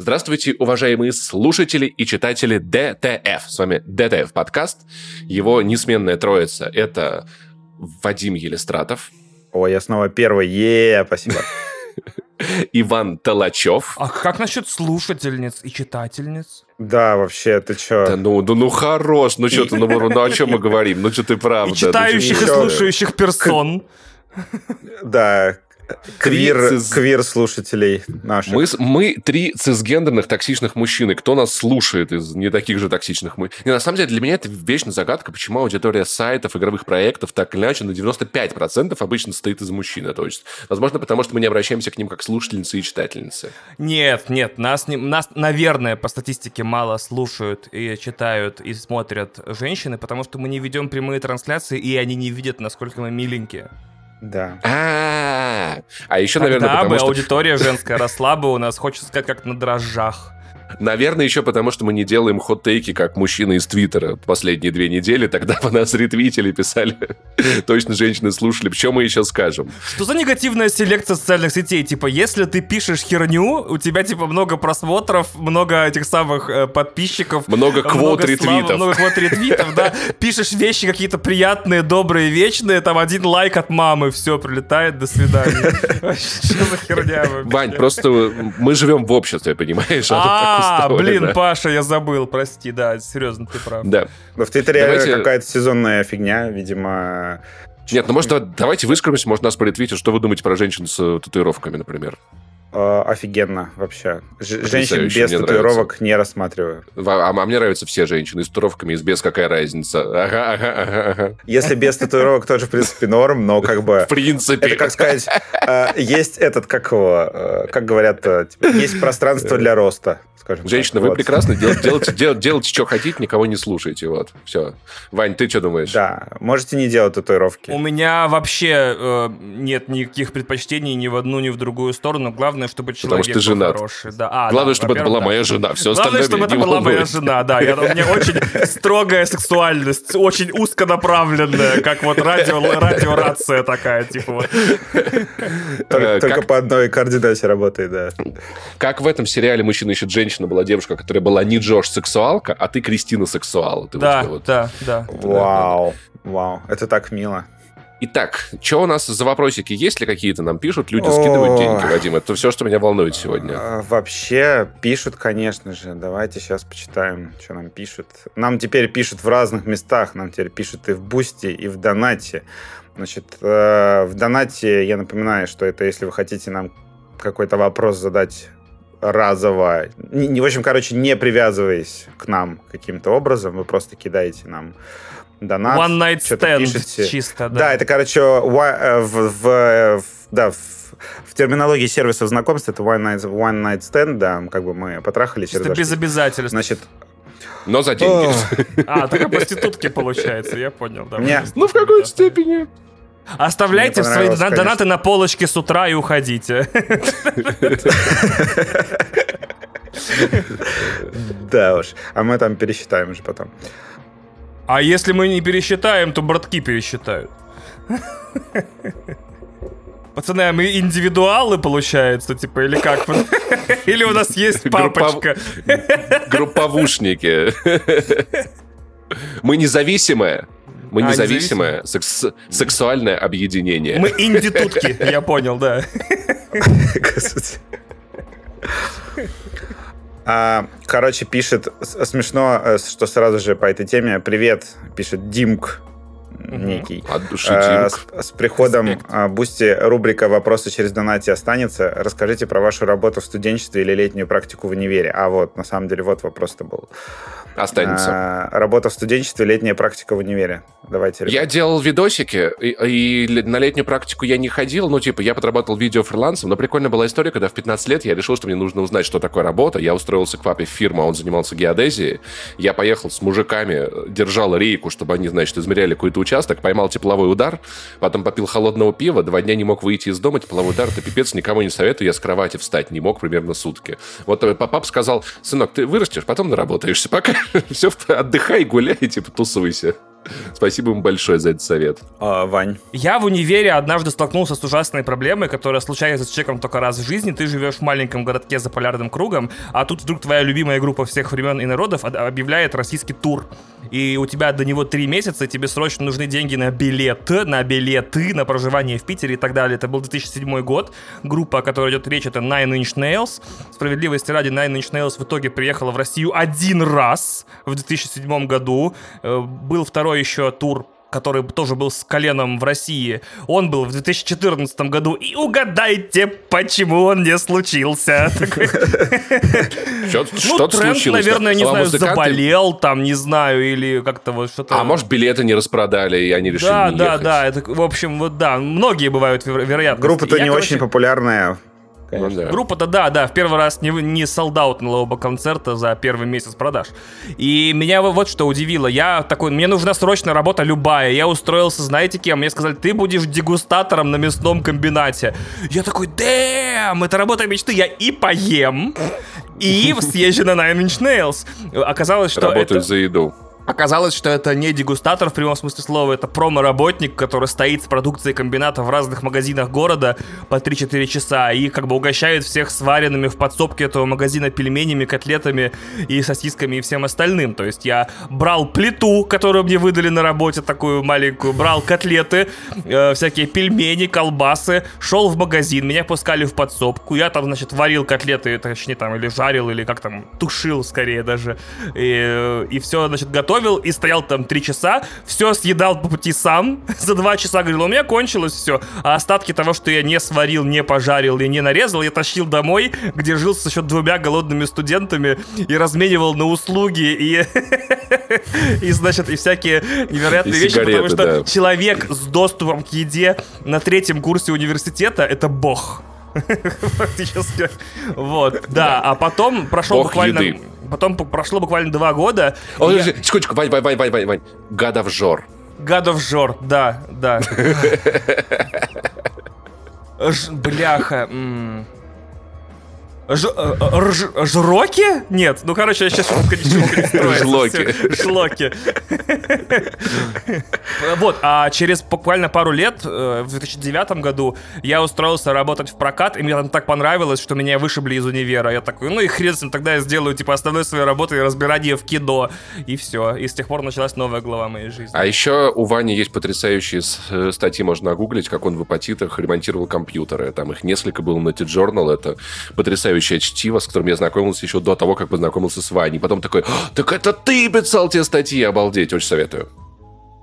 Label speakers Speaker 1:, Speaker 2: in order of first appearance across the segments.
Speaker 1: Здравствуйте, уважаемые слушатели и читатели DTF. С вами DTF подкаст. Его несменная троица — это Вадим Елистратов.
Speaker 2: Ой, я снова первый. Е, спасибо.
Speaker 1: Иван Толачев.
Speaker 3: А как насчет слушательниц и читательниц?
Speaker 2: Да, вообще, ты чё?
Speaker 1: Да ну, ну, ну хорош, ну что ты, ну, ну о чем мы говорим? Ну что ты правда?
Speaker 3: И читающих
Speaker 1: ну,
Speaker 3: и слушающих персон.
Speaker 2: Да, квир, квир слушателей наших.
Speaker 1: Мы, мы три цисгендерных токсичных мужчины. Кто нас слушает из не таких же токсичных мы? И на самом деле для меня это вечная загадка, почему аудитория сайтов, игровых проектов так или иначе на 95% обычно стоит из мужчин. То есть, возможно, потому что мы не обращаемся к ним как слушательницы и читательницы.
Speaker 3: Нет, нет, нас, не, нас, наверное, по статистике мало слушают и читают и смотрят женщины, потому что мы не ведем прямые трансляции, и они не видят, насколько мы миленькие.
Speaker 2: Да.
Speaker 1: А, а еще, наверное,
Speaker 3: потому что... аудитория женская росла бы у нас, хочется сказать, как на дрожжах.
Speaker 1: Наверное, еще потому, что мы не делаем хот-тейки, как мужчины из Твиттера последние две недели. Тогда бы нас ретвитили, писали. Точно женщины слушали. Что мы еще скажем?
Speaker 3: Что за негативная селекция социальных сетей? Типа, если ты пишешь херню, у тебя, типа, много просмотров, много этих самых э, подписчиков.
Speaker 1: Много квот ретвитов.
Speaker 3: Много квот ретвитов, да. Пишешь вещи какие-то приятные, добрые, вечные, там один лайк от мамы, все, прилетает, до свидания. Что за херня
Speaker 1: Вань, просто мы живем в обществе, понимаешь?
Speaker 3: А, а, блин, да. Паша, я забыл, прости, да, серьезно, ты прав.
Speaker 1: Да.
Speaker 2: Но в Твиттере давайте... какая-то сезонная фигня, видимо.
Speaker 1: Нет, ну может давайте выскажемся, может нас политвитить, что вы думаете про женщин с э, татуировками, например?
Speaker 2: Э, офигенно вообще. Ж- женщин без татуировок нравится. не рассматриваю.
Speaker 1: А, а мне нравятся все женщины с татуировками, и с без какая разница. Ага, ага, ага, ага.
Speaker 2: Если без татуировок тоже, в принципе, норм, но как бы...
Speaker 1: В принципе.
Speaker 2: Это, как сказать, э, есть этот, как его, э, как говорят, типа, есть пространство для роста
Speaker 1: скажем Женщина, так. вы вот. прекрасно делаете, делайте, делайте, делайте, что хотите, никого не слушайте. Вот, все. Вань, ты что думаешь?
Speaker 2: Да, можете не делать татуировки.
Speaker 3: У меня вообще э, нет никаких предпочтений ни в одну, ни в другую сторону. Главное, чтобы человек
Speaker 1: Потому что ты женат.
Speaker 3: хороший. Да. А,
Speaker 1: Главное,
Speaker 3: да,
Speaker 1: чтобы это была
Speaker 3: да.
Speaker 1: моя жена. Все
Speaker 3: Главное, чтобы это была моя жена, да. Я, у меня очень строгая сексуальность, очень узконаправленная, как вот радио, радиорация такая, типа вот.
Speaker 2: Только, только по одной координате работает, да.
Speaker 1: Как в этом сериале «Мужчина ищет женщину» женщина была девушка, которая была не Джош сексуалка, а ты Кристина сексуал. Ты
Speaker 3: да, вот, да, да.
Speaker 2: Вау, вау, это так мило.
Speaker 1: Итак, что у нас за вопросики? Есть ли какие-то нам пишут? Люди скидывают деньги, Вадим. Это все, что меня волнует сегодня.
Speaker 2: А, вообще пишут, конечно же. Давайте сейчас почитаем, что нам пишут. Нам теперь пишут в разных местах. Нам теперь пишут и в Boosty, и в Донате. Значит, э, в Донате я напоминаю, что это если вы хотите нам какой-то вопрос задать разово. В общем, короче, не привязываясь к нам каким-то образом, вы просто кидаете нам донат.
Speaker 3: One night stand пишете. чисто, да.
Speaker 2: Да, это, короче, э, в, в, в, да, в, в терминологии сервисов знакомств это one night, one night stand, да, как бы мы потрахались.
Speaker 3: Чисто без обязательств.
Speaker 2: Значит,
Speaker 1: но за деньги.
Speaker 3: А, только проститутки получается, я понял. Да,
Speaker 1: ну, в какой степени?
Speaker 3: Оставляйте свои конечно. донаты на полочке с утра и уходите.
Speaker 2: Да уж. А мы там пересчитаем уже потом.
Speaker 3: А если мы не пересчитаем, то братки пересчитают. Пацаны, а мы индивидуалы, получается, типа, или как? Или у нас есть папочка?
Speaker 1: Групповушники. Мы независимые. Мы а, независимое секс сексуальное объединение.
Speaker 3: Мы инди-тутки, я понял, да.
Speaker 2: А, короче, пишет, смешно, э, что сразу же по этой теме, привет, пишет Димк, некий.
Speaker 1: От души, а,
Speaker 2: с, с приходом а, Boosty рубрика «Вопросы через донаты» останется. Расскажите про вашу работу в студенчестве или летнюю практику в универе. А вот, на самом деле, вот вопрос-то был.
Speaker 1: Останется.
Speaker 2: А, работа в студенчестве, летняя практика в универе. Давайте.
Speaker 1: Ребят. Я делал видосики, и, и на летнюю практику я не ходил. Ну, типа, я подработал видео фрилансом, но прикольная была история, когда в 15 лет я решил, что мне нужно узнать, что такое работа. Я устроился к папе в фирму, а он занимался геодезией. Я поехал с мужиками, держал рейку, чтобы они, значит, измеряли какой-то участок, поймал тепловой удар, потом попил холодного пива, два дня не мог выйти из дома, тепловой удар, это пипец, никому не советую, я с кровати встать не мог примерно сутки. Вот э, папа сказал, сынок, ты вырастешь, потом наработаешься, пока все, отдыхай, гуляй, типа, тусуйся. Спасибо ему большое за этот совет.
Speaker 2: А, Вань.
Speaker 3: Я в универе однажды столкнулся с ужасной проблемой, которая случается с человеком только раз в жизни. Ты живешь в маленьком городке за полярным кругом, а тут вдруг твоя любимая группа всех времен и народов объявляет российский тур. И у тебя до него три месяца, и тебе срочно нужны деньги на билеты, на билеты, на проживание в Питере и так далее. Это был 2007 год. Группа, о которой идет речь, это Nine Inch Nails. Справедливости ради, Nine Inch Nails в итоге приехала в Россию один раз в 2007 году. Э, был второй еще тур который тоже был с коленом в России, он был в 2014 году. И угадайте, почему он не случился. Ну, случилось? наверное, не знаю, заболел там, не знаю, или как-то вот что-то...
Speaker 1: А может, билеты не распродали, и они решили
Speaker 3: Да, да, да, это, в общем, вот да, многие бывают вероятно.
Speaker 2: Группа-то не очень популярная
Speaker 3: конечно. Ну, да. Группа-то, да, да, в первый раз не, не солдаутнула оба концерта за первый месяц продаж. И меня вот что удивило. Я такой, мне нужна срочно работа любая. Я устроился, знаете кем? Мне сказали, ты будешь дегустатором на мясном комбинате. Я такой, дэм, это работа мечты. Я и поем, и съезжу на Nine Inch Nails. Оказалось, что
Speaker 1: Работаю
Speaker 3: это...
Speaker 1: за еду.
Speaker 3: Оказалось, что это не дегустатор в прямом смысле слова, это промо-работник, который стоит с продукцией комбината в разных магазинах города по 3-4 часа и как бы угощает всех сваренными в подсобке этого магазина пельменями, котлетами и сосисками и всем остальным. То есть я брал плиту, которую мне выдали на работе, такую маленькую, брал котлеты, э, всякие пельмени, колбасы, шел в магазин, меня пускали в подсобку, я там, значит, варил котлеты, точнее там, или жарил, или как там, тушил скорее даже, и, и все, значит, готовил готовил и стоял там три часа, все съедал по пути сам, за два часа говорил, у меня кончилось все, а остатки того, что я не сварил, не пожарил и не нарезал, я тащил домой, где жил с еще двумя голодными студентами и разменивал на услуги и, и значит, и всякие невероятные и вещи, потому что да. человек с доступом к еде на третьем курсе университета — это бог. Фактически. Вот, да. А потом прошел буквально... Потом прошло буквально два года.
Speaker 1: О, я... Секундочку, Вань, Вань, Вань, Вань, Вань, Вань. Jor.
Speaker 3: God of Jor, да, да. Бляха. Ж, э, рж, жроки? Нет, ну короче, я сейчас шутка не
Speaker 1: Жлоки.
Speaker 3: Жлоки. Вот, а через буквально пару лет, э, в 2009 году, я устроился работать в прокат, и мне там так понравилось, что меня вышибли из универа. Я такой, ну и хрен с ним, тогда я сделаю, типа, основной своей работой разбирание в кино. И все. И с тех пор началась новая глава моей жизни.
Speaker 1: А еще у Вани есть потрясающие э, статьи, можно гуглить, как он в апатитах ремонтировал компьютеры. Там их несколько было на T-Journal. Это потрясающее потрясающее чтиво, с которым я знакомился еще до того, как познакомился с Ваней. Потом такой, так это ты писал те статьи, обалдеть, очень советую.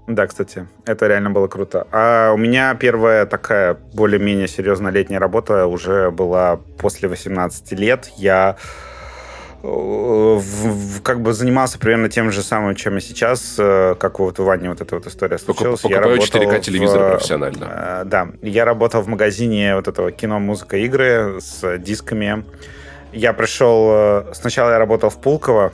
Speaker 2: Да, кстати, это реально было круто. А у меня первая такая более-менее серьезная летняя работа уже была после 18 лет. Я Э, как бы занимался примерно тем же самым, чем и сейчас, э, как вот у Вани вот эта вот история случилась.
Speaker 1: Покупаю я 4К телевизор в, профессионально.
Speaker 2: Э, да, я работал в магазине вот этого кино, музыка, игры с дисками. Я пришел... Сначала я работал в Пулково,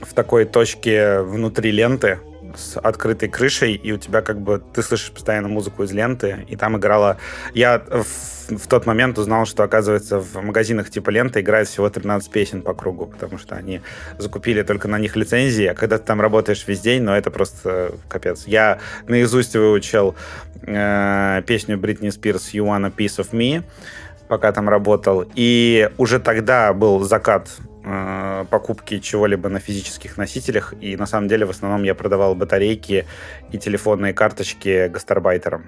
Speaker 2: в такой точке внутри ленты, с открытой крышей, и у тебя как бы ты слышишь постоянно музыку из ленты, и там играла... Я в, в тот момент узнал, что, оказывается, в магазинах типа лента играет всего 13 песен по кругу, потому что они закупили только на них лицензии, а когда ты там работаешь весь день, ну это просто капец. Я наизусть выучил э, песню Бритни Спирс «You Want a Piece of Me», пока там работал, и уже тогда был закат Э, покупки чего-либо на физических носителях, и на самом деле в основном я продавал батарейки и телефонные карточки гастарбайтерам.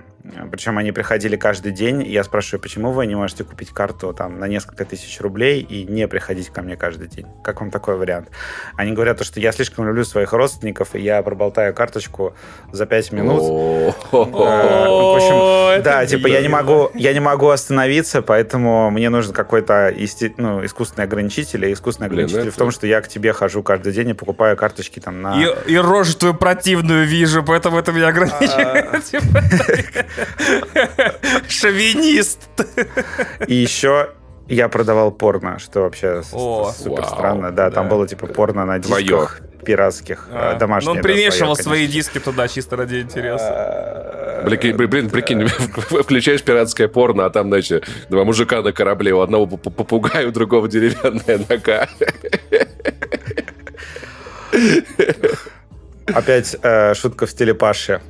Speaker 2: Причем они приходили каждый день, и я спрашиваю, почему вы не можете купить карту там на несколько тысяч рублей и не приходить ко мне каждый день? Как вам такой вариант? Они говорят, что я слишком люблю своих родственников, и я проболтаю карточку за 5 минут. Э, в общем, да, типа я не могу, я не могу остановиться, поэтому мне нужен какой-то ну, искусственный ограничитель, и искусственный ограничитель Блин, в том, что я к тебе хожу каждый день и покупаю карточки там на...
Speaker 3: И, и рожу твою противную вижу, поэтому это меня ограничивает. Шовинист.
Speaker 2: И еще я продавал порно, что вообще О, супер вау, странно. Да, да, там было типа порно на дисках Твое. пиратских, а, э, домашних.
Speaker 3: Ну, он примешивал свое, свои диски туда чисто ради интереса.
Speaker 1: А, блин, блин, прикинь, включаешь пиратское порно, а там, значит, два мужика на корабле, у одного попугая, у другого деревянная нога.
Speaker 2: Опять э, шутка в стиле Паши.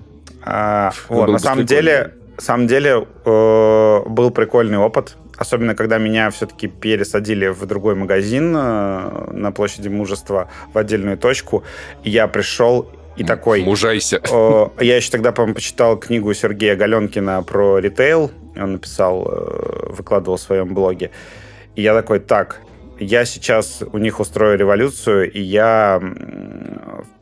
Speaker 2: А, вот, на самом
Speaker 1: прикольно.
Speaker 2: деле, самом деле э, был прикольный опыт. Особенно, когда меня все-таки пересадили в другой магазин э, на площади Мужества в отдельную точку. И я пришел и такой...
Speaker 1: Мужайся.
Speaker 2: О, Я еще тогда, по-моему, почитал книгу Сергея Галенкина про ритейл. Он написал, э, выкладывал в своем блоге. И я такой, так, я сейчас у них устрою революцию, и я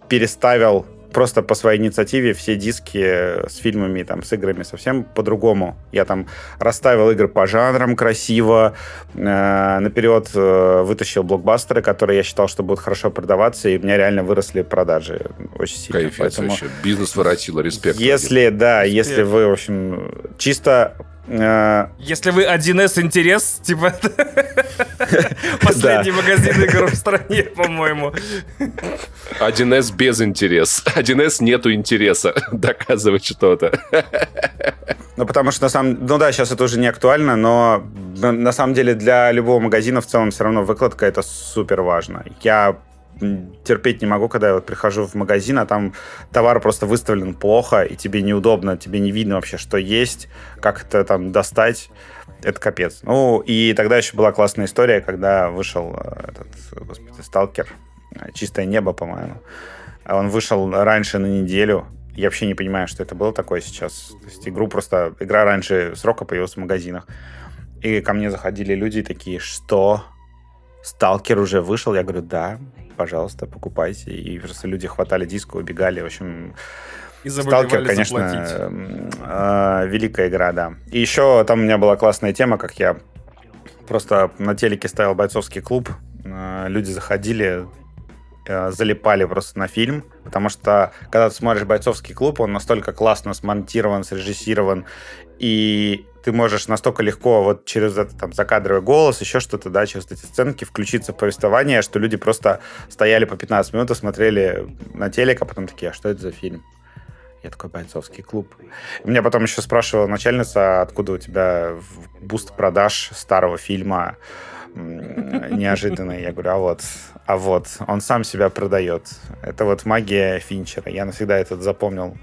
Speaker 2: переставил просто по своей инициативе все диски с фильмами, там, с играми совсем по-другому. Я там расставил игры по жанрам красиво, э, наперед э, вытащил блокбастеры, которые я считал, что будут хорошо продаваться, и у меня реально выросли продажи очень сильно.
Speaker 1: Кайфец
Speaker 2: Поэтому
Speaker 1: вообще. Бизнес воротило, респект.
Speaker 2: если, да,
Speaker 3: Респект.
Speaker 2: если вы, в общем, чисто... э,
Speaker 3: Если вы 1С интерес, типа последний магазин игр в стране, по-моему.
Speaker 1: 1С без интереса. 1С нету интереса доказывать что-то.
Speaker 2: Ну, потому что на самом... Ну да, сейчас это уже не актуально, но на на самом деле для любого магазина в целом все равно выкладка это супер важно. Я терпеть не могу, когда я вот прихожу в магазин, а там товар просто выставлен плохо, и тебе неудобно, тебе не видно вообще, что есть, как это там достать. Это капец. Ну, и тогда еще была классная история, когда вышел э, этот, господи, сталкер, э, чистое небо, по-моему. А Он вышел раньше на неделю. Я вообще не понимаю, что это было такое сейчас. То есть игру просто... Игра раньше срока появилась в магазинах. И ко мне заходили люди такие, что? Сталкер уже вышел? Я говорю, да, пожалуйста, покупайте. И просто люди хватали диск, убегали. В общем,
Speaker 3: И
Speaker 2: Сталкер, конечно,
Speaker 3: заплатить.
Speaker 2: э, великая игра, да. И еще там у меня была классная тема, как я просто на телеке ставил бойцовский клуб. Э, Люди заходили, э, залипали просто на фильм, потому что когда ты смотришь бойцовский клуб, он настолько классно смонтирован, срежиссирован, и ты можешь настолько легко вот через это там закадровый голос, еще что-то, да, через эти сценки включиться в повествование, что люди просто стояли по 15 минут и смотрели на телек, а потом такие, а что это за фильм? Я такой, бойцовский клуб. И Меня потом еще спрашивала начальница, откуда у тебя буст продаж старого фильма неожиданный. Я говорю, а вот, а вот, он сам себя продает. Это вот магия Финчера. Я навсегда этот запомнил.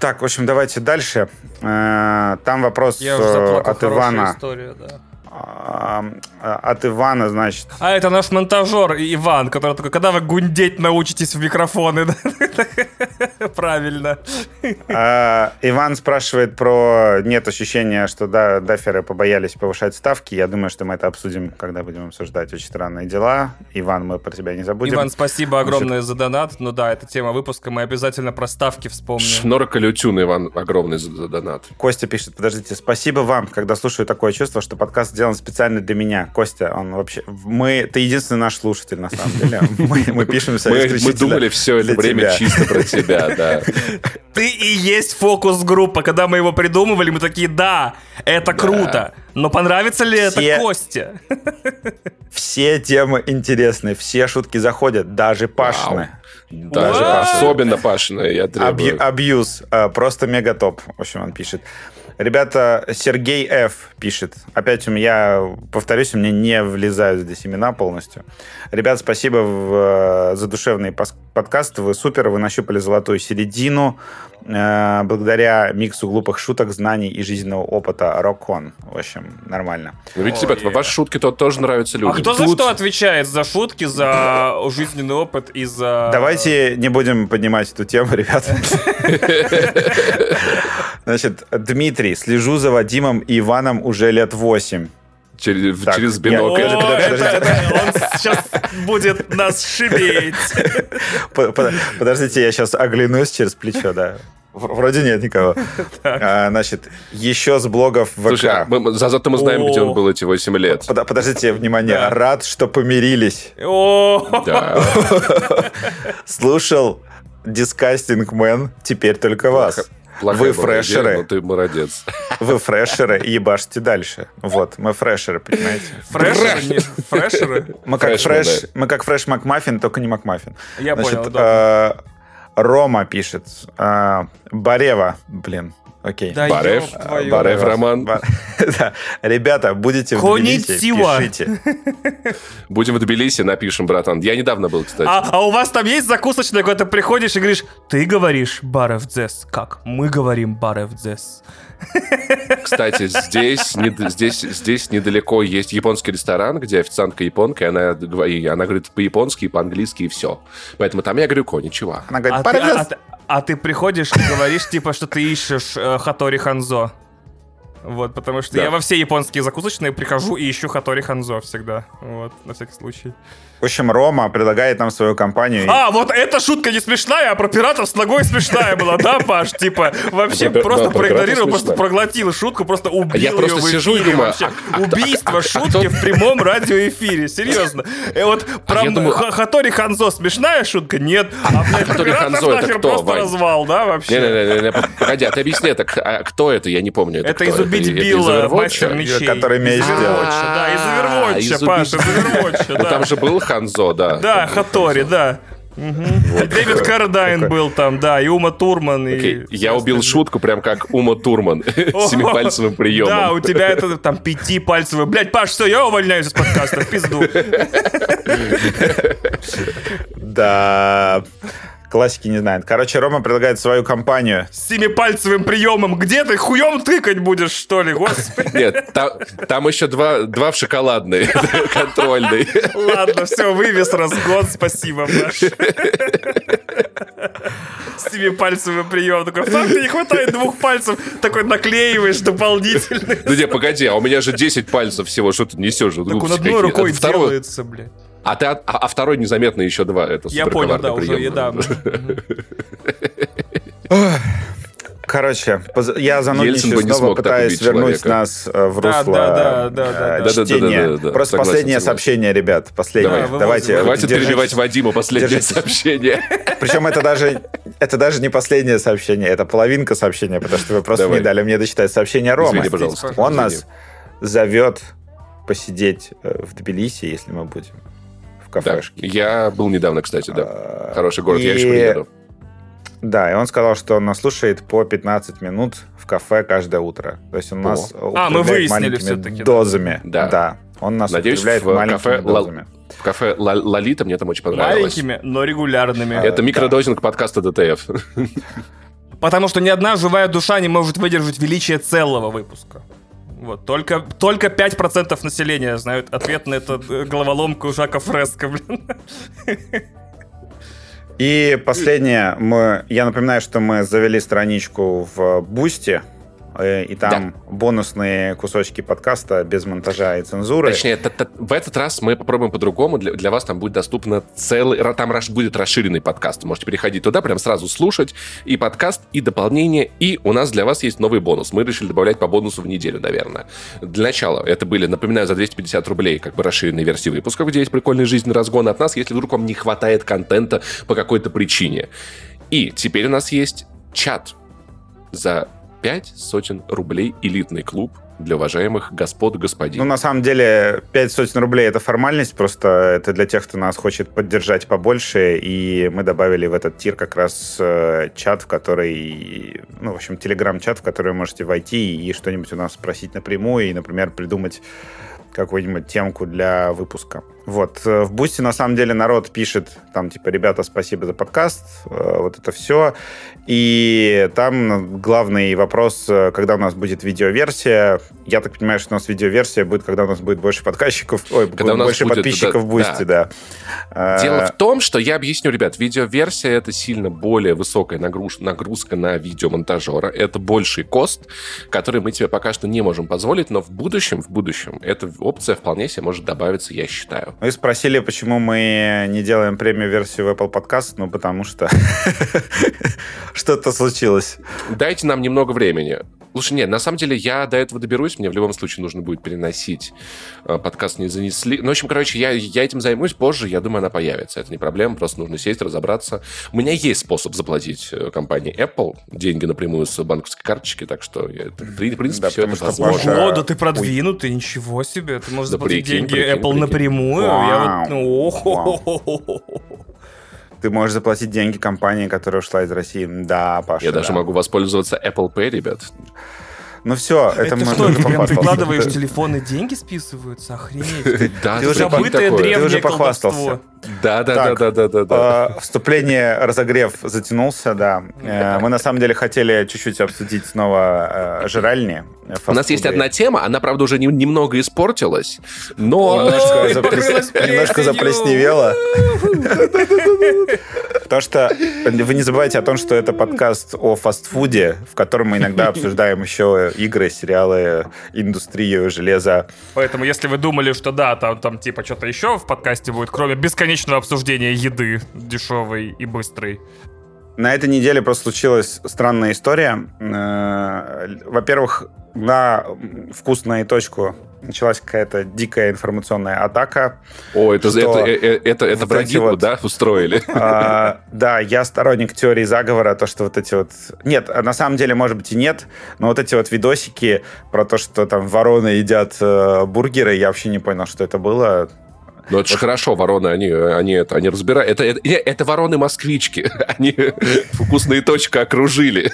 Speaker 2: Так, в общем, давайте дальше. Э, Там вопрос э, от Ивана.
Speaker 3: история, да.
Speaker 2: А, От Ивана, значит,
Speaker 3: А это наш монтажер Иван, который такой, когда вы гундеть научитесь в микрофоны? да?» Правильно.
Speaker 2: А, Иван спрашивает про... Нет ощущения, что да, даферы побоялись повышать ставки. Я думаю, что мы это обсудим, когда будем обсуждать очень странные дела. Иван, мы про тебя не забудем.
Speaker 3: Иван, спасибо огромное за донат. Ну да, это тема выпуска, мы обязательно про ставки вспомним.
Speaker 1: Шнорка Лютюн, Иван, огромный за, за донат.
Speaker 2: Костя пишет, подождите, спасибо вам, когда слушаю такое чувство, что подкаст сделан специально для меня. Костя, он вообще... Мы... Ты единственный наш слушатель, на самом деле. Мы, мы пишемся
Speaker 1: Мы, мы думали все это
Speaker 2: для
Speaker 1: время
Speaker 2: тебя.
Speaker 1: чисто про тебя, да.
Speaker 3: Ты и есть фокус-группа. Когда мы его придумывали, мы такие, да, это круто. Но понравится ли
Speaker 2: Все-
Speaker 3: это Косте?
Speaker 2: Все темы интересны, все шутки заходят, даже Пашины.
Speaker 1: Даже
Speaker 3: What?
Speaker 1: особенно Пашина, я требую.
Speaker 2: Абью- Абьюз. А, Просто мега топ. В общем, он пишет. Ребята, Сергей Ф. пишет. Опять у меня, повторюсь, у меня не влезают здесь имена полностью. Ребят, спасибо в, э, за душевный подкаст. Вы супер, вы нащупали золотую середину. Э, Благодаря миксу глупых шуток, знаний и жизненного опыта Рокон. В общем, нормально.
Speaker 1: Ну, Видите, ребят, ваши шутки то тоже нравятся
Speaker 3: А
Speaker 1: людям.
Speaker 3: кто за
Speaker 2: тут-
Speaker 3: что отвечает? За шутки, за жизненный опыт и за...
Speaker 2: Давайте не будем поднимать эту тему, ребят. Значит, Дмитрий, слежу за Вадимом и Иваном уже лет 8.
Speaker 1: Через,
Speaker 2: Так,
Speaker 1: через
Speaker 2: я-
Speaker 3: О,
Speaker 1: бинокль.
Speaker 2: Подожди, подожди,
Speaker 3: это-
Speaker 2: подожди.
Speaker 3: это- он сейчас будет нас
Speaker 2: по- Подождите, я сейчас оглянусь через плечо, да. Вроде нет никого. А, Значит, еще с блогов
Speaker 1: Слушай, а
Speaker 2: ВК.
Speaker 1: мы, мы- за- зато мы знаем, где
Speaker 3: О.
Speaker 1: он был эти 8 лет.
Speaker 2: Под- Подождите, внимание.
Speaker 3: Да.
Speaker 2: Рад, что помирились.
Speaker 3: О,
Speaker 1: Да.
Speaker 2: Слушал Disgusting Men, теперь только вас.
Speaker 1: Плохая
Speaker 2: Вы фрешеры.
Speaker 1: идея, но ты молодец.
Speaker 2: Вы фрешеры и ебашьте дальше. Вот, мы фрешеры, понимаете?
Speaker 3: Фрешеры? не- Фрешеры?
Speaker 2: Мы как фреш,
Speaker 1: да.
Speaker 2: мы как фреш Макмаффин, только не Макмаффин.
Speaker 3: Я
Speaker 2: Значит,
Speaker 3: понял,
Speaker 2: э, Рома пишет. э, Барева, блин, Окей.
Speaker 3: Да
Speaker 1: Барев.
Speaker 3: ёб твою.
Speaker 1: Барев Роман.
Speaker 2: Да. Ребята, будете в Тбилиси, пишите.
Speaker 1: Будем в Тбилиси, напишем, братан. Я недавно был, кстати.
Speaker 3: А, а у вас там есть закусочная, когда ты приходишь и говоришь, ты говоришь барев дзес. Как? Мы говорим барев дзес.
Speaker 1: Кстати, здесь, не- здесь, здесь недалеко есть японский ресторан, где официантка японка, и она, и она говорит по-японски и по-английски, и все. Поэтому там я говорю коничева.
Speaker 2: Она
Speaker 3: А
Speaker 2: говорит,
Speaker 3: ты, а-
Speaker 2: «Парадес».
Speaker 3: а ты- а ты приходишь и говоришь, типа, что ты ищешь э, Хатори Ханзо. Вот, потому что
Speaker 1: Да.
Speaker 3: я во все японские закусочные прихожу и ищу Хатори Ханзо всегда. Вот, на всякий случай.
Speaker 2: В общем, Рома предлагает нам свою компанию.
Speaker 3: А, вот эта шутка не смешная, а про пиратов с ногой смешная была, да, Паш? Типа, вообще просто проигнорировал, просто проглотил шутку, просто убил
Speaker 1: я просто сижу и
Speaker 3: эфире
Speaker 1: думаю,
Speaker 3: вообще.
Speaker 1: а- а
Speaker 3: Убийство
Speaker 1: а-
Speaker 3: шутки в прямом радиоэфире, серьезно. И вот про Хатори Ханзо смешная шутка? Нет. А, блядь, пиратов
Speaker 1: Ханзо это
Speaker 3: нахер
Speaker 1: кто,
Speaker 3: просто развал, да, вообще?
Speaker 1: Не-не-не, погоди, а ты объясни, это а кто это? Я не помню.
Speaker 3: Это из «Убить Билла», мастер мечей.
Speaker 2: который
Speaker 3: Из
Speaker 2: делает.
Speaker 3: Да, из
Speaker 1: А,
Speaker 3: Overwatch, Паш, из
Speaker 1: «Убить
Speaker 3: Overwatch,
Speaker 1: Ну,
Speaker 3: да.
Speaker 1: Там же был Ханзо, да.
Speaker 3: Да, Хатори, да. Дэвид Кардайн был там, да, и Ума Турман. и
Speaker 1: Я убил шутку прям как Ума Турман семипальцевым приемом.
Speaker 3: Да, у тебя это там пятипальцевый. Блять, Паш, все, я увольняюсь из подкаста, пизду.
Speaker 2: Да. Классики не знает. Короче, Рома предлагает свою компанию.
Speaker 3: С семипальцевым приемом. Где ты хуем тыкать будешь, что ли? Господи.
Speaker 1: Нет, та- там еще два, два в шоколадной, контрольной.
Speaker 3: Ладно, все, вывез разгон, спасибо, Паш. С семипальцевым приемом. Такой, фак, тебе не хватает двух пальцев. Такой наклеиваешь дополнительный.
Speaker 1: Да не, погоди, а у меня же 10 пальцев всего, что ты несешь?
Speaker 3: Так он одной рукой делается, блядь.
Speaker 1: А, ты, а, а второй незаметно еще два. Это
Speaker 3: Я понял, да,
Speaker 1: суперковарный
Speaker 3: уже,
Speaker 1: прием.
Speaker 3: да.
Speaker 2: Короче, я занудничаю,
Speaker 1: не
Speaker 2: снова
Speaker 1: смог
Speaker 2: пытаюсь
Speaker 1: убить
Speaker 2: вернуть
Speaker 1: человека.
Speaker 2: нас в
Speaker 3: Да,
Speaker 2: русло
Speaker 3: да, да, да, да, да.
Speaker 2: Чтения. Просто
Speaker 1: согласен,
Speaker 2: последнее
Speaker 1: согласен.
Speaker 2: сообщение, ребят. Последнее.
Speaker 3: Вывозим.
Speaker 2: Давайте.
Speaker 1: Хватит
Speaker 2: держитесь.
Speaker 1: перебивать Вадима последнее
Speaker 2: держитесь.
Speaker 1: сообщение.
Speaker 2: Причем это даже, это даже не последнее сообщение, это половинка сообщения, потому что вы просто
Speaker 1: Давай.
Speaker 2: не дали мне дочитать сообщение.
Speaker 1: Извини, пожалуйста.
Speaker 2: Он
Speaker 1: Извини.
Speaker 2: нас зовет посидеть э, в Тбилиси, если мы будем в
Speaker 1: Да,
Speaker 2: кафешке.
Speaker 1: я был недавно, кстати, да.
Speaker 2: А,
Speaker 1: Хороший город, я
Speaker 2: и-
Speaker 1: еще приеду.
Speaker 2: Да, и он сказал, что он нас слушает по 15 минут в кафе каждое утро. То есть он
Speaker 1: О.
Speaker 2: нас
Speaker 3: А, мы выяснили
Speaker 2: маленькими
Speaker 3: всё-таки, да.
Speaker 2: дозами.
Speaker 1: Да.
Speaker 2: Он нас
Speaker 1: Надеюсь, в
Speaker 2: маленькими
Speaker 1: кафе
Speaker 2: дозами.
Speaker 1: В кафе Лолита мне там очень понравилось.
Speaker 3: Маленькими, но регулярными.
Speaker 1: Это микродозинг подкаста ДТФ.
Speaker 3: Потому что ни одна живая душа не может выдержать величие целого выпуска. Вот, только, только 5% населения знают ответ на эту э, головоломку Жака Фреско, блин.
Speaker 2: И последнее, мы, я напоминаю, что мы завели страничку в Boosty, и там бонусные кусочки подкаста без монтажа и цензуры.
Speaker 1: Точнее, т- т- в этот раз мы попробуем по-другому. Для, для вас там будет доступно целый... Там будет расширенный подкаст. Можете переходить туда, прям сразу слушать и подкаст, и дополнение. И у нас для вас есть новый бонус. Мы решили добавлять по бонусу в неделю, наверное. Для начала это были, напоминаю, за 250 рублей как бы расширенные версии выпусков, где есть прикольный жизненный разгон от нас, если вдруг вам не хватает контента по какой-то причине. И теперь у нас есть чат за 5 сотен рублей элитный клуб для уважаемых господ господин.
Speaker 2: Ну, на самом деле, 5 сотен рублей это формальность, просто это для тех, кто нас хочет поддержать побольше, и мы добавили в этот тир как раз э, чат, в который, ну, в общем, телеграм-чат, в который вы можете войти и что-нибудь у нас спросить напрямую, и, например, придумать какую-нибудь темку для выпуска. Вот. э, В Boosty, на самом деле, народ пишет, там, типа, ребята, спасибо за подкаст, э, вот это все. И там главный вопрос, э, когда у нас будет видеоверсия. Я так понимаю, что у нас видеоверсия будет, когда у нас будет больше подписчиков, ой,
Speaker 1: Когда у нас
Speaker 2: больше
Speaker 1: будет,
Speaker 2: подписчиков
Speaker 1: да,
Speaker 2: в Boosty, да. Э,
Speaker 1: Дело в том, что я объясню, ребят, видеоверсия это сильно более высокая нагруз- нагрузка на видеомонтажера. Это больший cost, который мы тебе пока что не можем позволить, но в будущем, в будущем, эта опция вполне себе может добавиться, я считаю.
Speaker 2: Вы спросили, почему мы не делаем премиум-версию в Apple Podcast? Ну, потому что что-то случилось.
Speaker 1: Дайте нам немного времени. Слушай, нет, на самом деле я до этого доберусь, мне в любом случае нужно будет переносить. Э, Подкаст не занесли. Ну, в общем, короче, я, я этим займусь позже, я думаю, она появится. Это не проблема, просто нужно сесть, разобраться. У меня есть способ заплатить э, компании Apple деньги напрямую с банковской карточки, так что я, это, в принципе,
Speaker 2: Да,
Speaker 1: все это возможно.
Speaker 2: Паша-
Speaker 3: Ого, да ты продвинутый, ничего себе. Ты можешь
Speaker 1: Да
Speaker 3: заплатить
Speaker 1: прикинь,
Speaker 3: деньги
Speaker 1: прикинь,
Speaker 3: Apple
Speaker 1: прикинь.
Speaker 3: напрямую. Я вот, ну,
Speaker 2: Вау. Ты можешь заплатить деньги компании, которая ушла из России. Да, Паша,
Speaker 1: Я даже
Speaker 2: да.
Speaker 1: могу воспользоваться Apple Pay, ребят.
Speaker 2: Ну все, это,
Speaker 3: Это
Speaker 2: мы
Speaker 3: что, прям прикладываешь телефон и деньги списываются? Охренеть.
Speaker 1: Да,
Speaker 2: ты
Speaker 3: Забытое
Speaker 2: уже похвастался.
Speaker 1: Да, да, да,
Speaker 2: Так,
Speaker 1: да, да, да, да.
Speaker 2: Э, Вступление, разогрев затянулся, да. Э, Мы на самом деле хотели чуть-чуть обсудить снова э, жральни. э,
Speaker 1: У нас есть одна тема, она, правда, уже не- немного испортилась, но...
Speaker 2: Немножко, заплес- немножко
Speaker 3: плесенью.
Speaker 2: заплесневело. Потому что вы не забывайте о том, что это подкаст о фастфуде, в котором мы иногда обсуждаем еще игры, сериалы, индустрию, железа.
Speaker 3: Поэтому, если вы думали, что да, там, там типа что-то еще в подкасте будет, кроме бесконечного обсуждения еды дешевой и быстрой.
Speaker 2: На этой неделе просто случилась странная история. Э, Во-первых, на вкусную точку началась какая-то дикая информационная атака.
Speaker 1: О, это, это, э, это, это
Speaker 2: вот вот-
Speaker 1: да, устроили?
Speaker 2: А, Да, я сторонник теории заговора, то, что вот эти вот... Нет, а на самом деле, может быть, и нет, но вот эти вот видосики про то, что там вороны едят э, бургеры, я вообще не понял, что это было.
Speaker 1: Ну, это же хорошо, вороны, они, они, это, они разбирают. Это, это, это вороны-москвички. Они вкусные точки окружили.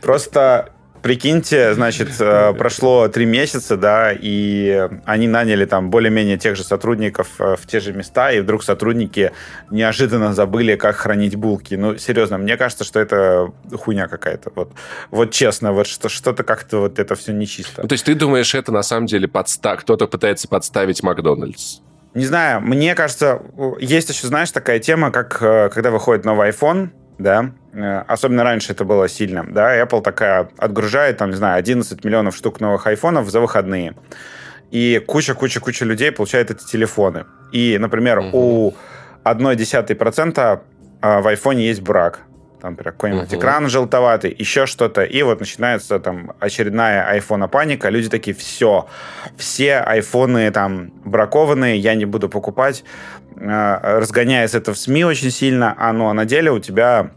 Speaker 2: Просто прикиньте, значит, э, прошло три месяца, да, и они наняли там более-менее тех же сотрудников э, в те же места, и вдруг сотрудники неожиданно забыли, как хранить булки. Ну, серьезно, мне кажется, что это хуйня какая-то. Вот, вот честно, вот что, что-то как-то вот это все нечисто.
Speaker 1: Ну, то есть ты думаешь, это на самом деле подста... кто-то пытается подставить Макдональдс?
Speaker 2: Не знаю, мне кажется, есть еще, знаешь, такая тема, как э, когда выходит новый iPhone, да, э, особенно раньше это было сильно, да, Apple такая отгружает, там, не знаю, 11 миллионов штук новых айфонов за выходные. И куча-куча-куча людей получает эти телефоны. И, например,
Speaker 1: Мгм.
Speaker 2: у 0,1% а, в айфоне есть брак. Там, какой-нибудь
Speaker 1: Мгм.
Speaker 2: экран желтоватый, еще что-то. И вот начинается там очередная айфона паника. Люди такие, все, все айфоны там бракованные, я не буду покупать. А, Разгоняется это в СМИ очень сильно, а, ну, а на деле у тебя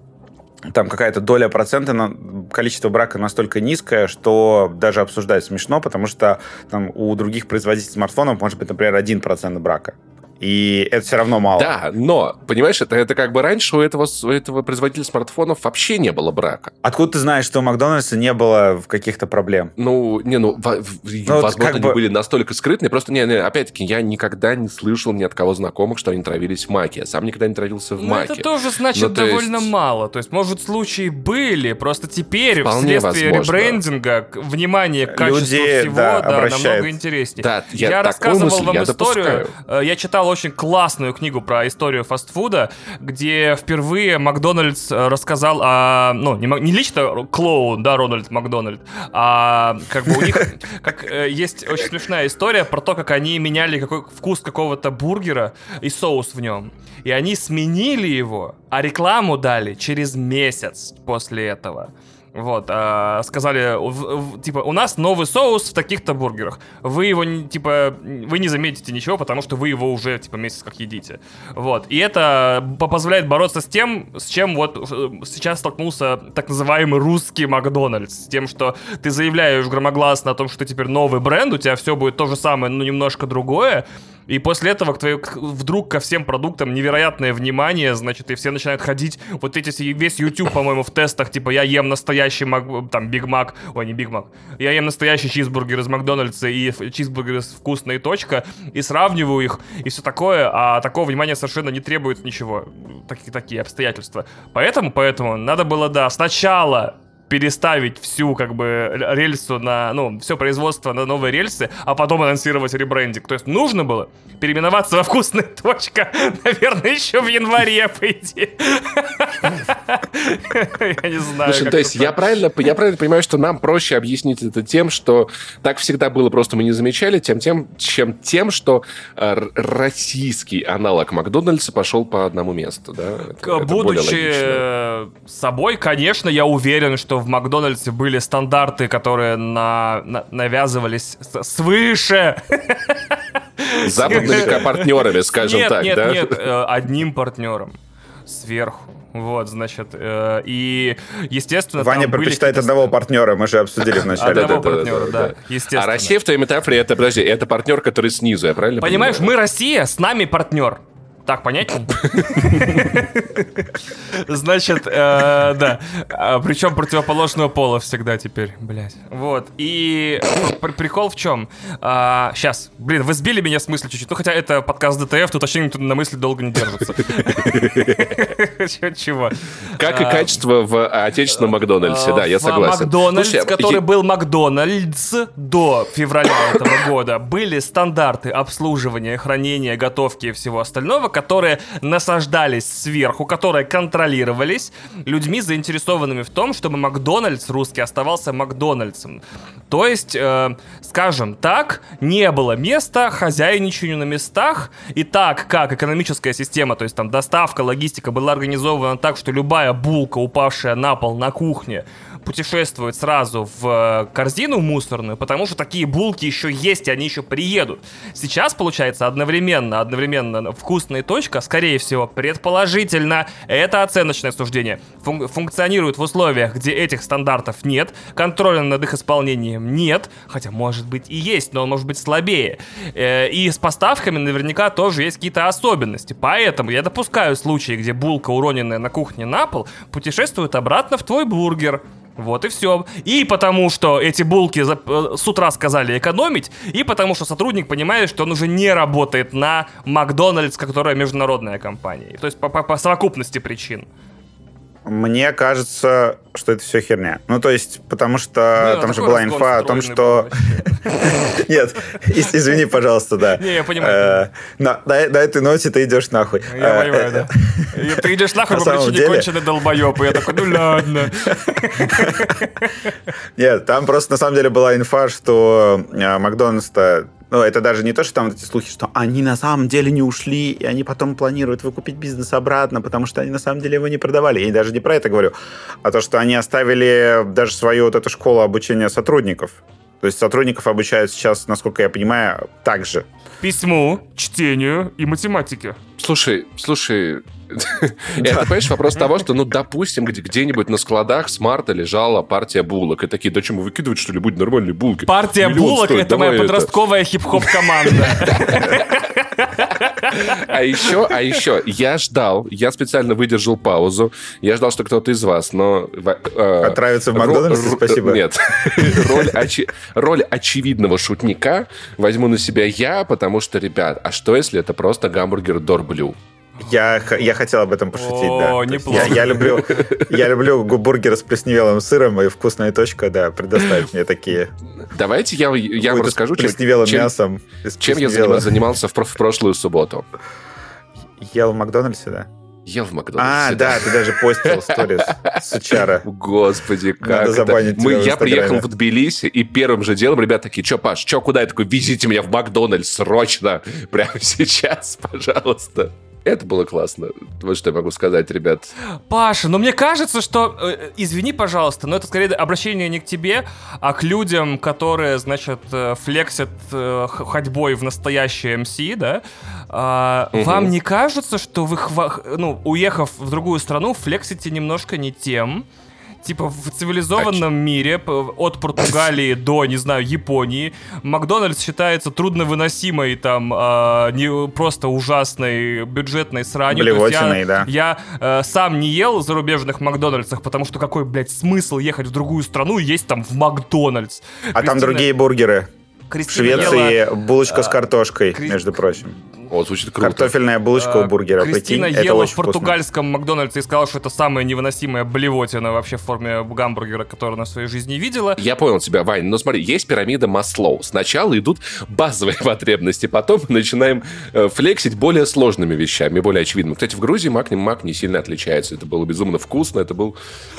Speaker 2: там какая-то доля процента, на, количество брака настолько низкое, что даже обсуждать смешно, потому что там у других производителей смартфонов может быть, например, 1% брака. И это все равно мало.
Speaker 1: Да, но, понимаешь, это, это как бы раньше у этого, у этого производителя смартфонов вообще не было брака.
Speaker 2: Откуда ты знаешь, что у Макдональдса не было каких-то проблем?
Speaker 1: Ну, не, ну, во- в-
Speaker 2: вот
Speaker 1: возможно,
Speaker 2: как
Speaker 1: они
Speaker 2: бы-
Speaker 1: были настолько скрытные. Просто, не, не, опять-таки, я никогда не слышал ни от кого знакомых, что они травились в маке. Я сам никогда не травился в
Speaker 3: Ну,
Speaker 1: маке.
Speaker 3: это тоже значит
Speaker 1: Ну, то
Speaker 3: довольно
Speaker 1: есть-
Speaker 3: мало. То есть, может, случаи были, просто теперь,
Speaker 1: Вполне
Speaker 3: вследствие
Speaker 1: возможно.
Speaker 3: ребрендинга, внимание к качеству
Speaker 2: Люди,
Speaker 3: всего,
Speaker 2: да,
Speaker 3: да, намного интереснее.
Speaker 1: Да, я такую
Speaker 3: рассказывал
Speaker 1: мысль
Speaker 3: вам
Speaker 1: я
Speaker 3: историю.
Speaker 1: допускаю.
Speaker 3: э, Я читал очень классную книгу про историю фастфуда, где впервые Макдональдс э, рассказал о... Ну, не, не лично клоун, да, Рональд Макдональд, а как бы у них как, э, есть очень смешная история про то, как они меняли какой, вкус какого-то бургера и соус в нем. И они сменили его, а рекламу дали через месяц после этого. Вот, а, сказали, в- в- типа, у нас новый соус в таких-то бургерах. Вы его, типа, вы не заметите ничего, потому что вы его уже, типа, месяц как едите. Вот, и это по- позволяет бороться с тем, с чем вот э, сейчас столкнулся так называемый русский Макдональдс. С тем, что ты заявляешь громогласно о том, что ты теперь новый бренд, у тебя все будет то же самое, но немножко другое. И после этого к к- вдруг ко всем продуктам невероятное внимание, значит, и все начинают ходить. Вот эти, весь YouTube, по-моему, в тестах, типа, я ем настоящий Мак- там, Биг Мак, ой, не Биг Мак, я ем настоящий чизбургер из Макдональдса и чизбургер из «Вкусно и точка», и сравниваю их, и все такое, а такого внимания совершенно не требует ничего. Такие, такие обстоятельства. Поэтому, поэтому надо было, да, сначала переставить всю, как бы, рельсу на, ну, все производство на новые рельсы, а потом анонсировать ребрендинг. То есть нужно было переименоваться во вкусная точка, наверное, еще в январе, по идее. Я не знаю.
Speaker 1: Слушай, то есть я правильно, я правильно понимаю, что нам проще объяснить это тем, что так всегда было, просто мы не замечали, тем, тем, чем тем, что э, российский аналог Макдональдса пошел по одному месту, да?
Speaker 3: Будучи э, собой, конечно, я уверен, что в Макдональдсе были стандарты, которые на- на- навязывались свыше.
Speaker 1: Западными партнерами, скажем
Speaker 3: нет,
Speaker 1: так,
Speaker 3: нет,
Speaker 1: да?
Speaker 3: нет, э, одним партнером сверху. Вот, значит, э, и, естественно,
Speaker 2: Ваня
Speaker 3: там были
Speaker 2: предпочитает
Speaker 3: какие-то
Speaker 2: одного партнера, мы же обсудили вначале.
Speaker 3: Одного партнера,
Speaker 1: да,
Speaker 3: да. естественно.
Speaker 1: А Россия в твоей метафоре, это, подожди, это партнер, который снизу, я правильно
Speaker 3: Понимаешь,
Speaker 1: понимаю?
Speaker 3: мы Россия, с нами партнер. Так, понятнее? Значит, э, да. А, Причем противоположного пола всегда теперь, блядь. Вот. И пр- прикол в чем? Сейчас. Блин, вы сбили меня с мысли чуть-чуть. Ну, хотя это подкаст ДТФ, тут вообще никто на мысли долго не держится. Чего?
Speaker 1: Как и
Speaker 3: А,
Speaker 1: качество в отечественном Макдональдсе, да, я согласен.
Speaker 3: Макдональдс,
Speaker 1: Слушай,
Speaker 3: который был Макдональдс до февраля этого года, были стандарты обслуживания, хранения, готовки и всего остального, которые насаждались сверху, которые контролировались людьми, заинтересованными в том, чтобы Макдональдс русский оставался Макдональдсом. То есть, э, скажем так, не было места хозяйничанию на местах, и так как экономическая система, то есть там доставка, логистика была организована так, что любая булка, упавшая на пол на кухне, путешествует сразу в э, корзину мусорную, потому что такие булки еще есть, и они еще приедут. Сейчас, получается, одновременно, одновременно вкусная точка, скорее всего, предположительно, это оценочное суждение, фун- функционирует в условиях, где этих стандартов нет, контроля над их исполнением нет, хотя, может быть, и есть, но он может быть слабее. Э, И с поставками наверняка тоже есть какие-то особенности. Поэтому я допускаю случаи, где булка, уроненная на кухне на пол, путешествует обратно в твой бургер. Вот и все. И потому что эти булки за- э, с утра сказали экономить, и потому что сотрудник понимает, что он уже не работает на Макдональдс, которая международная компания. То есть по, по- по совокупности причин.
Speaker 2: Мне кажется, что это все херня. Ну, то есть, потому что
Speaker 3: Ну,
Speaker 2: там же была инфа о том, что... Нет, из- извини, пожалуйста, да.
Speaker 3: Не, я понимаю.
Speaker 2: Э, На этой ноте ты идешь нахуй.
Speaker 3: Я
Speaker 2: Э,
Speaker 3: понимаю,
Speaker 2: э,
Speaker 3: да. И ты идешь нахуй
Speaker 2: На
Speaker 3: по причине конченый долбоеб. И я такой, ну ладно.
Speaker 2: Нет, там просто на самом деле была инфа, что э, Макдональдс-то ну, это даже не то, что там вот эти слухи, что они на самом деле не ушли, и они потом планируют выкупить бизнес обратно, потому что они на самом деле его не продавали. Я даже не про это говорю, а то, что они оставили даже свою вот эту школу обучения сотрудников. То есть сотрудников обучают сейчас, насколько я понимаю, так же.
Speaker 3: Письму, чтению и математике.
Speaker 1: Слушай, слушай, это, понимаешь, вопрос того, что, ну, допустим, где- где-нибудь на складах с марта лежала партия булок, и такие, да что, мы выкидывать, что ли, будут нормальные булки?
Speaker 3: Партия булок это моя подростковая хип-хоп команда.
Speaker 1: А еще, а еще, я ждал, я специально выдержал паузу, я ждал, что кто-то из вас, но... э,
Speaker 2: Отправиться в
Speaker 1: ро-
Speaker 2: Макдональдс,
Speaker 1: ро-
Speaker 2: спасибо.
Speaker 1: Нет. роль, очи- роль очевидного шутника возьму на себя я, потому что, ребят, а что если это просто гамбургер Дорблю?
Speaker 2: Я, я хотел об этом пошутить,
Speaker 3: О,
Speaker 2: да.
Speaker 3: Неплохо.
Speaker 2: Я, я люблю, я люблю бургеры с плесневелым сыром, и вкусная точка, да, предоставит мне такие.
Speaker 1: Давайте я, я вам расскажу, чем, чем-
Speaker 2: мясом.
Speaker 1: чем я занимался в, в прошлую субботу.
Speaker 2: Ел в Макдональдсе, да?
Speaker 1: Ел в Макдональдсе.
Speaker 2: А, да, ты даже постил сторис, сучара.
Speaker 1: Господи, как
Speaker 2: Надо
Speaker 1: это? Мы, я приехал в Тбилиси, и первым же делом ребята такие, чё, Паш, чё, куда? Я такой, везите меня в Макдональдс срочно, прямо сейчас, пожалуйста. Это было классно. Вот что я могу сказать, ребят.
Speaker 3: Паша, но мне кажется, что... э, извини, пожалуйста, но это скорее обращение не к тебе, а к людям, которые, значит, э, флексят э, ходьбой в настоящее МС, да? А,
Speaker 1: Мгм.
Speaker 3: Вам не кажется, что вы, хва- ну, уехав в другую страну, флексите немножко не тем? Типа в цивилизованном мире, п- от Португалии до, не знаю, Японии, Макдональдс считается трудновыносимой, там, а, не просто ужасной бюджетной сранью. Есть я-
Speaker 2: Блевотиной, да.
Speaker 3: я э, сам не ел в зарубежных Макдональдсах, потому что какой, блядь, смысл ехать в другую страну и есть там в Макдональдс?
Speaker 2: А там
Speaker 3: Кристина-
Speaker 2: другие бургеры. В
Speaker 3: Кристина
Speaker 2: Швеции
Speaker 3: ела-
Speaker 2: булочка с картошкой,
Speaker 3: Кри-
Speaker 2: между прочим.
Speaker 1: О, звучит круто.
Speaker 2: Картофельная булочка у бургера,
Speaker 3: Кристина
Speaker 2: прикинь, это
Speaker 3: ела
Speaker 2: очень
Speaker 3: в
Speaker 2: вкусно.
Speaker 3: португальском Макдональдсе и сказала, что это самая невыносимая блевотина вообще в форме гамбургера, которую она в своей жизни видела.
Speaker 1: Я понял тебя, Вань. Но смотри, есть пирамида Маслоу. Сначала идут базовые потребности, потом мы начинаем э, флексить более сложными вещами, более очевидными. Кстати, в Грузии мак, не- мак не сильно отличается. Это было безумно вкусно, это был...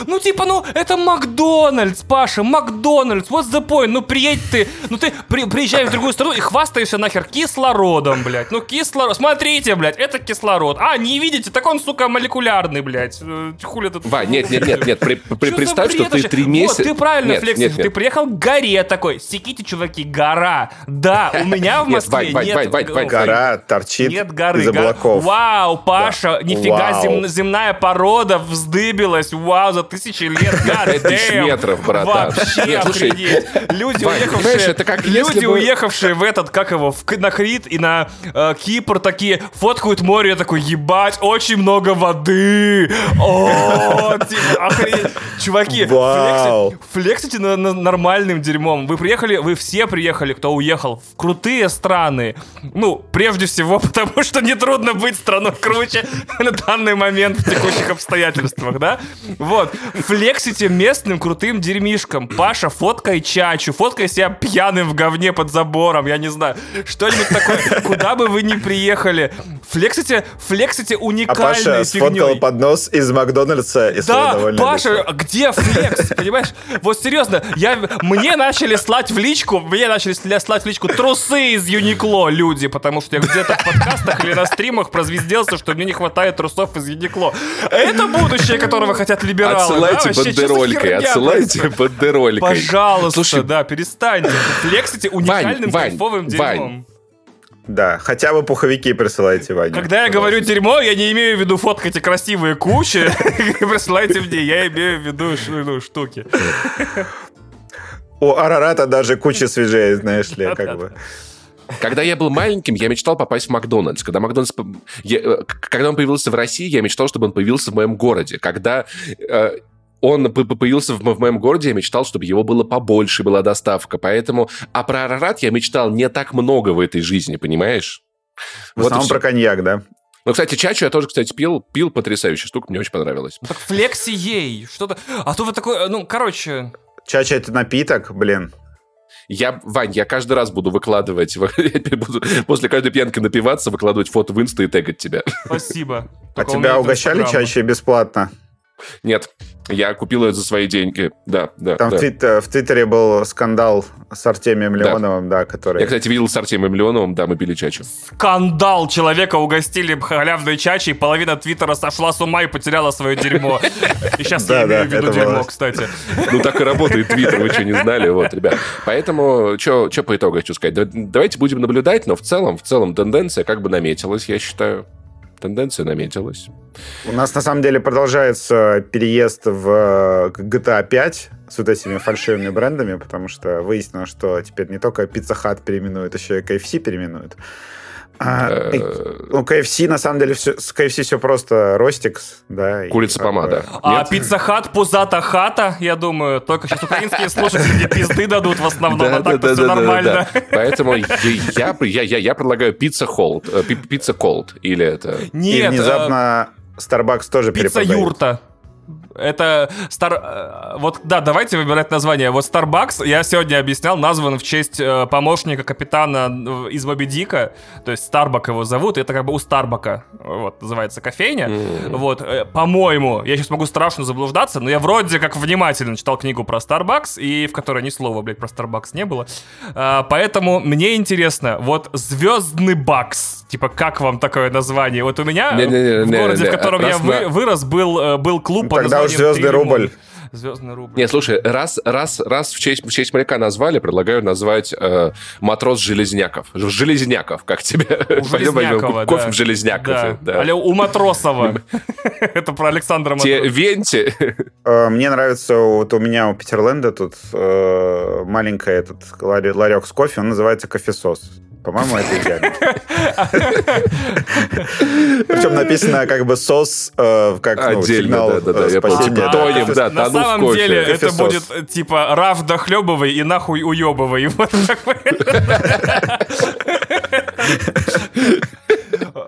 Speaker 3: Ну, типа, ну, это Макдональдс, Паша, Макдональдс, what's the point? Ну, приедь ты, ну, ты при- приезжаешь в другую страну и хвастаешься нахер кислородом, блядь. Ну, кислород, смотрите, блядь, это кислород. А, не видите? Так он, сука, молекулярный, блядь. Э, Хули тут...
Speaker 1: Вань, нет, нет, нет, нет. При- при- представь, что ты три месяца...
Speaker 3: Вот, ты правильно
Speaker 1: Нет,
Speaker 3: флексишь.
Speaker 1: нет, нет.
Speaker 3: Ты приехал к горе такой. Секите, чуваки, гора. Да, у меня в Москве нет...
Speaker 1: Вань, Вань, Вань,
Speaker 2: Гора торчит
Speaker 3: Нет горы.
Speaker 2: из облаков.
Speaker 3: Вау, Паша, нифига
Speaker 2: Вау.
Speaker 3: зем- земная порода вздыбилась. Вау, за тысячи лет.
Speaker 1: Пять тысяч метров, братан.
Speaker 3: Вообще охренеть. Люди, уехавшие,
Speaker 1: понимаешь, это как если
Speaker 3: люди уехавшие в этот, как его, на Крит и на э, Кипр такие фоткают море, я такой, ебать, очень много воды. О, типа, охренеть. Чуваки, флексите, флексите на- на- нормальным дерьмом. Вы приехали, вы все приехали, кто уехал, в крутые страны. Ну, прежде всего, потому что нетрудно быть страной круче на данный момент в текущих обстоятельствах, да? Вот. Флексите местным крутым дерьмишком. Паша, фоткай чачу, фоткай себя пьяным в говне под забором, я не знаю. Что-нибудь такое. Куда бы вы ни приехали. Флексите, флексите
Speaker 2: А
Speaker 3: уникальной
Speaker 2: Паша
Speaker 3: фигней.
Speaker 2: поднос из Макдональдса и
Speaker 3: Да, Паша,
Speaker 2: лицо.
Speaker 3: где флекс, понимаешь? Вот серьезно, я, мне начали слать в личку, мне начали слать в личку трусы из Юникло люди, потому что я где-то в подкастах или на стримах прозвезделся, что мне не хватает трусов из Юникло. Это будущее, которого хотят либералы. да?
Speaker 1: Отсылайте
Speaker 3: за
Speaker 1: бандеролькой, отсылайте
Speaker 3: происходит?
Speaker 1: бандеролькой.
Speaker 3: Пожалуйста,
Speaker 1: Слушай,
Speaker 3: да, перестаньте. Флексите уникальным
Speaker 1: Вань,
Speaker 3: кайфовым
Speaker 1: Вань.
Speaker 2: Да, хотя бы пуховики присылайте, Ваня.
Speaker 3: Когда я говорю дерьмо, я не имею в виду фоткайте красивые кучи, присылайте мне, я имею в виду ну, штуки.
Speaker 2: У Арарата даже куча свежее, знаешь ли, как бы.
Speaker 1: Когда я был маленьким, я мечтал попасть в Макдональдс. Когда Макдональдс... я, э, когда он появился в России, я мечтал, чтобы он появился в моем городе. Когда э, он появился в, мо- в моем городе, я мечтал, чтобы его было побольше, была доставка. Поэтому... А про Арарат я мечтал не так много в этой жизни, понимаешь?
Speaker 2: В
Speaker 1: Вот
Speaker 2: основном про коньяк, да?
Speaker 1: Ну, кстати, чачу я тоже, кстати, пил. Пил потрясающая штука, мне очень понравилось.
Speaker 3: Ну Так флекси ей, что-то... А то вы такой, ну, короче...
Speaker 2: Чача это напиток, блин.
Speaker 1: Я, Вань, я каждый раз буду выкладывать, буду после каждой пьянки напиваться, выкладывать фото в инста и тегать тебя.
Speaker 3: Спасибо.
Speaker 2: А
Speaker 3: Только меня
Speaker 2: тебя угощали чаще бесплатно?
Speaker 1: Нет, я купил это за свои деньги. Да, да,
Speaker 2: Там
Speaker 1: да.
Speaker 2: в, твит- в Твиттере был скандал с Артемием
Speaker 1: Да.
Speaker 2: Леоновым, да, который...
Speaker 1: Я, кстати, видел с Артемием Леоновым, да, мы пили чачу.
Speaker 3: Скандал! Человека угостили халявной чачей, половина твиттера сошла с ума и потеряла свое дерьмо. И сейчас я
Speaker 2: Да, да,
Speaker 3: имею в виду дерьмо, кстати.
Speaker 1: Ну, так и работает Твиттер, вы что, не знали? Вот, ребят. Поэтому, что по итогу хочу сказать? Да- Давайте будем наблюдать, но в целом, в целом тенденция как бы наметилась, я считаю. Тенденция наметилась.
Speaker 2: У нас на самом деле продолжается переезд в э, GTA 5 с вот этими фальшивыми брендами, потому что выяснилось, что теперь не только Pizza Hut переименуют, еще и KFC переименуют. А,
Speaker 1: Э,
Speaker 2: ну, KFC, на самом деле, все, с KFC все просто Ростикс, да. и
Speaker 1: Курица
Speaker 2: как бы-
Speaker 1: помада.
Speaker 3: А
Speaker 1: Нет?
Speaker 3: Pizza Hut, пузата хата, я думаю, только сейчас украинские слушатели пизды дадут в основном, а так-то все нормально.
Speaker 1: Поэтому я, я, я, я, я предлагаю pizza hold, э, пи- pizza cold, или это...
Speaker 2: И
Speaker 3: Нет, э,
Speaker 2: внезапно Starbucks тоже
Speaker 3: пицца
Speaker 2: перепродают.
Speaker 3: Это Стар... э, Вот, да, давайте выбирать название. Вот Starbucks, я сегодня объяснял, назван в честь э, помощника капитана э, из Моби Дика. То есть Старбак его зовут, это как бы у Старбака. Вот, называется кофейня.
Speaker 1: М.
Speaker 3: Вот, по-моему, я сейчас могу страшно заблуждаться, но я вроде как внимательно читал книгу про Starbucks, и в которой ни слова, блядь, про Starbucks не было. А, поэтому мне интересно, вот Звездный Бакс, типа, как вам такое название? Вот у меня в
Speaker 1: не,
Speaker 3: городе, в котором я вы- вырос, был, был клуб под названием
Speaker 2: «Звездный рубль».
Speaker 3: Звездный рубль.
Speaker 1: Не, слушай, раз, раз, раз в честь, в честь моряка назвали, предлагаю назвать э, матрос Железняков. Железняков, как тебе?
Speaker 3: У
Speaker 1: Пойдем возьмем кофе
Speaker 3: да.
Speaker 1: в Железнякове.
Speaker 3: Да. у Матросова. Это про Александра
Speaker 1: Те
Speaker 3: Матросова.
Speaker 1: венти.
Speaker 2: Э, Мне нравится, вот у меня у Питерленда тут э, маленький этот ларек с кофе, он называется кофесос. По-моему, это идеально. Причем написано как бы сос, э, как ну,
Speaker 1: Отдельно,
Speaker 2: сигнал
Speaker 1: да-да-да,
Speaker 2: э,
Speaker 1: я понял.
Speaker 2: спасения.
Speaker 1: Типа тонем, да,
Speaker 3: На самом деле это будет э, типа Раф дохлебывай и нахуй уебывай. Вот такой.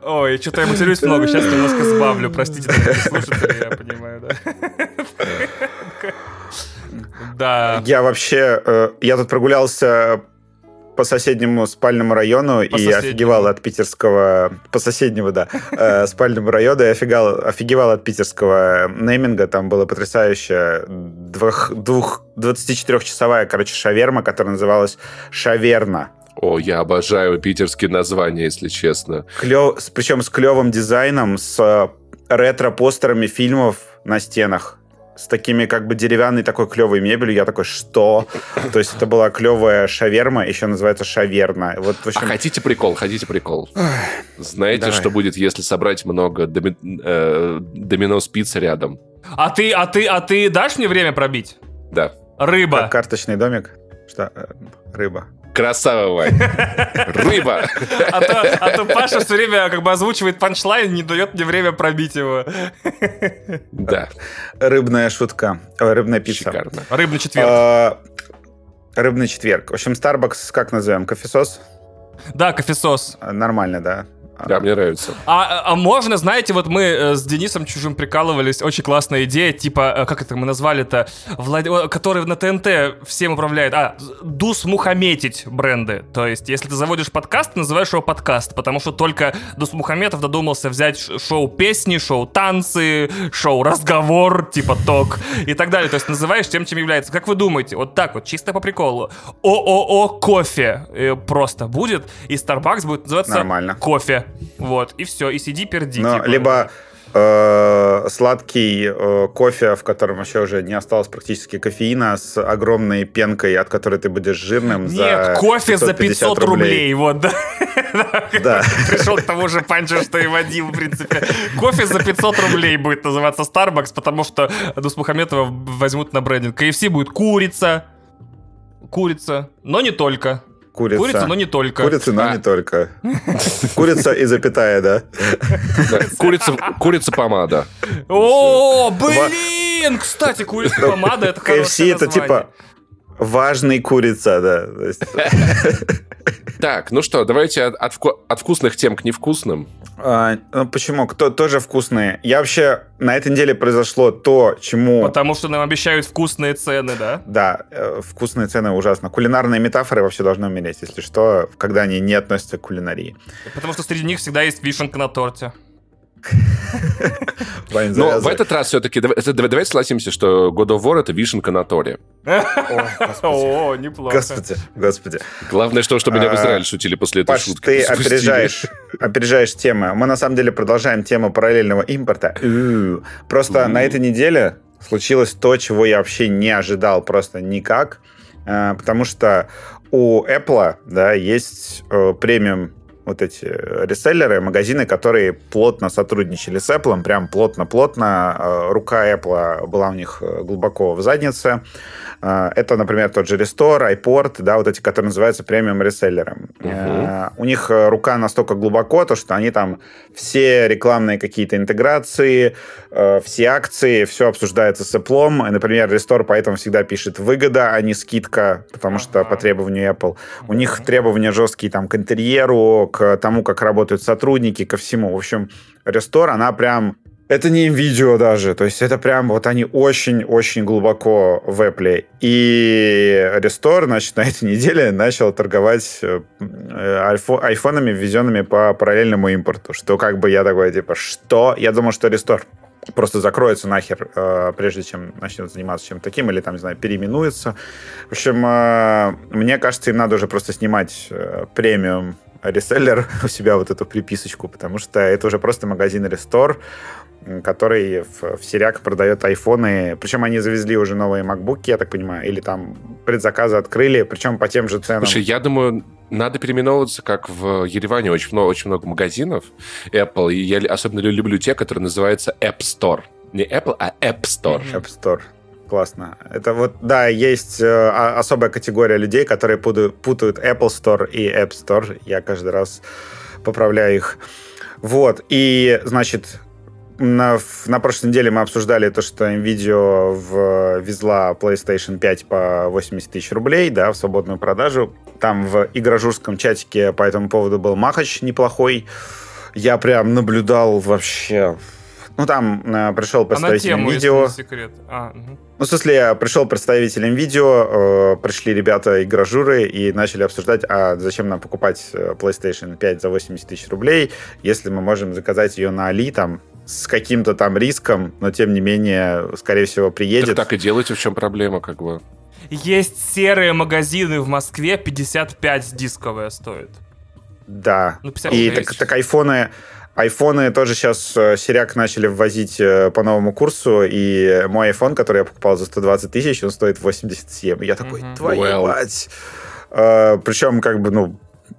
Speaker 3: Ой, что-то я матерюсь много, сейчас немножко сбавлю, простите, слушатели, я понимаю, да. Да.
Speaker 2: Я вообще, э, я тут прогулялся по соседнему спальному району
Speaker 3: По
Speaker 2: и
Speaker 3: соседнему.
Speaker 2: офигевал от питерского, по соседнему, да, э, спальному району, и офигал, офигевал от питерского нейминга. Там была потрясающая двух, двух, 24-часовая, короче, шаверма, которая называлась Шаверна.
Speaker 1: О, я обожаю питерские названия, если честно.
Speaker 2: Клё... с- Причем с клевым дизайном, с э, ретро-постерами фильмов на стенах. С такими как бы деревянной такой клевой мебелью. Я такой, что? То есть это была клевая шаверма, еще называется шаверна. Вот, в
Speaker 1: А
Speaker 2: общем,
Speaker 1: хотите прикол? Хотите прикол? Знаете,
Speaker 2: Давай.
Speaker 1: что будет, если собрать много доми- э, домино спиц рядом?
Speaker 3: А ты, а ты, а ты дашь мне время пробить?
Speaker 1: Да.
Speaker 3: Рыба.
Speaker 2: как карточный домик. Что? Э, Рыба.
Speaker 1: Красава, Вань. Рыба.
Speaker 3: А то, а то Паша все время как бы озвучивает панчлайн, не дает мне время пробить его.
Speaker 1: Да.
Speaker 2: Рыбная шутка. Ой, рыбная пицца.
Speaker 1: Шикарно.
Speaker 3: Рыбный четверг.
Speaker 2: А, Рыбный четверг. В общем, Starbucks как назовем? Кофесос?
Speaker 3: Да, кофесос.
Speaker 2: Нормально, да.
Speaker 1: Да, мне нравится.
Speaker 3: А, а можно, знаете, вот мы э, с Денисом Чужим прикалывались, очень классная идея, типа, э, как это мы назвали-то, Влад... который на ТНТ всем управляет, а, Дус Мухаметить бренды, то есть, если ты заводишь подкаст, ты называешь его подкаст, потому что только Дус Мухаметов додумался взять шоу песни, шоу танцы, шоу разговор, типа ток и так далее, то есть называешь тем, чем является. Как вы думаете, вот так вот, чисто по приколу, ООО кофе э, просто будет, и Starbucks будет называться
Speaker 2: Нормально.
Speaker 3: кофе. Вот, и все, и сиди, перди.
Speaker 2: Ну,
Speaker 3: типа.
Speaker 2: либо э, сладкий э, кофе, в котором вообще уже не осталось практически кофеина, с огромной пенкой, от которой ты будешь жирным. за
Speaker 3: Нет, кофе за
Speaker 2: 550
Speaker 3: 500 рублей, вот, да.
Speaker 2: Да.
Speaker 3: Пришел к тому же панчу, что и Вадим, в принципе. Кофе за 500 рублей будет называться Starbucks, потому что Дусмухаметова возьмут на брендинг. KFC будет курица. Курица, но не только.
Speaker 2: Курица.
Speaker 3: Курица, но не только.
Speaker 2: Курица, но
Speaker 1: А.
Speaker 2: не только. Курица и запятая, да?
Speaker 1: Курица, курица помада.
Speaker 3: О, блин! Кстати, курица помада, это
Speaker 2: KFC
Speaker 3: хорошее
Speaker 2: это типа важный курица, да.
Speaker 1: Так, ну что, давайте от, от вку- от вкусных тем к невкусным.
Speaker 2: а, ну, почему? Кто тоже вкусные? Я вообще на этой неделе произошло то, чему
Speaker 3: Потому что нам обещают вкусные цены, да?
Speaker 2: Да, э, вкусные цены ужасно. Кулинарные метафоры вообще должны умереть, если что, когда они не относятся к кулинарии.
Speaker 3: Потому что среди них всегда есть вишенка на торте.
Speaker 1: Но в этот раз все-таки давайте согласимся, что God of War это вишенка на торе.
Speaker 3: О, неплохо.
Speaker 2: Господи, господи.
Speaker 1: Главное, что, чтобы меня в
Speaker 2: А,
Speaker 1: Израиле шутили после этой шутки.
Speaker 2: ты опережаешь, опережаешь темы. Мы на самом деле продолжаем тему параллельного импорта. Просто на этой неделе случилось то, чего я вообще не ожидал просто никак. Э, Потому что у Apple да, есть э, премиум вот эти реселлеры, магазины, которые плотно сотрудничали с Apple, прям плотно-плотно. Э, Рука Apple была у них э, глубоко в заднице. Э, Это, например, тот же Restore, iPort, да, вот эти, которые называются премиум реселлером. Э, У них э, рука настолько глубоко, то, что они там все рекламные какие-то интеграции, э, все акции, все обсуждается с Apple. И, Например, Restore поэтому всегда пишет выгода, а не скидка, потому что по требованию Apple. У них требования жесткие там к интерьеру, к тому, как работают сотрудники, ко всему. В общем, Restore, она прям это не видео даже, то есть это прям вот они очень-очень глубоко в Apple. И Restore, значит, на этой неделе начал торговать э, э, айфо- айфонами, ввезенными по параллельному импорту. Что как бы я такой, типа, что? Я думал, что Restore просто закроется нахер, э, прежде чем начнет заниматься чем-то таким, или там, не знаю, переименуется. В общем, мне кажется, им надо уже просто снимать премиум реселлер у себя вот эту приписочку, потому что это уже просто магазин м, который в, в Сиряк продает айфоны. Причем они завезли уже новые макбуки, я так понимаю, или там предзаказы открыли, причем по тем же ценам.
Speaker 1: Слушай, я думаю, надо переименовываться, как в Ереване очень много, очень много магазинов Apple, и я особенно лю- люблю те, которые называются App Store. Не Apple, а App Store.
Speaker 2: App Store. Классно. Это вот, да, есть э, особая категория людей, которые путают, путают Apple Store и App Store. Я каждый раз поправляю их. Вот. И, значит, на, на прошлой неделе мы обсуждали то, что NVIDIA в- везла PlayStation 5 по 80 тысяч рублей, да, в свободную продажу. Там в игрожурском чатике по этому поводу был махач неплохой. Я прям наблюдал вообще... Ну, там э, пришел
Speaker 3: А на
Speaker 2: представитель
Speaker 3: тему, не секрет. А, мгм.
Speaker 2: Ну, в смысле, пришел представитель NVIDIA, э, пришли ребята игражуры и начали обсуждать, а зачем нам покупать э, PlayStation 5 за 80 тысяч рублей, если мы можем заказать ее на Али там с каким-то там риском, но тем не менее, скорее всего,
Speaker 1: Так,
Speaker 2: приедет.
Speaker 1: так и делайте, в чем проблема, как бы.
Speaker 3: Есть серые магазины в Москве, 55 дисковая стоит.
Speaker 2: Да.
Speaker 3: Ну, 50
Speaker 2: И так, так айфоны, айфоны тоже сейчас э, Сиряк начали ввозить э, по новому курсу, и мой iPhone, который я покупал за 120 тысяч, он стоит 87. И я такой,
Speaker 3: Мгм.
Speaker 2: твою
Speaker 1: Well.
Speaker 2: мать. Э, Причем, как бы, ну,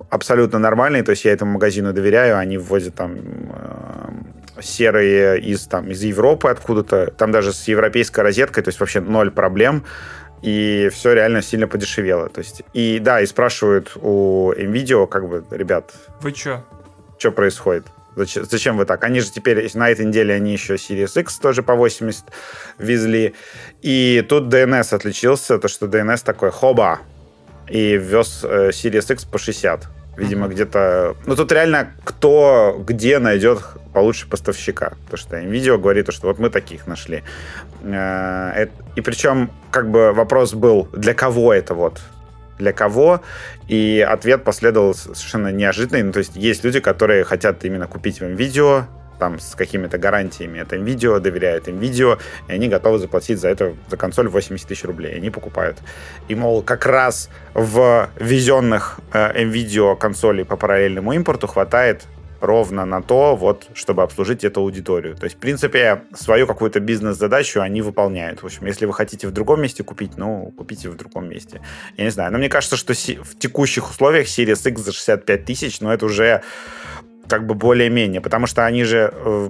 Speaker 2: абсолютно нормальный, то есть я этому магазину доверяю, они ввозят там э, серые из, там, из Европы откуда-то, там даже с европейской розеткой, то есть вообще ноль проблем. и все реально сильно подешевело. То есть, и да, и спрашивают у NVIDIA, как бы, ребят...
Speaker 3: Вы чё?
Speaker 2: Что происходит? Зачем, зачем вы так? Они же теперь, на этой неделе они еще Series X тоже по 80 везли. И тут DNS отличился, то что DNS такой хоба, и ввез э, Series X по 60. Видимо, mm-hmm. где-то... Ну, тут реально кто где найдет получше поставщика. Потому что NVIDIA говорит, что вот мы таких нашли. Э, и причем, как бы вопрос был, для кого это вот? Для кого? И ответ последовал совершенно неожиданный. Ну, то есть есть люди, которые хотят именно купить вам видео, там с какими-то гарантиями это видео, доверяют им видео, и они готовы заплатить за это, за консоль 80 тысяч рублей. Они покупают. И, мол, как раз в везенных э, NVIDIA консолей по параллельному импорту хватает ровно на то, вот, чтобы обслужить эту аудиторию. То есть, в принципе, свою какую-то бизнес-задачу они выполняют. В общем, если вы хотите в другом месте купить, ну, купите в другом месте. Я не знаю, но мне кажется, что в текущих условиях Series X за 65 тысяч, но это уже как бы более-менее, потому что они же э,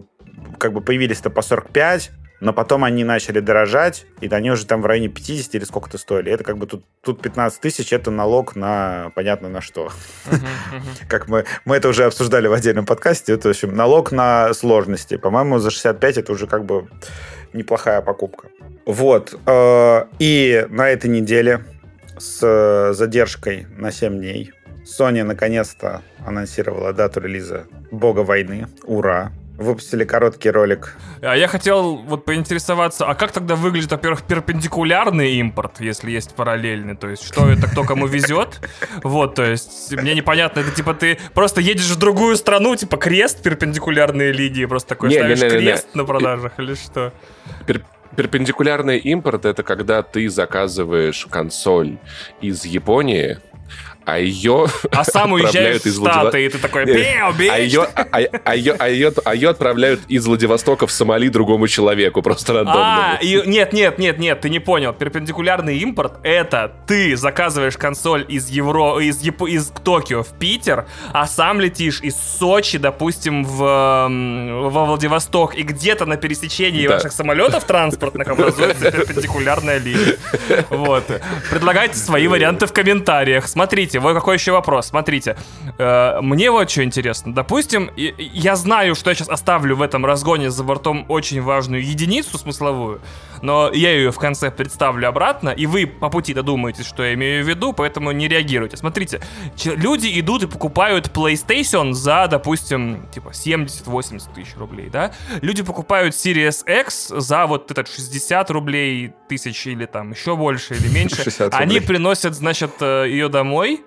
Speaker 2: как бы появились-то по 45, но потом они начали дорожать, и они уже там в районе 50 или сколько-то стоили. Это как бы тут, тут 15 тысяч, это налог на понятно на что. Как мы, мы это уже обсуждали в отдельном подкасте, это, в общем, налог на сложности. По-моему, за 65 это уже как бы неплохая покупка. Вот. Э, и на этой неделе с задержкой на 7 дней Sony наконец-то анонсировала дату релиза Бога войны. Ура! Выпустили короткий ролик.
Speaker 3: А я хотел вот поинтересоваться, а как тогда выглядит, во-первых, перпендикулярный импорт, если есть параллельный? То есть, что это, кто кому везет? Вот, то есть, мне непонятно, это типа ты просто едешь в другую страну, типа крест, перпендикулярные линии, просто такой не, ставишь не, не, крест на продажах или что?
Speaker 1: Пер перпендикулярный импорт это когда ты заказываешь консоль из Японии, а ее
Speaker 3: а сам уезжаешь из Штаты, и ты такой, беу,
Speaker 1: а ее, а, а, ее, а, ее, а ее отправляют из Владивостока в Сомали другому человеку, просто рандомно.
Speaker 3: А, и, нет, нет, нет, нет, ты не понял. Перпендикулярный импорт — это ты заказываешь консоль из Евро, из, Яп... из Токио в Питер, а сам летишь из Сочи, допустим, в, во Владивосток, и где-то на пересечении да. ваших самолетов транспортных образуется перпендикулярная линия. Вот. Предлагайте свои варианты в комментариях. Смотрите, смотрите, вот какой еще вопрос. Смотрите, э, мне вот что интересно. Допустим, я знаю, что я сейчас оставлю в этом разгоне за бортом очень важную единицу смысловую, но я ее в конце представлю обратно, и вы по пути додумаетесь, что я имею в виду, поэтому не реагируйте. Смотрите, люди идут и покупают PlayStation за, допустим, типа 70-80 тысяч рублей, да? Люди покупают Series X за вот этот 60 рублей тысяч или там еще больше или меньше. Они приносят, значит, э, ее домой,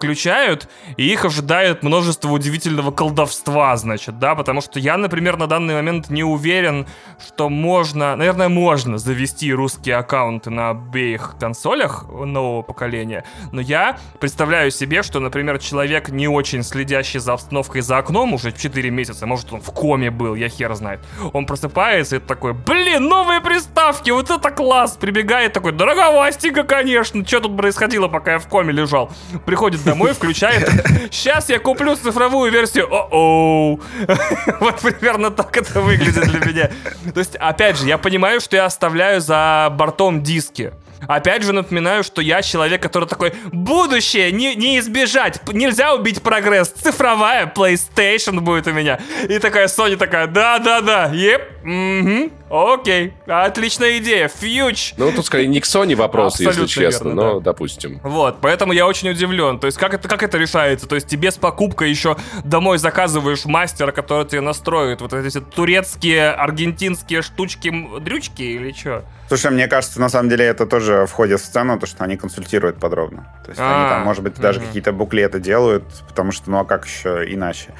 Speaker 3: включают, и их ожидает множество удивительного колдовства, значит, да, потому что я, например, на данный момент не уверен, что можно, наверное, можно завести русские аккаунты на обеих консолях нового поколения, но я представляю себе, что, например, человек, не очень следящий за обстановкой за окном уже 4 месяца, может, он в коме был, я хер знает, он просыпается и такой, блин, новые приставки, вот это класс, прибегает такой, дороговастенько, конечно, что тут происходило, пока я в коме лежал, приходит домой, включает. Сейчас я куплю цифровую версию. О-оу. Вот примерно так это выглядит для меня. То есть, опять же, я понимаю, что я оставляю за бортом диски. Опять же напоминаю, что я человек, который такой, будущее не, не избежать, нельзя убить прогресс, цифровая PlayStation будет у меня. И такая Sony такая, да-да-да, еп, угу, окей, отличная идея, фьюч.
Speaker 1: Ну, тут скорее не к Sony вопрос, Абсолютно если честно, верно, но да. допустим.
Speaker 3: Вот, поэтому я очень удивлен. То есть как это, как это решается? То есть тебе с покупкой еще домой заказываешь мастера, который тебе настроит вот эти турецкие, аргентинские штучки-дрючки или что?
Speaker 2: Слушай, мне кажется, на самом деле это тоже входит в сцену, то, что они консультируют подробно. То есть они там, а, может быть, даже какие-то буклеты делают, потому что, ну а как еще иначе?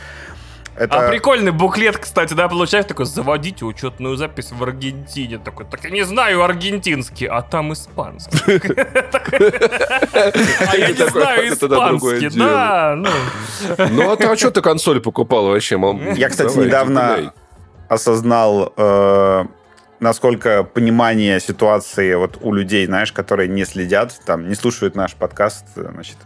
Speaker 3: Это... А прикольный буклет, кстати, да, получается такой, заводите учетную запись в Аргентине. Такой, так я не знаю аргентинский, а там испанский. А я не знаю испанский, да.
Speaker 1: Ну, ну а что ты консоль покупал вообще?
Speaker 2: Я, кстати, недавно осознал э, насколько понимание ситуации вот у людей, знаешь, которые не следят, там, не слушают наш подкаст, значит,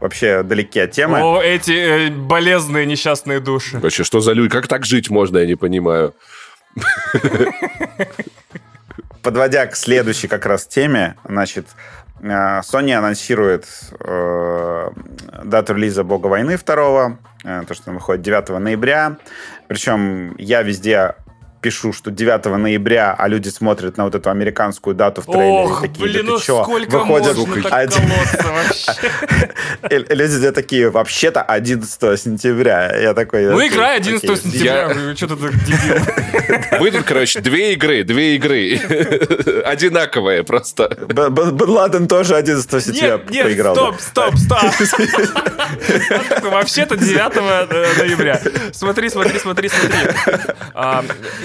Speaker 2: вообще далеки от темы.
Speaker 3: О, эти э, болезные несчастные души.
Speaker 1: Вообще, что за люди? Как так жить можно, я не понимаю.
Speaker 2: подводя к следующей как раз теме, значит, э, Sony анонсирует э, дату релиза Бога войны 2, э, то, что он выходит 9 ноября. Причем я везде пишу, что 9 ноября, а люди смотрят на вот эту американскую дату в трейлере.
Speaker 3: Ох,
Speaker 2: такие,
Speaker 3: блин,
Speaker 2: да
Speaker 3: ну
Speaker 2: чё?
Speaker 3: сколько
Speaker 2: Выходят
Speaker 3: можно так
Speaker 2: один- Люди такие, вообще-то 11 сентября. Я такой...
Speaker 3: Ну, играй 11
Speaker 2: окей.
Speaker 3: сентября, что ты так дебил?
Speaker 1: Выйдут, короче, две игры, две игры. Одинаковые просто.
Speaker 2: Бен Ладен тоже 11 сентября
Speaker 3: Нет, нет,
Speaker 2: поиграл. да?
Speaker 3: стоп, стоп, стоп. Вообще-то 9 э, ноября. Смотри, смотри, смотри, смотри.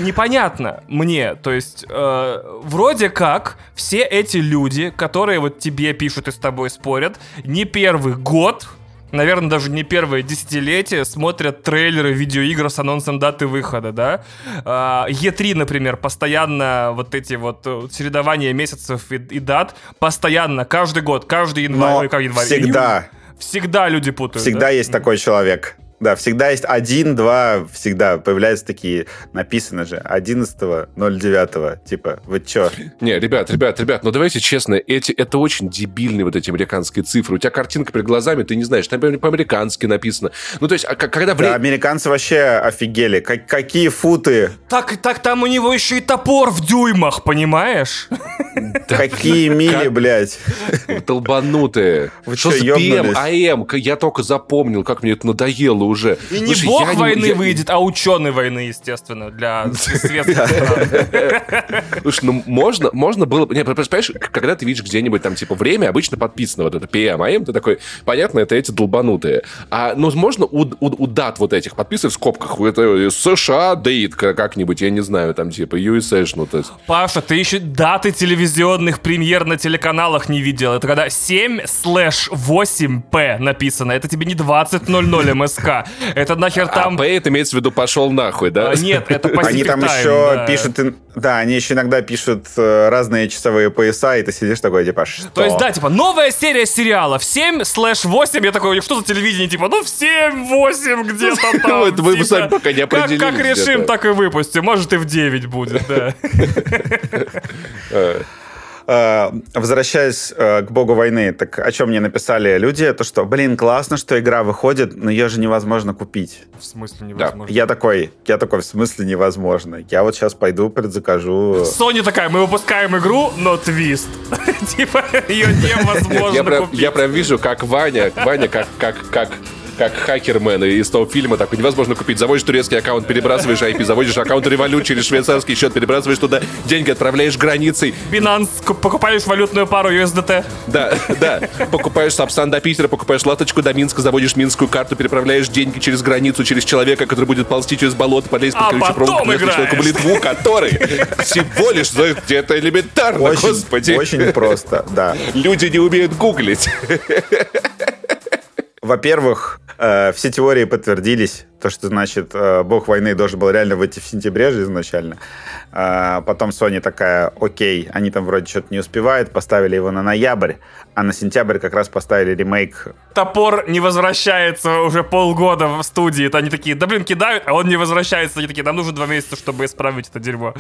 Speaker 3: А, Непонятно мне, то есть э, вроде как все эти люди, которые вот тебе пишут и с тобой спорят, не первый год наверное, даже не первое десятилетие смотрят трейлеры видеоигр с анонсом даты выхода, да? А, E3, например, постоянно вот эти вот э, чередования месяцев и, и дат, постоянно, каждый год, каждый январь,
Speaker 2: Но
Speaker 3: ой, как январь,
Speaker 2: всегда,
Speaker 3: всегда люди путают.
Speaker 2: всегда
Speaker 3: да?
Speaker 2: есть такой человек. Да, всегда есть один, два, всегда появляются такие, написано же, 11.09, типа, вы чё?
Speaker 1: Не, ребят, ребят, ребят, ну давайте честно, эти, это очень дебильные вот эти американские цифры. У тебя картинка перед глазами, ты не знаешь, там по-американски написано. Ну, то есть, а когда
Speaker 2: Да, американцы вообще офигели. Как, какие футы,
Speaker 3: Так, так там у него еще и топор в дюймах, понимаешь?
Speaker 2: какие мили, блядь.
Speaker 1: Долбанутые.
Speaker 2: Вы
Speaker 1: Что с
Speaker 2: ёбнулись?
Speaker 1: АМ? Я только запомнил, как мне это надоело уже.
Speaker 3: И не
Speaker 1: Слушай,
Speaker 3: бог
Speaker 1: я
Speaker 3: войны
Speaker 1: я-
Speaker 3: выйдет, а ученый войны, естественно, для светских.
Speaker 1: Слушай, ну можно, можно было... Не, понимаешь, когда ты видишь где-нибудь там, типа, время, обычно подписано вот это PM, AM, ты такой, понятно, это эти долбанутые. А, ну, можно у, у- у дат вот этих подписывать в скобках, это США date как-нибудь, я не знаю, там, типа, USA, ну, то есть...
Speaker 3: Паша, ты еще даты телевизионных премьер на телеканалах не видел. Это когда 7 слэш 8P написано. Это тебе не 20.00 МСК. Это нахер
Speaker 1: Там...
Speaker 3: там...
Speaker 1: А это имеется в виду пошел нахуй, да?
Speaker 3: А, Нет, это Pacific
Speaker 2: Они там
Speaker 3: Time,
Speaker 2: еще
Speaker 3: да.
Speaker 2: пишут, да, они еще иногда пишут э, разные часовые пояса, и ты сидишь такой, типа, что?
Speaker 3: То есть, да, типа, новая серия сериала в 7 слэш 8. Я такой, что за телевидение? Типа, ну в 7, 8 где-то там.
Speaker 1: Это вы
Speaker 3: типа,
Speaker 1: сами пока не определились
Speaker 3: Как решим, так и выпустим. Может и в 9 будет, да.
Speaker 2: Э, возвращаясь э, к богу войны, так о чем мне написали люди, то что, блин, классно, что игра выходит, но ее же невозможно купить.
Speaker 3: В смысле
Speaker 1: Да.
Speaker 3: невозможно?
Speaker 2: Я такой, я такой, в смысле невозможно? Я вот сейчас пойду предзакажу.
Speaker 3: Sony такая, мы выпускаем игру, но твист. Типа, ее невозможно купить.
Speaker 1: я прям вижу, как Ваня, Ваня, как, как, как, хакермен из того фильма, такой, невозможно купить. Заводишь турецкий аккаунт, перебрасываешь IP, заводишь аккаунт Revolut через швейцарский счет, перебрасываешь туда деньги, отправляешь границей.
Speaker 3: Binance, ку- покупаешь валютную пару USDT.
Speaker 1: Да, да. Покупаешь Сапсан до Питера, покупаешь латочку до Минска, заводишь минскую карту, переправляешь деньги через границу, через человека, который будет ползти через болото, подлезть
Speaker 3: А
Speaker 1: под колючую
Speaker 3: потом
Speaker 1: проволоку, человеку
Speaker 3: играешь.
Speaker 1: молитву, который всего лишь где-то элементарно,
Speaker 2: Очень,
Speaker 1: господи.
Speaker 2: очень просто, да.
Speaker 1: Люди не умеют гуглить.
Speaker 2: Во-первых, э, все теории подтвердились. То, что, значит, э, бог войны должен был реально выйти в сентябре же изначально. А потом Sony такая, окей, они там вроде что-то не успевают, поставили его на ноябрь, а на сентябрь как раз поставили ремейк.
Speaker 3: Топор не возвращается уже полгода в студии. Это они такие, да блин, кидают, а он не возвращается. Они такие, нам нужно два месяца, чтобы исправить это дерьмо.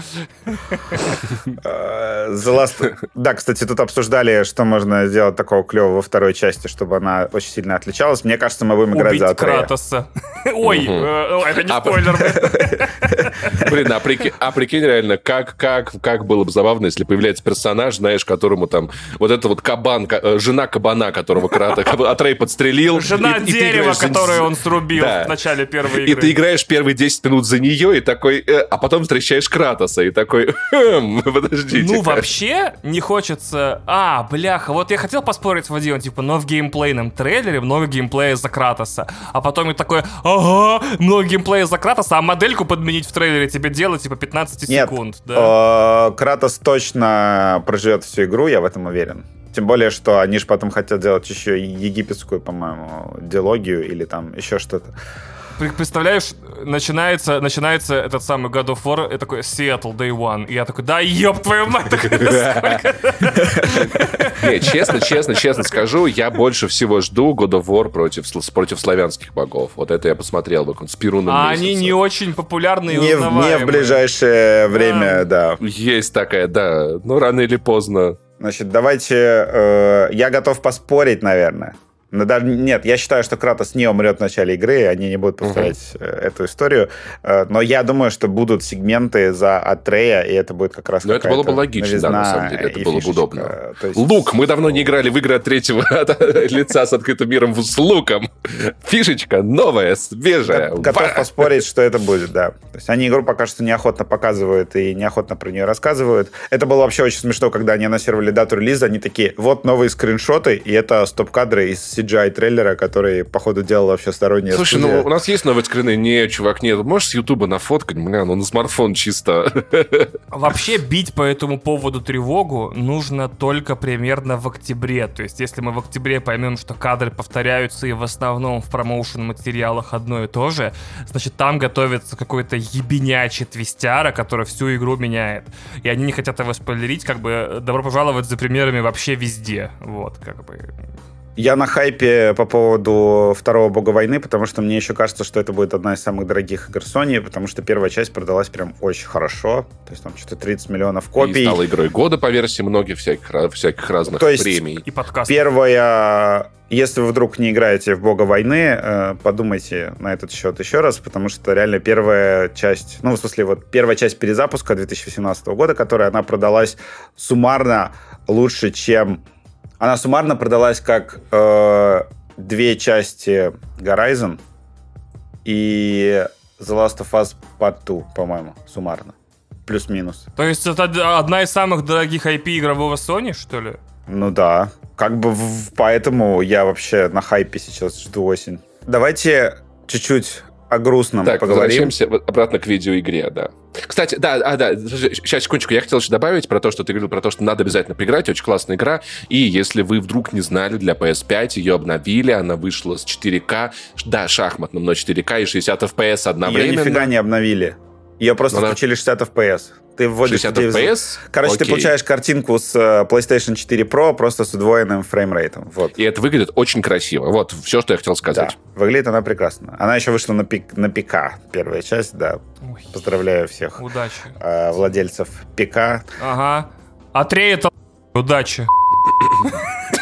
Speaker 2: Last... Да, кстати, тут обсуждали, что можно сделать такого клевого во второй части, чтобы она очень сильно отличалась. Мне кажется, мы будем играть за.
Speaker 3: Кратоса. Ой, э, это не
Speaker 1: А,
Speaker 3: спойлер.
Speaker 1: Блин, а прикинь, а прикинь реально, как, как, как было бы забавно, если появляется персонаж, знаешь, которому там вот это вот кабан, ка- э, жена кабана, которого Крата, Атрей подстрелил.
Speaker 3: Жена
Speaker 1: и- и
Speaker 3: дерева,
Speaker 1: за-
Speaker 3: которое он срубил
Speaker 1: Да.
Speaker 3: в начале первой
Speaker 1: И
Speaker 3: игры.
Speaker 1: ты играешь первые 10 минут за нее, и такой, э, а потом встречаешь Кратоса, и такой, хм, подождите.
Speaker 3: Ну, вообще, не хочется... А, бляха, вот я хотел поспорить с Вадимом, типа, но в геймплейном трейлере много геймплея за Кратоса. А потом я такой, ага, много геймплея за Кратоса, а модельку подменить в трейлере тебе делать, типа, 15
Speaker 2: Нет,
Speaker 3: секунд. Да.
Speaker 2: э, Кратос точно проживет всю игру, я в этом уверен. Тем более, что они же потом хотят делать еще египетскую, по-моему, диалогию или там еще что-то.
Speaker 3: Представляешь, начинается, начинается этот самый God of War, и такой Seattle Day One. И я такой, да ёб твою мать,
Speaker 1: Не, честно, честно, честно скажу, я больше всего жду God of War против, против славянских богов. Вот это я посмотрел бы с Перуном
Speaker 3: А они не очень популярные
Speaker 2: не, не в ближайшее время, да.
Speaker 1: Есть такая, да. Ну, рано или поздно.
Speaker 2: Значит, давайте... Э, я готов поспорить, наверное. Но ну, даже нет, я считаю, что Кратос не умрет в начале игры, они не будут повторять угу. эту историю. Э, но я думаю, что будут сегменты за Атрея, и это будет как раз
Speaker 1: Но это было бы логично, да, на самом деле. Это было бы удобно. есть... Лук. Мы давно не играли в игры от третьего лица с открытым миром с луком. Фишечка новая, свежая.
Speaker 2: Готов поспорить, что это будет, да. То есть они игру пока что неохотно показывают и неохотно про нее рассказывают. Это было вообще очень смешно, когда они анонсировали дату релиза, они такие, вот новые скриншоты, и это стоп-кадры из CGI-трейлера, который, походу, делал вообще сторонние
Speaker 1: Слушай, студия. ну у нас есть новые скрины? Не, чувак, нет. Можешь с Ютуба нафоткать? Бля, ну на смартфон чисто.
Speaker 3: Вообще бить по этому поводу тревогу нужно только примерно в октябре. То есть, если мы в октябре поймем, что кадры повторяются и в основном в промоушен-материалах одно и то же, значит, там готовится какой-то ебенячий твистяра, который всю игру меняет. И они не хотят его спойлерить, как бы добро пожаловать за примерами вообще везде. Вот, как бы
Speaker 2: я на хайпе по поводу второго бога войны, потому что мне еще кажется, что это будет одна из самых дорогих игр Sony, потому что первая часть продалась прям очень хорошо. То есть там что-то 30 миллионов копий. И
Speaker 1: стала игрой года по версии многих всяких, всяких разных То есть премий.
Speaker 3: И подкастов.
Speaker 2: Первая если вы вдруг не играете в Бога войны, э, подумайте на этот счет еще раз, потому что реально первая часть, ну, в смысле, вот первая часть перезапуска 2018 года, которая она продалась суммарно лучше, чем она суммарно продалась как э, две части Horizon и The Last of Us Part 2, по-моему, суммарно. Плюс-минус.
Speaker 3: То есть это одна из самых дорогих IP игрового Sony, что ли?
Speaker 2: Ну да. Как бы в, поэтому я вообще на хайпе сейчас жду осень. Давайте чуть-чуть о грустном
Speaker 1: так,
Speaker 2: поговорим.
Speaker 1: возвращаемся обратно к видеоигре, да. Кстати, да, а, да, сейчас, секундочку, я хотел еще добавить про то, что ты говорил про то, что надо обязательно поиграть, очень классная игра, и если вы вдруг не знали, для PS5 ее обновили, она вышла с 4К, да, шахматным, но 4К и 60 FPS одновременно.
Speaker 2: Ее нифига не обновили. Ее просто Она... включили 60 FPS. Ты вводишь
Speaker 1: 60 FPS?
Speaker 2: Короче, Окей. ты получаешь картинку с э, PlayStation 4 Pro просто с удвоенным фреймрейтом. Вот.
Speaker 1: И это выглядит очень красиво. Вот все, что я хотел сказать.
Speaker 2: Да, выглядит она прекрасно. Она еще вышла на, пик, на ПК, первая часть, да. Ой. Поздравляю всех.
Speaker 3: Удачи.
Speaker 2: Э, владельцев ПК.
Speaker 3: Ага. Атрей это удачи.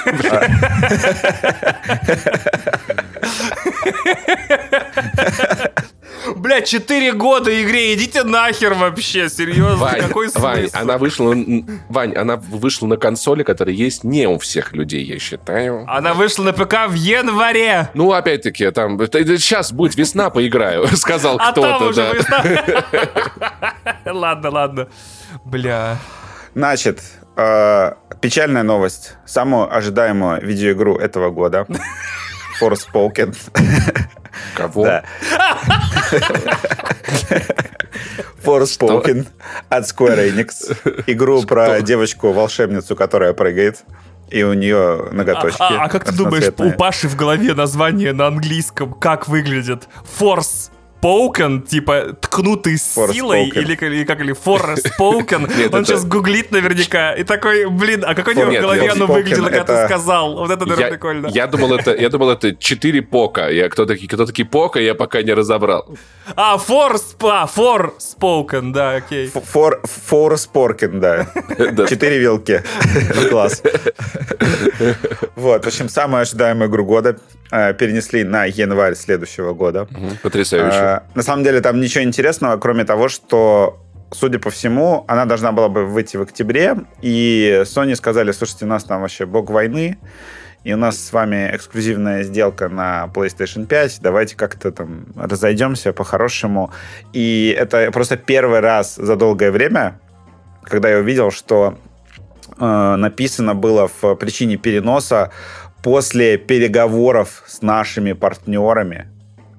Speaker 3: Бля, 4 года игре, идите нахер вообще, серьезно, Вань, какой смысл?
Speaker 1: Вань, она вышла, Вань, она вышла на консоли, которая есть не у всех людей, я считаю.
Speaker 3: Она вышла на ПК в январе.
Speaker 1: Ну, опять-таки, там, сейчас будет весна, поиграю, сказал а кто-то,
Speaker 3: да. Ладно, ладно. Бля.
Speaker 2: Значит, э, печальная новость. Самую ожидаемую видеоигру этого года. Forspoken.
Speaker 1: Кого? Да.
Speaker 2: Forspoken от Square Enix. Игру Что? про девочку-волшебницу, которая прыгает. И у нее ноготочки. А,
Speaker 3: а, а как ты думаешь, у Паши в голове название на английском как выглядит? Force spoken, типа ткнутый силой, или, или как, или for spoken, он это... сейчас гуглит наверняка, и такой, блин, а как у него в голове оно выглядело, когда ты сказал? Вот это, наверное, прикольно.
Speaker 1: Я думал, это, я думал, это 4 пока. Я, кто, такие, кто такие пока, я пока не разобрал.
Speaker 3: А, for, а, for spoken, да, окей.
Speaker 2: For, for spoken, да. Четыре вилки. Класс. Вот, в общем, самая ожидаемая игру года перенесли на январь следующего года.
Speaker 1: Потрясающе. Э,
Speaker 2: на самом деле там ничего интересного, кроме того, что судя по всему, она должна была бы выйти в октябре, и Sony сказали, слушайте, у нас там вообще бог войны, и у нас с вами эксклюзивная сделка на PlayStation 5, давайте как-то там разойдемся по-хорошему. И это просто первый раз за долгое время, когда я увидел, что э, написано было в причине переноса после переговоров с нашими партнерами,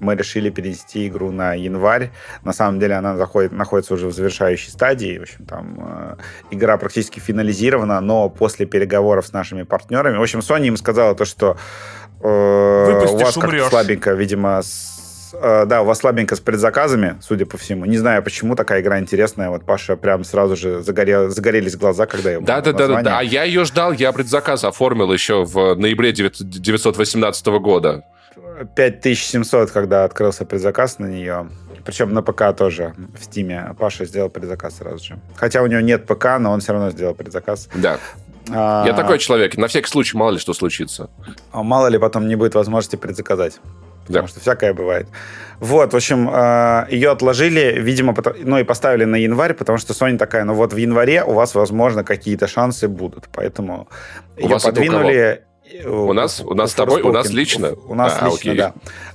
Speaker 2: мы решили перенести игру на январь. На самом деле она заходит, находится уже в завершающей стадии. В общем, там э, игра практически финализирована, но после переговоров с нашими партнерами. В общем, Sony им сказала то, что э, у вас как слабенько, видимо, с да, у вас слабенько с предзаказами, судя по всему. Не знаю, почему такая игра интересная. Вот Паша прям сразу же загорел, загорелись глаза, когда я
Speaker 1: Да, да, да, да, да. А я ее ждал, я предзаказ оформил еще в ноябре 918 года.
Speaker 2: 5700, когда открылся предзаказ на нее. Причем на ПК тоже в Стиме. Паша сделал предзаказ сразу же. Хотя у него нет ПК, но он все равно сделал предзаказ.
Speaker 1: Да. А... Я такой человек. На всякий случай, мало ли что случится.
Speaker 2: Мало ли потом не будет возможности предзаказать. Потому да. что всякое бывает. Вот, в общем, а, ее отложили, видимо, ну и поставили на январь, потому что Sony такая, ну вот в январе у вас, возможно, какие-то шансы будут. Поэтому
Speaker 1: у ее вас подвинули у нас, у нас с тобой, у нас лично?
Speaker 2: У нас а, лично, окей. да.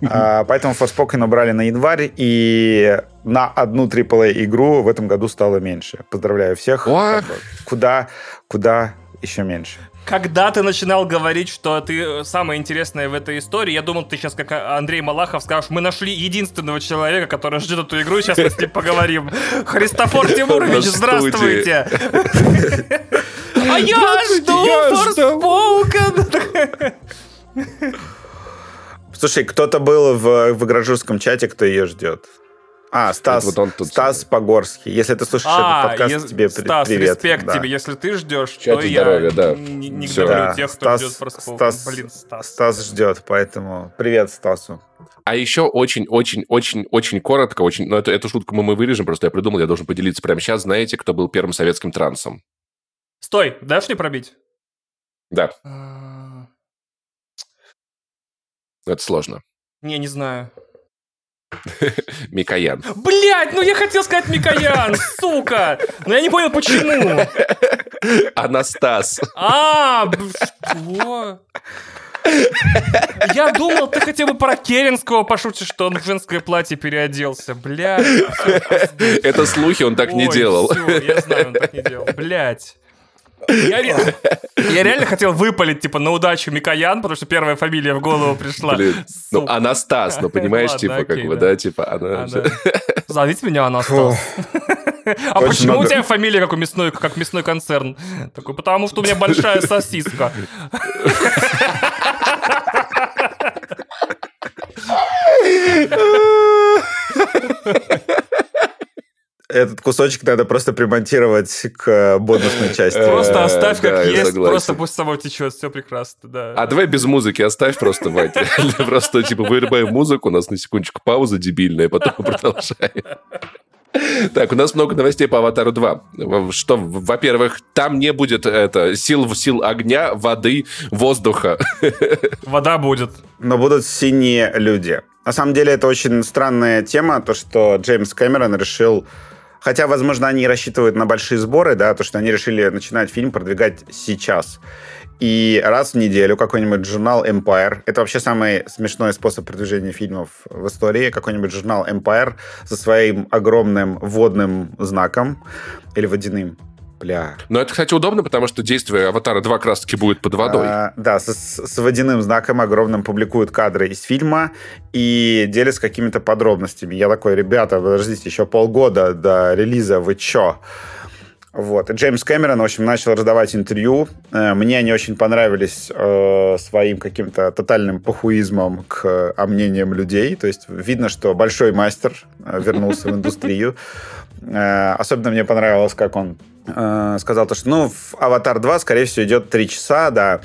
Speaker 2: А, поэтому Forspoken убрали на январь, и на одну AAA игру в этом году стало меньше. Поздравляю всех. Как бы, куда, куда еще меньше.
Speaker 3: Когда ты начинал говорить, что ты э, самое интересное в этой истории, я думал, ты сейчас, как Андрей Малахов, скажешь, мы нашли единственного человека, который ждет эту игру, сейчас мы с ним поговорим. Христофор Тимурович, здравствуйте! А я жду Forspoken!
Speaker 2: Слушай, кто-то был в, в гражурском чате, кто ее ждет. А, Стас, вот он тут Стас Погорский. Если ты слушаешь а, этот подкаст, е- тебе Стас, привет.
Speaker 3: респект да. тебе. Если ты ждешь, то здоровья, я да. не, не говорю да. тех, кто Стас, ждет просто
Speaker 2: Стас, Блин, Стас. Стас ждет, поэтому привет Стасу.
Speaker 1: А еще очень-очень-очень-очень коротко, очень, но это, эту шутку мы, мы вырежем, просто я придумал, я должен поделиться прямо сейчас. Знаете, кто был первым советским трансом?
Speaker 3: Стой, дашь мне пробить?
Speaker 1: Да. А... Это сложно.
Speaker 3: Не, не знаю.
Speaker 1: Микоян.
Speaker 3: Блять, ну я хотел сказать Микоян, сука! Но я не понял, почему.
Speaker 1: Анастас.
Speaker 3: А, что? Я думал, ты хотя бы про Керенского пошутишь, что он в женское платье переоделся. Блядь.
Speaker 1: Это слухи, он так не делал.
Speaker 3: я знаю, он так не делал. Блядь. Я, ре... я реально хотел выпалить, типа, на удачу Микоян, потому что первая фамилия в голову пришла. Блин,
Speaker 1: ну, Анастас, ну, понимаешь, Ладно, типа, окей, как бы, да, типа, она... А, да.
Speaker 3: Зовите меня Анастас. А почему у тебя фамилия как у мясной, как мясной концерн? Такой, потому что у меня большая сосиска.
Speaker 2: этот кусочек надо просто примонтировать к бонусной части.
Speaker 3: Просто оставь как есть, просто пусть само течет, все прекрасно, да.
Speaker 1: А давай без музыки оставь просто, Вать. Просто, типа, вырубаем музыку, у нас на секундочку пауза дебильная, потом продолжаем. Так, у нас много новостей по «Аватару 2». Что, во-первых, там не будет это, сил, сил огня, воды, воздуха.
Speaker 3: Вода будет.
Speaker 2: Но будут синие люди. На самом деле, это очень странная тема, то, что Джеймс Кэмерон решил Хотя, возможно, они рассчитывают на большие сборы, да, то, что они решили начинать фильм продвигать сейчас. И раз в неделю какой-нибудь журнал Empire, это вообще самый смешной способ продвижения фильмов в истории, какой-нибудь журнал Empire со своим огромным водным знаком или водяным Бля.
Speaker 1: Но это, кстати, удобно, потому что действие «Аватара 2» как раз-таки будет под водой. А,
Speaker 2: да, с, с водяным знаком огромным публикуют кадры из фильма и делятся какими-то подробностями. Я такой, ребята, подождите, еще полгода до релиза, вы чё? Вот. И Джеймс Кэмерон, в общем, начал раздавать интервью. Э, мне они очень понравились э, своим каким-то тотальным похуизмом к а, мнениям людей. То есть видно, что большой мастер э, вернулся в индустрию. Э, особенно мне понравилось, как он э, сказал, то, что ну, в «Аватар 2», скорее всего, идет 3 часа, да.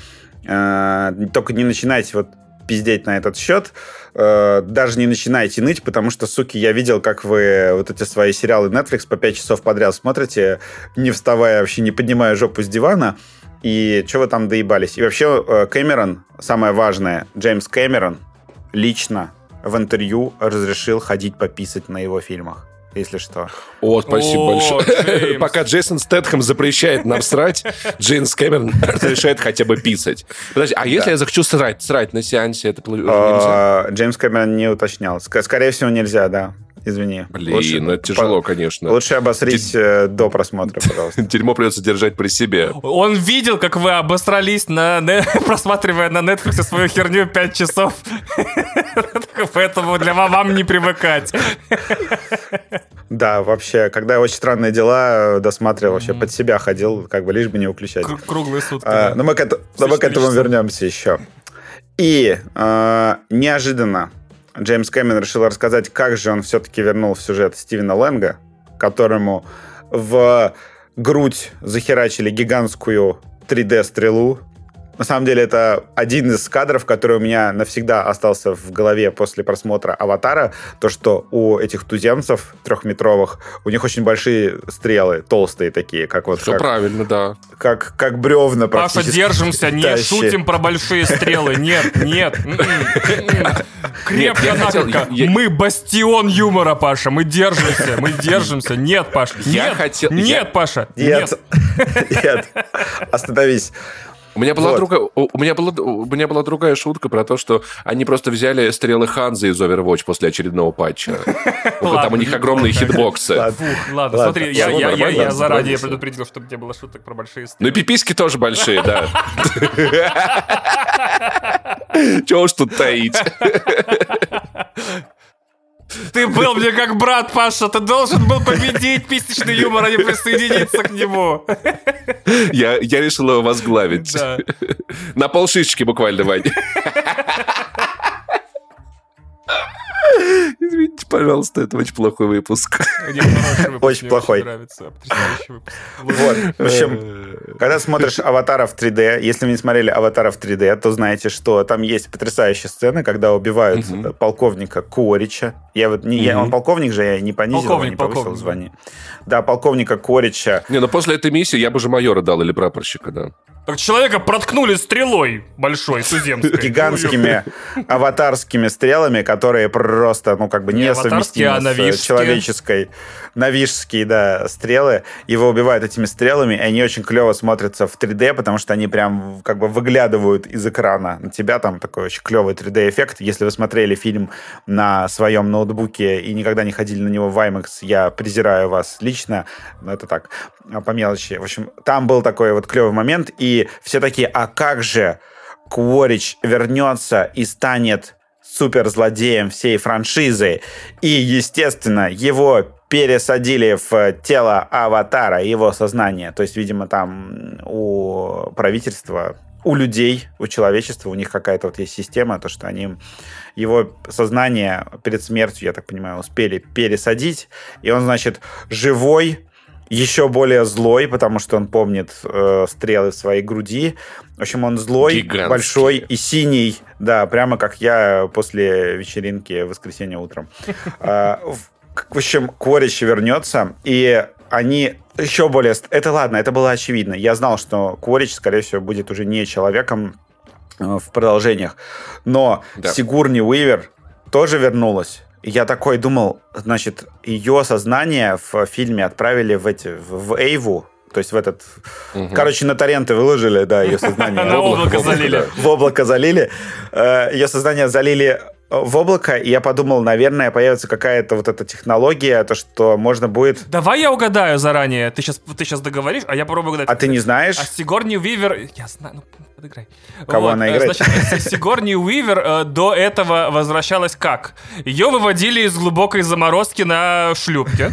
Speaker 2: Э, только не начинайте вот пиздеть на этот счет. Даже не начинайте ныть, потому что, суки, я видел, как вы вот эти свои сериалы Netflix по 5 часов подряд смотрите, не вставая, вообще не поднимая жопу с дивана. И что вы там доебались? И вообще Кэмерон, самое важное, Джеймс Кэмерон лично в интервью разрешил ходить пописать на его фильмах если что.
Speaker 1: О, спасибо О, большое. Пока Джейсон Стэтхэм запрещает нам срать, Джеймс Кэмерон разрешает хотя бы писать. Подожди, а если я захочу срать, срать на сеансе, это
Speaker 2: нельзя? А, Джеймс Кэмерон не уточнял. Скорее всего, нельзя, да извини.
Speaker 1: Блин, лучше, ну это тяжело, по, конечно.
Speaker 2: Лучше обосрись Д... до просмотра, пожалуйста.
Speaker 1: Дерьмо придется держать при себе.
Speaker 3: Он видел, как вы обосрались, на, просматривая на Netflix свою херню 5 часов. Поэтому для вам не привыкать.
Speaker 2: Да, вообще, когда «Очень странные дела» досматривал, вообще под себя ходил, как бы лишь бы не выключать.
Speaker 3: Круглые сутки.
Speaker 2: А, но мы к, это, но мы к этому вернемся еще. И э, неожиданно Джеймс Кэмерон решил рассказать, как же он все-таки вернул в сюжет Стивена Лэнга, которому в грудь захерачили гигантскую 3D-стрелу, на самом деле, это один из кадров, который у меня навсегда остался в голове после просмотра «Аватара», то, что у этих туземцев трехметровых, у них очень большие стрелы, толстые такие, как вот...
Speaker 1: Все
Speaker 2: как,
Speaker 1: правильно, да.
Speaker 2: Как, как бревна
Speaker 3: Паша, держимся, не
Speaker 2: Тащи.
Speaker 3: шутим про большие стрелы, нет, нет. м-м. Крепко
Speaker 1: я хотел-
Speaker 3: накрепко. Мы бастион юмора, Паша, мы держимся, мы держимся. Нет, Паша,
Speaker 1: Я
Speaker 3: нет,
Speaker 1: хотел-
Speaker 3: нет, Паша,
Speaker 2: нет.
Speaker 3: нет,
Speaker 2: остановись.
Speaker 1: У меня была
Speaker 2: Вот.
Speaker 1: другая, у у меня была, у меня была другая шутка про то, что они просто взяли стрелы Ханза из Overwatch после очередного патча. Там у них огромные хитбоксы.
Speaker 2: Ладно.
Speaker 3: Смотри, я, заранее предупредил, чтобы не было шуток про большие
Speaker 1: Ну и
Speaker 3: стрелы.
Speaker 1: пиписки тоже большие, да. Чего уж тут таить?
Speaker 3: Ты был мне как брат, Паша, ты должен был победить писечный юмор, а не присоединиться к нему.
Speaker 1: Я, я решил его возглавить.
Speaker 3: Да.
Speaker 1: На полшишечки буквально, Ваня. Извините, пожалуйста, это очень плохой выпуск.
Speaker 3: Выпуск,
Speaker 2: Очень
Speaker 3: мне
Speaker 2: плохой.
Speaker 3: нравится, потрясающий выпуск.
Speaker 2: Вот, в общем, когда смотришь «Аватара» в 3D, если вы не смотрели «Аватара» в 3D, то знаете, что там есть потрясающая сцена, когда убивают э, полковника Корича. Я вот не, я,
Speaker 1: Мгм.
Speaker 2: он полковник же, я не понизил,
Speaker 3: Полковник,
Speaker 2: не повысил
Speaker 3: полковник,
Speaker 2: звание. Да, полковника Корича.
Speaker 1: Не, ну после этой миссии я бы же майора дал или прапорщика, да.
Speaker 3: Так человека проткнули стрелой большой, туземской.
Speaker 2: гигантскими аватарскими стрелами, которые просто, ну, как бы
Speaker 3: Не
Speaker 2: несовместимы
Speaker 3: а
Speaker 2: с человеческой. Навижские, да, стрелы. Его убивают этими стрелами, и они очень клево смотрятся в 3D, потому что они прям как бы выглядывают из экрана. На тебя там такой очень клевый 3D-эффект. Если вы смотрели фильм на своем ноутбуке и никогда не ходили на него в IMAX, я презираю вас лично. Но это так, по мелочи. В общем, там был такой вот клевый момент, и все такие, а как же Кворич вернется и станет суперзлодеем всей франшизы. И, естественно, его пересадили в тело аватара, его сознание. То есть, видимо, там у правительства, у людей, у человечества, у них какая-то вот есть система, то, что они его сознание перед смертью, я так понимаю, успели пересадить, и он, значит, живой, еще более злой, потому что он помнит э, стрелы в своей груди. В общем, он злой,
Speaker 1: Гигантский.
Speaker 2: большой и синий. Да, прямо как я после вечеринки в воскресенье утром. А, в- общем, Корич вернется, и они еще более... Это ладно, это было очевидно. Я знал, что Корич, скорее всего, будет уже не человеком э, в продолжениях. Но
Speaker 1: Да.
Speaker 2: Сигурни Уивер тоже вернулась. Я такой думал, значит, ее сознание в фильме отправили в эти в Эйву, то есть в этот,
Speaker 1: Мгм.
Speaker 2: короче, на торренты выложили, да, ее сознание.
Speaker 3: На
Speaker 2: В облако-
Speaker 3: облако залили.
Speaker 2: В облако залили. Э, Ее сознание залили в облако, и я подумал, наверное, появится какая-то вот эта технология, то, что можно будет...
Speaker 3: Давай я угадаю заранее. Ты сейчас, ты сейчас договоришь, а я попробую угадать.
Speaker 2: А ты не знаешь?
Speaker 3: А Сигорни Уивер... Я знаю, ну, подыграй.
Speaker 2: Кого она
Speaker 3: э,
Speaker 2: играет?
Speaker 3: Значит, Си- Сигорни Уивер э, до этого возвращалась как? Ее выводили из глубокой заморозки на шлюпке.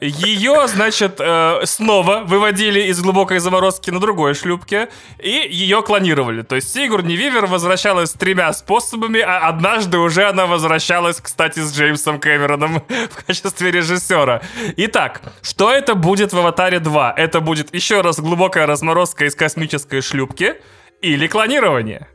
Speaker 3: Ее, значит, э, снова выводили из глубокой заморозки на другой шлюпке. И ее клонировали. То есть Сигурни Вивер возвращалась тремя способами, а однажды уже она возвращалась, кстати, с Джеймсом Кэмероном в качестве режиссера. Итак, что это будет в «Аватаре 2»? Это будет еще раз глубокая разморозка из космической шлюпки или клонирование?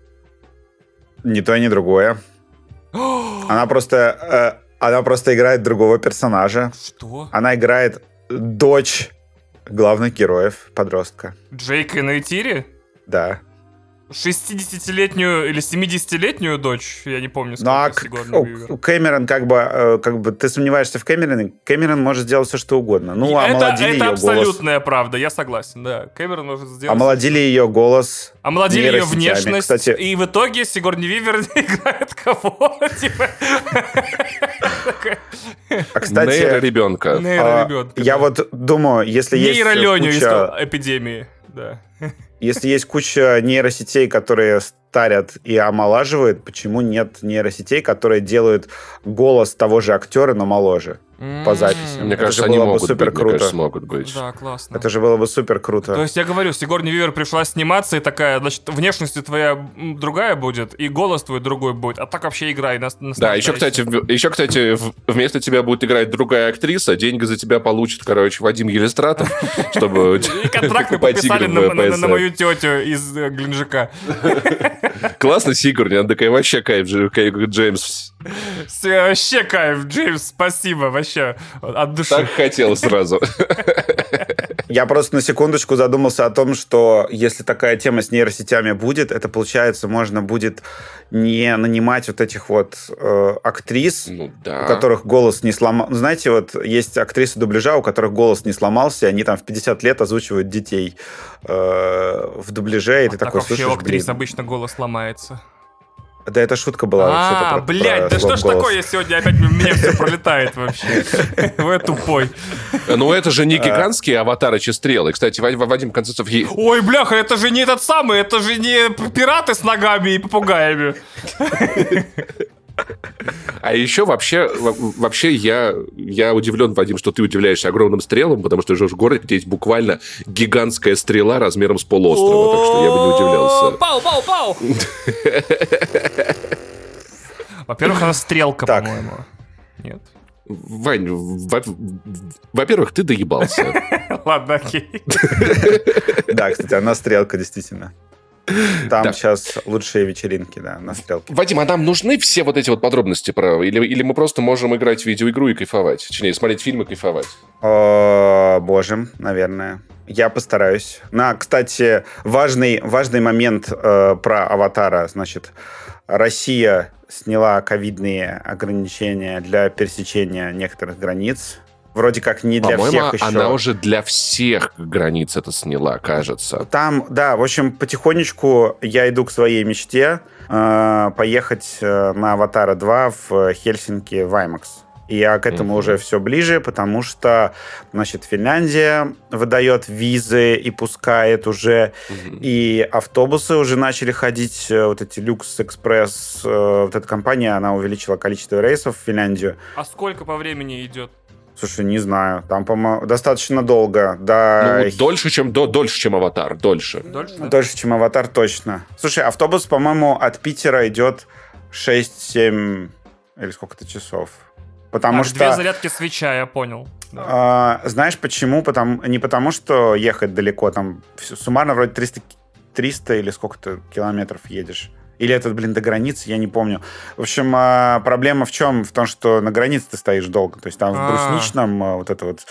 Speaker 2: Ни то, ни другое. Она просто... э, Она просто играет другого персонажа.
Speaker 3: Что?
Speaker 2: Она играет дочь главных героев, подростка.
Speaker 3: Джейк и Нейтири?
Speaker 2: Да.
Speaker 3: 60-летнюю или 70-летнюю дочь? Я не помню,
Speaker 2: Ну а
Speaker 3: сколько
Speaker 2: к- у- Кэмерон как бы, э, как бы ты сомневаешься в Кэмероне, Кэмерон может сделать все, что угодно. Ну,
Speaker 3: это,
Speaker 2: омолодили
Speaker 3: это
Speaker 2: ее голос.
Speaker 3: абсолютная правда, я согласен, да. Кэмерон может сделать...
Speaker 2: Омолодили ее голос.
Speaker 3: Омолодили ее внешность,
Speaker 2: Кстати,
Speaker 3: и в итоге Сигурни Вивер играет кого? Типа,
Speaker 2: а, кстати,
Speaker 1: Нейроребенка.
Speaker 2: а,
Speaker 3: нейроребенка.
Speaker 2: я вот думаю, если есть
Speaker 3: Нейроленю из эпидемии, да.
Speaker 2: Если есть куча нейросетей, которые старят и омолаживают, почему нет нейросетей, которые делают голос того же актера, но моложе? По записи.
Speaker 1: Мне
Speaker 2: Это
Speaker 1: кажется,
Speaker 2: же
Speaker 1: они
Speaker 2: было бы
Speaker 1: могут
Speaker 2: супер
Speaker 1: быть. Мне
Speaker 2: круто.
Speaker 1: кажется, могут быть.
Speaker 3: Да, классно.
Speaker 2: Это же было бы супер круто.
Speaker 3: То есть я говорю, Сигорни Вивер пришла сниматься, и такая, значит, внешность твоя другая будет, и голос твой другой будет, а так вообще играй. На,
Speaker 1: Да, еще, кстати, в- еще, кстати, вместо тебя будет играть другая актриса, деньги за тебя получит, короче, Вадим Елистратов, чтобы
Speaker 3: И контракт мы подписали на, на- на мою тетю из э, Геленджика.
Speaker 1: Классно, Сигурни, она такая вообще кайф, же, кайф, Джеймс.
Speaker 3: Вообще кайф, Джеймс, спасибо, вообще, от души.
Speaker 1: Так хотел сразу.
Speaker 2: Я просто на секундочку задумался о том, что если такая тема с нейросетями будет, это получается можно будет не нанимать вот этих вот э, актрис,
Speaker 1: Ну
Speaker 2: у
Speaker 1: да.
Speaker 2: которых голос не сломался. Знаете, вот есть актрисы дубляжа, у которых голос не сломался, и они там в 50 лет озвучивают детей э, в дубляже, и ты
Speaker 3: так
Speaker 2: такой
Speaker 3: вообще у
Speaker 2: слушаешь,
Speaker 3: актрис
Speaker 2: блин.
Speaker 3: обычно голос ломается.
Speaker 2: Да это шутка была вообще-то
Speaker 3: А,
Speaker 2: про-
Speaker 3: блядь,
Speaker 2: про
Speaker 3: да что ж
Speaker 2: голоса.
Speaker 3: такое сегодня опять меня все пролетает вообще? Вы тупой.
Speaker 1: Ну это же не гигантские аватарычи стрелы. Кстати, Вадим е-
Speaker 3: Ой, бляха, это же не этот самый, это же не пираты с ногами и попугаями.
Speaker 1: А еще вообще, во- вообще я, я удивлен, Вадим, что ты удивляешься огромным стрелам, потому что живешь в городе, где есть буквально гигантская стрела размером с полуострова, так что я бы не удивлялся.
Speaker 3: Пау, пау, пау! Во-первых, она стрелка, по-моему. Нет.
Speaker 1: Вань, во- во-первых, ты доебался.
Speaker 3: Ладно, окей.
Speaker 2: Да, кстати, она стрелка, действительно. Там
Speaker 1: Да.
Speaker 2: сейчас лучшие вечеринки, да, на стрелке.
Speaker 1: Вадим, а нам нужны все вот эти вот подробности про... Или, или мы просто можем играть в видеоигру и кайфовать? Точнее, смотреть фильмы и кайфовать.
Speaker 2: О, Божим, наверное. Я постараюсь. На, кстати, важный, важный момент э, про аватара. Значит, Россия сняла ковидные ограничения для пересечения некоторых границ. Вроде как не для
Speaker 1: По-моему,
Speaker 2: всех еще.
Speaker 1: она уже для всех границ это сняла, кажется.
Speaker 2: Там, да, в общем, потихонечку я иду к своей мечте э, поехать э, на Аватара 2 в Хельсинки в IMAX. И я к этому
Speaker 1: Мгм.
Speaker 2: уже все ближе, потому что, значит, Финляндия выдает визы и пускает уже,
Speaker 1: Мгм.
Speaker 2: и автобусы уже начали ходить, э, вот эти Люкс Экспресс, э, вот эта компания, она увеличила количество рейсов в Финляндию.
Speaker 3: А сколько по времени идет?
Speaker 2: Слушай, не знаю, там, по-моему, достаточно долго. Да,
Speaker 1: Ну, дольше, чем, до, дольше, чем Аватар, дольше.
Speaker 3: Дольше? да?
Speaker 2: Дольше, чем аватар, точно. Слушай, автобус, по-моему, от Питера идет 6-7 или сколько-то часов. Потому
Speaker 3: Так,
Speaker 2: что...
Speaker 3: Две зарядки свеча, я понял.
Speaker 2: а, знаешь почему? Потому, не потому, что ехать далеко, там суммарно вроде 300, ки- 300 или сколько-то километров едешь. Или это, блин, до границы, я не помню. В общем, а, проблема в чем? В том, что на границе ты стоишь долго. То есть там в
Speaker 3: А.
Speaker 2: Брусничном, а, вот это вот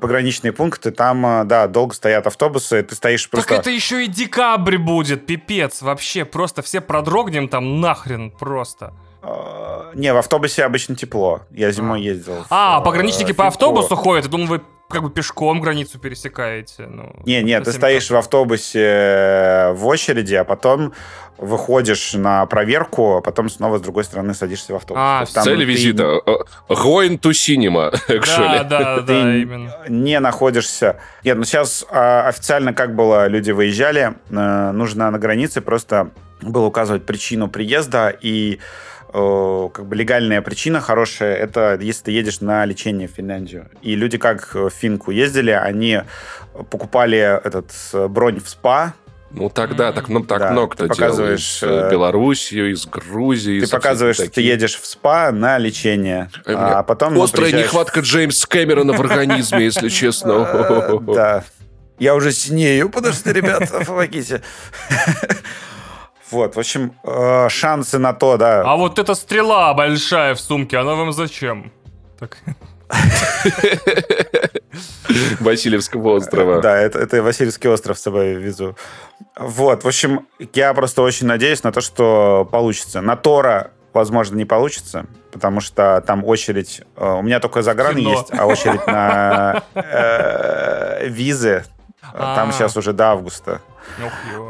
Speaker 2: пограничные пункты, там, да, долго стоят автобусы, ты стоишь просто...
Speaker 3: Так это еще и декабрь будет, пипец, вообще, просто все продрогнем там нахрен просто.
Speaker 2: А, Не, в автобусе обычно тепло. Я зимой
Speaker 3: А.
Speaker 2: ездил. в,
Speaker 3: А,
Speaker 2: э,
Speaker 3: пограничники по
Speaker 2: Финку.
Speaker 3: автобусу ходят, я думал, вы как бы пешком границу пересекаете. Ну,
Speaker 2: Не, нет, ты стоишь в автобусе э, в очереди, а потом выходишь на проверку, а потом снова с другой стороны садишься в автобус.
Speaker 3: А,
Speaker 2: ты
Speaker 1: визита. э, Going to cinema.
Speaker 3: Да,
Speaker 1: actually.
Speaker 3: да,
Speaker 2: Ты
Speaker 3: да, именно.
Speaker 2: не находишься... Нет, ну сейчас а, официально как было, люди выезжали, э, нужно на границе просто было указывать причину приезда, и э, как бы легальная причина хорошая, это если ты едешь на лечение в Финляндию. И люди как в Финку ездили, они покупали этот э, бронь в СПА,
Speaker 1: Ну тогда так, ну, так
Speaker 2: Да,
Speaker 1: много кто
Speaker 2: показываешь,
Speaker 1: Из э,
Speaker 2: э,
Speaker 1: Белоруссии, из Грузии.
Speaker 2: ты показываешь, что ты едешь в СПА на лечение,
Speaker 1: А
Speaker 2: а потом...
Speaker 1: Острая
Speaker 2: приезжаешь-
Speaker 1: нехватка Джеймса Кэмерона в организме, если
Speaker 2: Э,
Speaker 1: честно.
Speaker 2: Да. Я уже синею, подожди, ребята, помогите. Вот, в общем, э, шансы на то, да.
Speaker 3: А вот эта стрела большая в сумке, она вам зачем? Так.
Speaker 1: Васильевского острова.
Speaker 2: Да, это, это Васильевский остров с собой везу. Вот, в общем, я просто очень надеюсь на то, что получится. На Тора, возможно, не получится, потому что там очередь... э, У меня только заграны
Speaker 3: Кино.
Speaker 2: есть, а очередь на э, визы там
Speaker 3: А.
Speaker 2: сейчас уже до августа.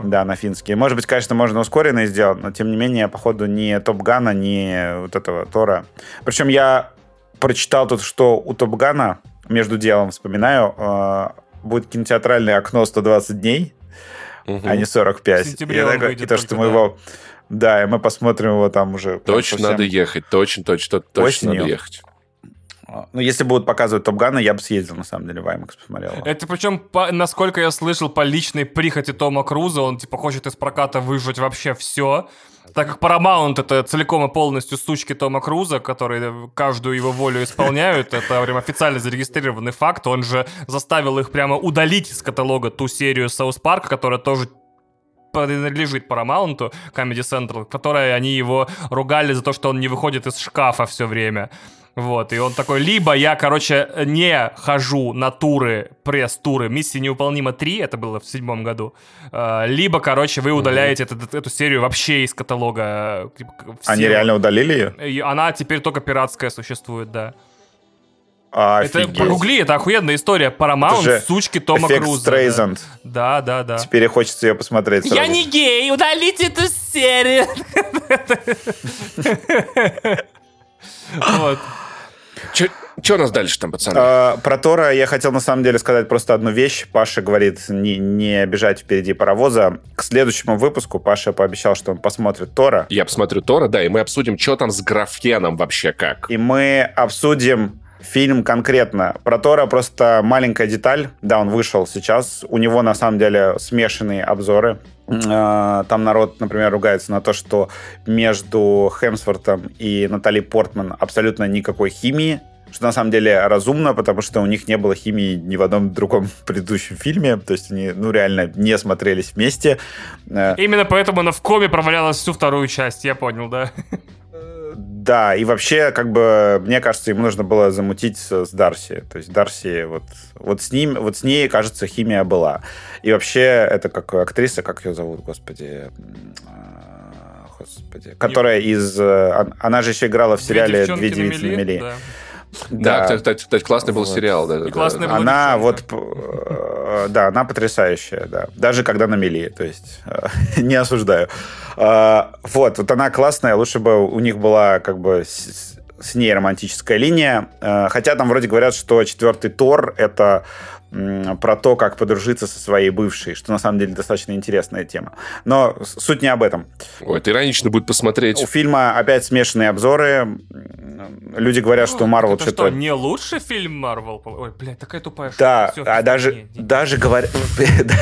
Speaker 2: Да, на финские. Может быть, конечно, можно ускоренный сделать, но тем не менее, походу, ни Топгана, ни вот этого Тора. Причем я прочитал тут, что у Топгана, между делом вспоминаю, э, будет кинотеатральное окно 120 дней,
Speaker 1: Мгм.
Speaker 2: а не 45.
Speaker 3: В сентябре
Speaker 2: И я
Speaker 3: он
Speaker 2: такой-
Speaker 3: выйдет
Speaker 2: и то, что мы
Speaker 3: да.
Speaker 2: его... Да, и мы посмотрим его там уже.
Speaker 1: Точно
Speaker 2: совсем-
Speaker 1: надо ехать, точно, точно, точно
Speaker 2: Осенью.
Speaker 1: надо ехать.
Speaker 2: А, ну, если будут показывать Топ Гана, я бы съездил, на самом деле, в IMAX посмотрел.
Speaker 3: Это причем, по, насколько я слышал, по личной прихоти Тома Круза, он, типа, хочет из проката выжить вообще все. Так как Paramount это целиком и полностью сучки Тома Круза, которые каждую его волю исполняют, это прям официально зарегистрированный факт. Он же заставил их прямо удалить из каталога ту серию Саус Парка, которая тоже принадлежит Paramount, Comedy Central, в которой они его ругали за то, что он не выходит из шкафа все время. Вот, и он такой, либо я, короче, не хожу на туры, пресс-туры «Миссия невыполнима 3», это было в седьмом году, а, либо, короче, вы удаляете mm-hmm. эту, эту серию вообще из каталога.
Speaker 2: Типа, все. Они реально удалили
Speaker 3: ее? Она теперь только пиратская существует, да.
Speaker 2: Офигеть.
Speaker 3: Это погугли, это охуенная история. Paramount, это сучки Тома Круза.
Speaker 2: Стрейзанд.
Speaker 3: Да. да, да, да.
Speaker 2: Теперь хочется ее посмотреть.
Speaker 3: Сразу. Я не гей, удалите эту серию.
Speaker 1: Вот. Что у нас дальше там, пацаны?
Speaker 2: А, про Тора я хотел на самом деле сказать просто одну вещь. Паша говорит не, не бежать впереди паровоза. К следующему выпуску Паша пообещал, что он посмотрит Тора.
Speaker 1: Я посмотрю Тора, да, и мы обсудим, что там с графеном вообще как.
Speaker 2: И мы обсудим фильм конкретно. Про Тора просто маленькая деталь. Да, он вышел сейчас. У него на самом деле смешанные обзоры. А, там народ, например, ругается на то, что между Хемсвортом и Натали Портман абсолютно никакой химии что на самом деле разумно, потому что у них не было химии ни в одном другом предыдущем фильме, то есть они, ну, реально не смотрелись вместе.
Speaker 3: Э, Именно поэтому она в коме провалялась всю вторую часть, я понял, да?
Speaker 2: Да, и вообще, как бы, мне кажется, ему нужно было замутить с, Дарси. То есть Дарси, вот, вот, с ним, вот с ней, кажется, химия была. И вообще, это как актриса, как ее зовут, господи, а, господи, которая из... Э, она же еще играла в сериале «Две девицы на мели». Да.
Speaker 1: Да, да кстати, кстати, классный был вот. сериал. Да,
Speaker 3: и классный
Speaker 2: да. Она вот, э, да, она потрясающая, да. Даже когда на мели, то есть э, не осуждаю. А, вот, вот она классная, лучше бы у них была как бы с, ней романтическая линия. Э, хотя там вроде говорят, что четвертый Тор — это про то, как подружиться со своей бывшей, что на самом деле достаточно интересная тема. Но суть не об этом.
Speaker 1: Ой, это иронично будет посмотреть.
Speaker 2: У фильма опять смешанные обзоры. Люди говорят, что Марвел
Speaker 3: это что-то... что, не лучший фильм Марвел? Ой, блядь, такая тупая
Speaker 2: шутка. Да, Все, а даже, не, не. даже, говорят,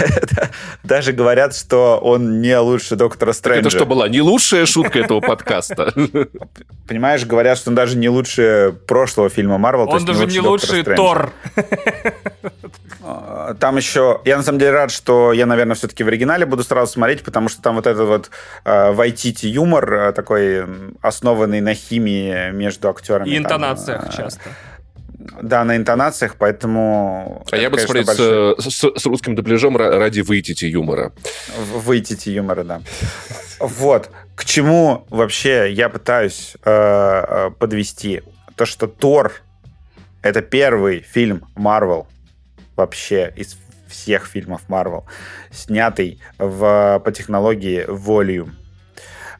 Speaker 2: даже говорят, что он не лучше Доктора Стрэнджа.
Speaker 1: Это что была не лучшая шутка этого подкаста?
Speaker 2: Понимаешь, говорят, что он даже не лучше прошлого фильма Марвел.
Speaker 3: Он даже не лучший Тор.
Speaker 2: А, там еще... Я, на самом деле, рад, что я, наверное, все-таки в оригинале буду сразу смотреть, потому что там вот этот вот э, Вайтити юмор э, такой, основанный на химии между актерами.
Speaker 3: И интонациях там, часто.
Speaker 2: Да, на интонациях, поэтому...
Speaker 1: А это, я бы смотреть большой... с, с, с русским дубляжом ради выйти юмора.
Speaker 2: Выйти юмора, да. Вот. К чему вообще я пытаюсь э подвести? То, что Тор — это первый фильм Марвел, вообще из всех фильмов Marvel, снятый в, по технологии Volume.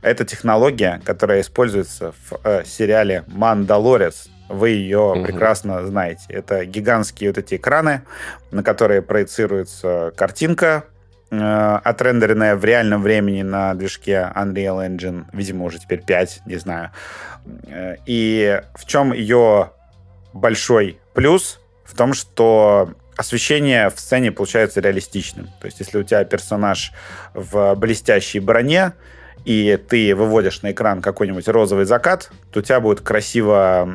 Speaker 2: Это технология, которая используется в э, сериале «Мандалорец». Вы ее угу. прекрасно знаете. Это гигантские вот эти экраны, на которые проецируется картинка, э, отрендеренная в реальном времени на движке Unreal Engine, видимо, уже теперь 5, не знаю. Э, и в чем ее большой плюс? В том, что освещение в сцене получается реалистичным. То есть, если у тебя персонаж в блестящей броне, и ты выводишь на экран какой-нибудь розовый закат, то у тебя будет красиво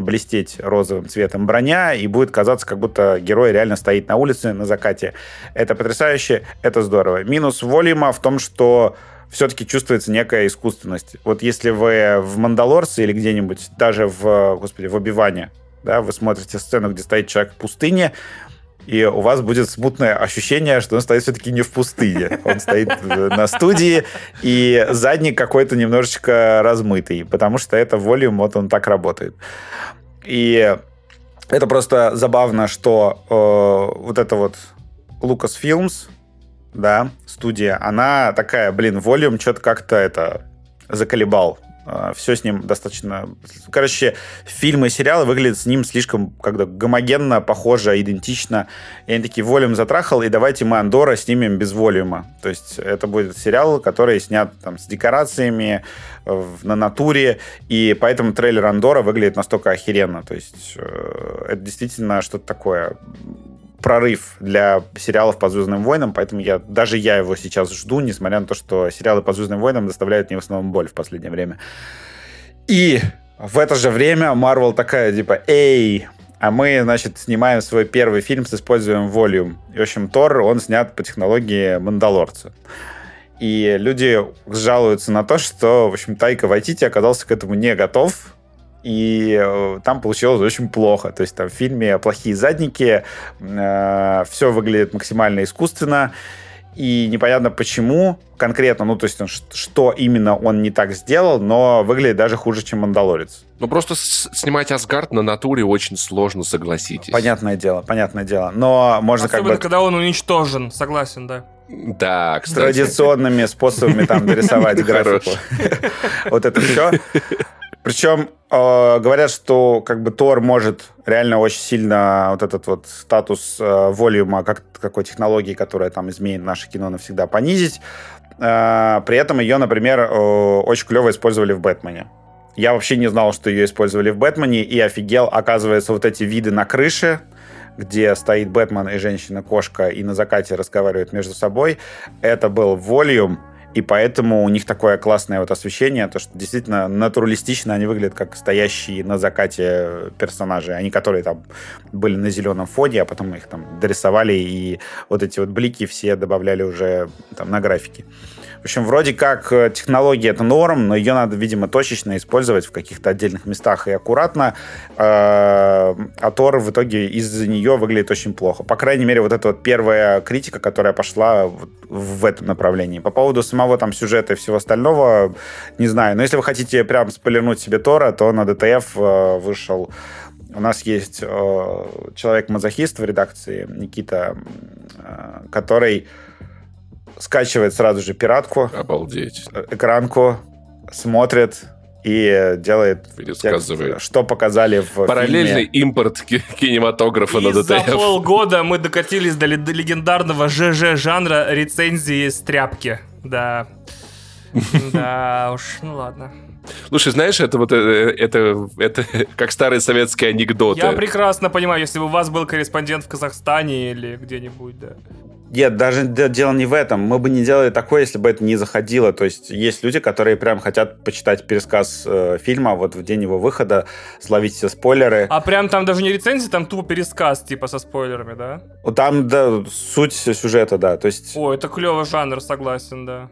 Speaker 2: блестеть розовым цветом броня, и будет казаться, как будто герой реально стоит на улице на закате. Это потрясающе, это здорово. Минус волюма в том, что все-таки чувствуется некая искусственность. Вот если вы в «Мандалорце» или где-нибудь, даже в, господи, в «Убиване», да, вы смотрите сцену, где стоит человек в пустыне, и у вас будет смутное ощущение, что он стоит все-таки не в пустыне. Он стоит на студии, и задник какой-то немножечко размытый, потому что это волюм, вот он так работает. И это просто забавно, что э, вот это вот Lucasfilms, да, студия, она такая, блин, волюм что-то как-то это заколебал Все с ним достаточно... Короче, фильмы и сериалы выглядят с ним слишком когда гомогенно, похоже, идентично. И они такие, волюм затрахал, и давайте мы Андора снимем без волюма. То есть это будет сериал, который снят там, с декорациями, на натуре, и поэтому трейлер Андора выглядит настолько охеренно. То есть э, это действительно что-то такое прорыв для сериалов по Звездным войнам, поэтому я, даже я его сейчас жду, несмотря на то, что сериалы по Звездным войнам доставляют мне в основном боль в последнее время. И в это же время Marvel такая, типа, эй, а мы, значит, снимаем свой первый фильм с использованием Volume. И, в общем, Тор, он снят по технологии Мандалорца. И люди жалуются на то, что, в общем, Тайка Вайтити оказался к этому не готов, и э, там получилось очень плохо. То есть там в фильме плохие задники, э, все выглядит максимально искусственно, и непонятно почему конкретно, ну, то есть он, что именно он не так сделал, но выглядит даже хуже, чем «Мандалорец».
Speaker 1: Ну, просто снимать Асгард на натуре очень сложно, согласитесь.
Speaker 2: Понятное дело, понятное дело. Но можно
Speaker 3: Особенно,
Speaker 2: как бы...
Speaker 3: когда он уничтожен, согласен, да.
Speaker 1: Да, кстати.
Speaker 2: Традиционными способами там дорисовать графику. Вот это все. Причем э, говорят, что как бы Тор может реально очень сильно вот этот вот статус э, волюма, как какой технологии, которая там изменит наше кино навсегда, понизить. Э, при этом ее, например, э, очень клево использовали в Бэтмене. Я вообще не знал, что ее использовали в Бэтмене, и офигел, оказывается, вот эти виды на крыше, где стоит Бэтмен и женщина-кошка, и на закате разговаривают между собой, это был волюм, и поэтому у них такое классное вот освещение, то, что действительно натуралистично они выглядят как стоящие на закате персонажи, они которые там были на зеленом фоне, а потом их там дорисовали, и вот эти вот блики все добавляли уже там на графике. В общем, вроде как э, технология это норм, но ее надо, видимо, точечно использовать в каких-то отдельных местах и аккуратно. Э, а Тор в итоге из-за нее выглядит очень плохо. По крайней мере, вот эта вот первая критика, которая пошла в этом направлении. По поводу самого там сюжета и всего остального, не знаю. Но если вы хотите прям спойлернуть себе Тора, то на ДТФ э, вышел у нас есть э, человек-мазохист в редакции, Никита, э, который скачивает сразу же пиратку.
Speaker 1: Обалдеть.
Speaker 2: Экранку, смотрит и делает
Speaker 1: текст,
Speaker 2: что показали в
Speaker 1: Параллельный
Speaker 2: фильме.
Speaker 1: импорт кинематографа
Speaker 3: и
Speaker 1: на ДТФ.
Speaker 3: за полгода мы докатились до легендарного ЖЖ-жанра рецензии с тряпки. Да. Да уж, ну ладно.
Speaker 1: Слушай, знаешь, это вот э, это, это, это как старые советские анекдоты.
Speaker 3: Я прекрасно понимаю, если бы у вас был корреспондент в Казахстане или где-нибудь, да.
Speaker 2: Нет, даже дело не в этом. Мы бы не делали такое, если бы это не заходило. То есть есть люди, которые прям хотят почитать пересказ э, фильма вот в день его выхода, словить все спойлеры.
Speaker 3: А прям там даже не рецензия, там тупо пересказ, типа со спойлерами, да?
Speaker 2: Там, да, суть сюжета, да. То есть...
Speaker 3: О, это клевый жанр, согласен, да.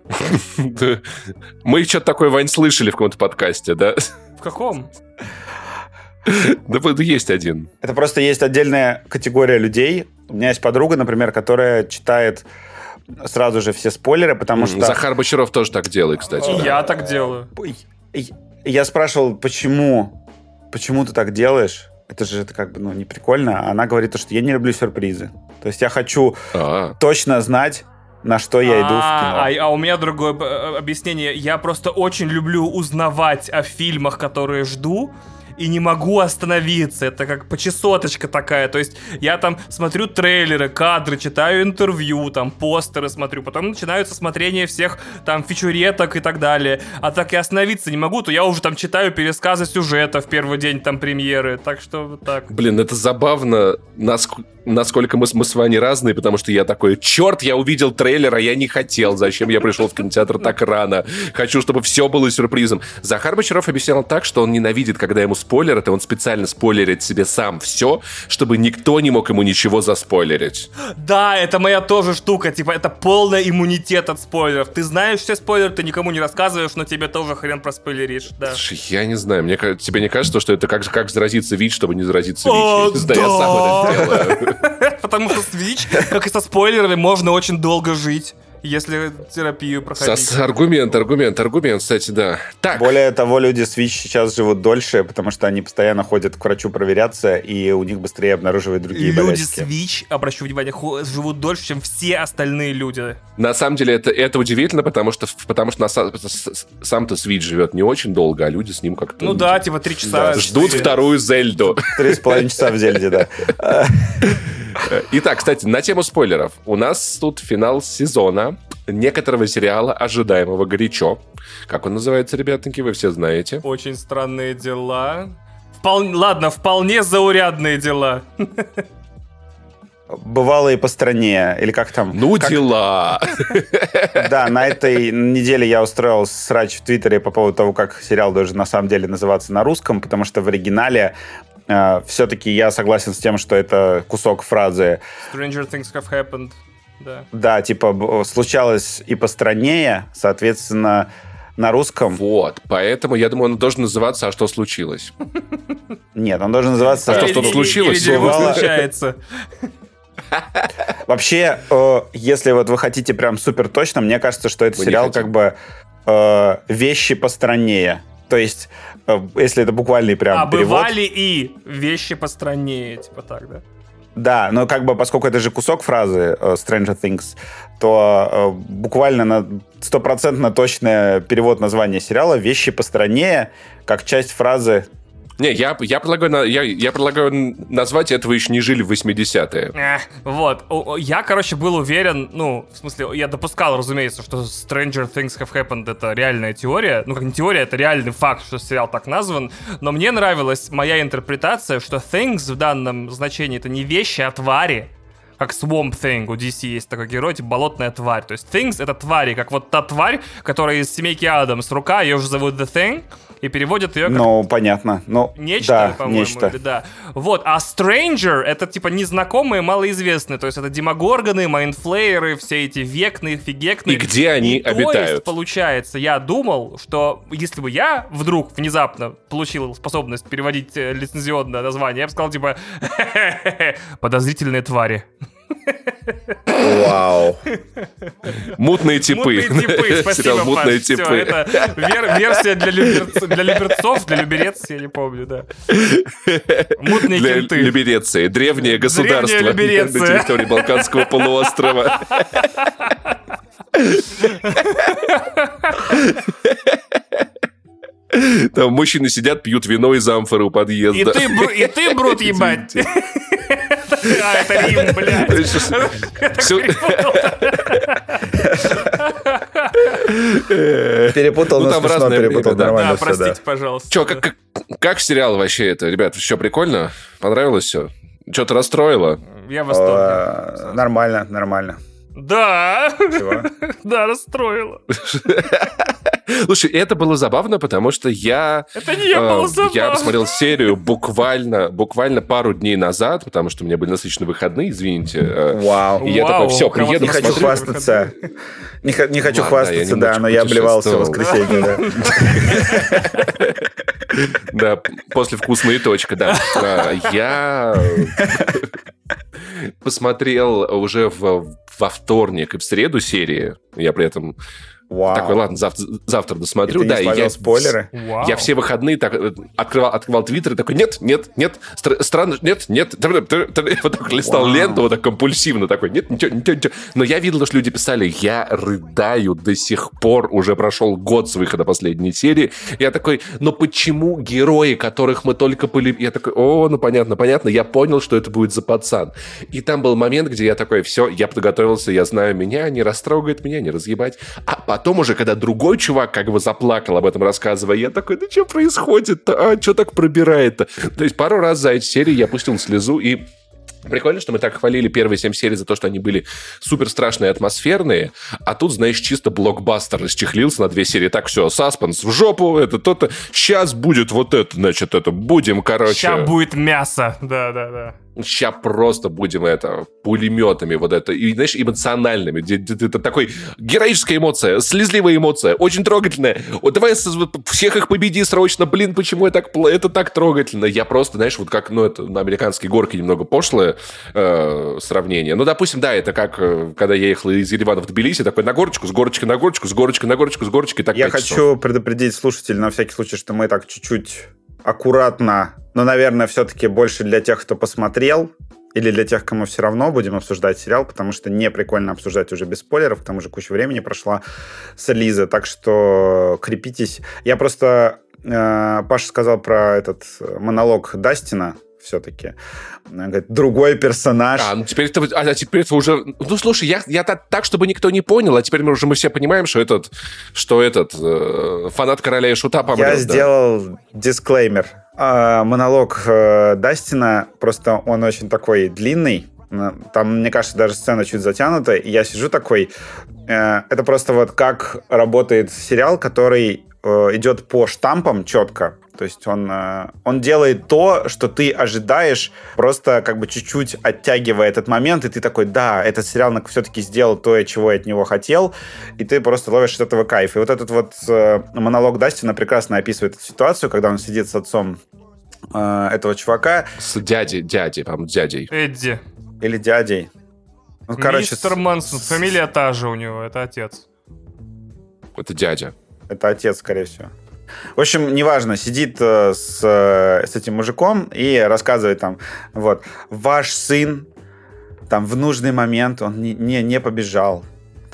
Speaker 1: Мы что-то такое, Вань, слышали в каком-то подкасте, да?
Speaker 3: В каком?
Speaker 1: Да вот есть один.
Speaker 2: Это просто есть отдельная категория людей. У меня есть подруга, например, которая читает сразу же все спойлеры, потому что...
Speaker 1: Захар Бочаров тоже так делает, кстати.
Speaker 3: Я так делаю.
Speaker 2: Я спрашивал, почему, почему ты так делаешь? Это же это как бы ну, не прикольно. А она говорит, что я не люблю сюрпризы. То есть я хочу А-а. точно знать, на что я иду в кино.
Speaker 3: А, а у меня другое объяснение. Я просто очень люблю узнавать о фильмах, которые жду и не могу остановиться. Это как почесоточка такая. То есть я там смотрю трейлеры, кадры, читаю интервью, там постеры смотрю, потом начинается смотрение всех там фичуреток и так далее. А так и остановиться не могу, то я уже там читаю пересказы сюжета в первый день там премьеры. Так что вот так.
Speaker 1: Блин, это забавно, насколько насколько мы, мы с вами разные, потому что я такой, черт, я увидел трейлер, а я не хотел, зачем я пришел в кинотеатр так рано, хочу, чтобы все было сюрпризом. Захар Бочаров объяснял так, что он ненавидит, когда ему спойлерят, и он специально спойлерит себе сам все, чтобы никто не мог ему ничего заспойлерить.
Speaker 3: Да, это моя тоже штука, типа, это полный иммунитет от спойлеров. Ты знаешь все спойлеры, ты никому не рассказываешь, но тебе тоже хрен проспойлеришь, да.
Speaker 1: Слушай, я не знаю, мне тебе не кажется, что это как, как заразиться ВИЧ, чтобы не заразиться ВИЧ? Да, я сам это делаю.
Speaker 3: Потому что с Switch, как и со спойлерами, можно очень долго жить. Если терапию проходить.
Speaker 1: С- аргумент, аргумент, аргумент, кстати, да. Так,
Speaker 2: Более того, люди с ВИЧ сейчас живут дольше, потому что они постоянно ходят к врачу проверяться, и у них быстрее обнаруживают другие
Speaker 3: Люди с
Speaker 2: болячки.
Speaker 3: ВИЧ, обращу внимание, живут дольше, чем все остальные люди.
Speaker 1: На самом деле это, это удивительно, потому что, потому что сам-то Свит живет не очень долго, а люди с ним как-то...
Speaker 3: Ну да, типа три часа.
Speaker 2: Да,
Speaker 1: Ждут
Speaker 3: четыре.
Speaker 1: вторую Зельду.
Speaker 2: Три с половиной часа в Зельде, да.
Speaker 1: Итак, кстати, на тему спойлеров. У нас тут финал сезона некоторого сериала, ожидаемого горячо. Как он называется, ребятоньки, вы все знаете.
Speaker 3: Очень странные дела. Впол- Ладно, вполне заурядные дела.
Speaker 2: Бывалые по стране, или как там?
Speaker 1: Ну,
Speaker 2: Как-
Speaker 1: дела.
Speaker 2: Да, на этой неделе я устроил срач в Твиттере по поводу того, как сериал должен на самом деле называться на русском, потому что в оригинале все-таки я согласен с тем, что это кусок фразы
Speaker 3: Stranger things have happened. Да.
Speaker 2: Да, типа случалось и постраннее, соответственно, на русском...
Speaker 1: Вот, поэтому я думаю, он должен называться «А что случилось?».
Speaker 2: Нет, он должен называться...
Speaker 1: А что,
Speaker 3: Или-
Speaker 1: что-то
Speaker 3: или-
Speaker 1: случилось?
Speaker 3: Или дерьмо
Speaker 2: Бывало.
Speaker 3: случается.
Speaker 2: Вообще, э, если вот вы хотите прям супер точно, мне кажется, что это сериал как бы э, вещи постраннее. То есть, э, если это буквальный прям
Speaker 3: А
Speaker 2: перевод...
Speaker 3: бывали и вещи постраннее, типа так, да.
Speaker 2: Да, но как бы поскольку это же кусок фразы э, Stranger Things, то э, буквально на стопроцентно точный перевод названия сериала «Вещи постранее», как часть фразы
Speaker 1: Не, я, я, предлагаю, я, я предлагаю назвать «Это вы еще не жили в 80-е».
Speaker 3: Эх, Вот, я, короче, был уверен, ну, в смысле, я допускал, разумеется, что Stranger Things Have Happened это реальная теория, ну, как не теория, это реальный факт, что сериал так назван, но мне нравилась моя интерпретация, что Things в данном значении это не вещи, а твари, как Swamp Thing, у DC есть такой герой, типа болотная тварь. То есть Things — это твари, как вот та тварь, которая из семейки Адамс, рука, ее же зовут The Thing, и переводят ее как
Speaker 2: Ну, понятно. Ну,
Speaker 3: Нечто,
Speaker 2: да,
Speaker 3: по-моему,
Speaker 2: нечто.
Speaker 3: или да. Вот, а Stranger — это, типа, незнакомые, малоизвестные. То есть это демогорганы, майнфлееры, все эти векны, фигекны.
Speaker 1: И где они
Speaker 3: То есть,
Speaker 1: обитают?
Speaker 3: получается, я думал, что если бы я вдруг внезапно получил способность переводить э, лицензионное название, я бы сказал, типа, подозрительные твари.
Speaker 2: Вау.
Speaker 1: Мутные типы.
Speaker 3: Мутные типы, спасибо,
Speaker 1: Сериал «Мутные
Speaker 3: Паш,
Speaker 1: типы».
Speaker 3: это вер- версия для, люберц- для люберцов, для люберец, я не помню, да. Мутные
Speaker 1: Для
Speaker 3: кенты.
Speaker 1: Либереции. Древнее государство на
Speaker 3: Либереция.
Speaker 1: территории Балканского полуострова. Там мужчины сидят, пьют вино из амфоры у
Speaker 3: И
Speaker 1: подъезда.
Speaker 3: ты, Бру- и ты, Брут, ебать. А, это Рим, блядь.
Speaker 2: Перепутал,
Speaker 1: Ну, там разное
Speaker 2: перепутал. Нормально
Speaker 3: да. простите, пожалуйста.
Speaker 1: Че, как, как, сериал вообще это, ребят? Все прикольно? Понравилось все? Что-то расстроило?
Speaker 3: Я в восторге.
Speaker 2: Э, Нормально, нормально.
Speaker 3: Да,
Speaker 2: Чего?
Speaker 3: да, расстроило.
Speaker 1: Слушай, это было забавно, потому что я...
Speaker 3: Это не
Speaker 1: э,
Speaker 3: было забавно.
Speaker 1: Я посмотрел серию буквально, буквально пару дней назад, потому что у меня были насыщенные выходные, извините. э,
Speaker 2: Вау.
Speaker 1: И я такой, все, приеду,
Speaker 2: Не хочу хвастаться. Не, хочу
Speaker 1: Ладно,
Speaker 2: хвастаться, да, но я обливался в воскресенье. да.
Speaker 1: Да, после вкусная точка, да. А, Я посмотрел уже во вторник и в среду серии. Я при этом
Speaker 2: Вау.
Speaker 1: такой, ладно, завтра, завтра
Speaker 2: И
Speaker 1: досмотрю.
Speaker 2: ты не
Speaker 1: да, и
Speaker 2: смотрел
Speaker 1: я
Speaker 2: спойлеры?
Speaker 3: Вау.
Speaker 1: Я все выходные так э, открывал, открывал твиттер и такой, нет, нет, нет, стр- странно, нет, нет. Вот так листал
Speaker 2: Вау.
Speaker 1: ленту вот так компульсивно такой, нет, ничего, ничего, ничего. Но я видел, что люди писали, я рыдаю до сих пор, уже прошел год с выхода последней серии. Я такой, но почему герои, которых мы только полюбили... Я такой, о, ну понятно, понятно, я понял, что это будет за пацан. И там был момент, где я такой, все, я подготовился, я знаю меня, не растрогает меня, не разъебать. А потом уже, когда другой чувак как бы заплакал об этом рассказывая, я такой, да что происходит-то? А, что так пробирает-то? То есть пару раз за эти серии я пустил слезу и Прикольно, что мы так хвалили первые семь серий за то, что они были супер страшные атмосферные, а тут, знаешь, чисто блокбастер расчехлился на две серии. Так, все, саспенс в жопу, это то-то. Сейчас будет вот это, значит, это будем, короче.
Speaker 3: Сейчас будет мясо. Да, да, да.
Speaker 1: Сейчас просто будем это, пулеметами вот это, и, знаешь, эмоциональными. Это такой героическая эмоция, слезливая эмоция, очень трогательная. Вот давай всех их победи срочно, блин, почему это так, это так трогательно? Я просто, знаешь, вот как, ну, это на американской горке немного пошлое э, сравнение. Ну, допустим, да, это как, э, когда я ехал из Еревана в Тбилиси, такой на горочку, с горочки на горочку, с горочки на горочку, с горочки, так
Speaker 2: Я хочу часов. предупредить слушателей на всякий случай, что мы так чуть-чуть аккуратно но, наверное, все-таки больше для тех, кто посмотрел, или для тех, кому все равно будем обсуждать сериал, потому что не прикольно обсуждать уже без спойлеров, к тому же куча времени прошла с Лизы, так что крепитесь. Я просто... Э, Паша сказал про этот монолог Дастина, все-таки. Говорит, другой персонаж.
Speaker 1: А, ну теперь это, а, а теперь это уже... Ну, слушай, я, я так, так, чтобы никто не понял, а теперь мы уже мы все понимаем, что этот, что этот э, фанат короля и шута помрет.
Speaker 2: Я да. сделал дисклеймер. Э, монолог э, Дастина, просто он очень такой длинный, там, мне кажется, даже сцена чуть затянута, и я сижу такой... Э, это просто вот как работает сериал, который э, идет по штампам четко. То есть он, э, он делает то, что ты ожидаешь, просто как бы чуть-чуть оттягивая этот момент, и ты такой, да, этот сериал все-таки сделал то, чего я от него хотел, и ты просто ловишь от этого кайф. И вот этот вот э, монолог Дастина прекрасно описывает эту ситуацию, когда он сидит с отцом э, этого чувака.
Speaker 1: С дядей, дядей, по-моему, дядей.
Speaker 3: Эдди.
Speaker 2: Или дядей.
Speaker 3: Ну, короче, Мистер Мансон, фамилия та же у него, это отец.
Speaker 1: Это дядя.
Speaker 2: Это отец, скорее всего. В общем, неважно, сидит э, с, э, с этим мужиком и рассказывает там, вот, ваш сын там в нужный момент он не, не, не побежал,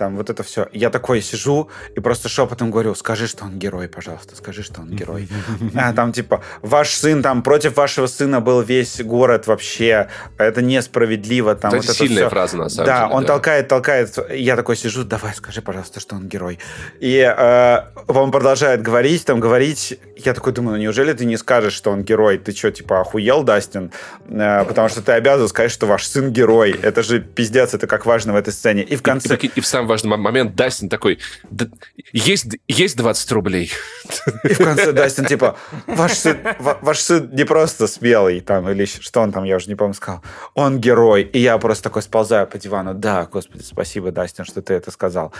Speaker 2: там вот это все. Я такой сижу и просто шепотом говорю, скажи, что он герой, пожалуйста, скажи, что он герой. А, там типа, ваш сын, там против вашего сына был весь город вообще, это несправедливо. Там,
Speaker 1: это вот сильная это фраза, на самом
Speaker 2: да, деле. Он да, он толкает, толкает. Я такой сижу, давай, скажи, пожалуйста, что он герой. И э, он продолжает говорить, там говорить. Я такой думаю, ну неужели ты не скажешь, что он герой? Ты что, типа, охуел, Дастин? Э, потому что ты обязан сказать, что ваш сын герой. Это же пиздец, это как важно в этой сцене. И в конце...
Speaker 1: И, и, и в самом важный момент Дастин такой, есть, есть 20 рублей.
Speaker 2: И в конце Дастин типа, ваш сын, ваш сын не просто смелый, там, или что он там, я уже не помню, сказал, он герой. И я просто такой сползаю по дивану, да, господи, спасибо, Дастин, что ты это сказал.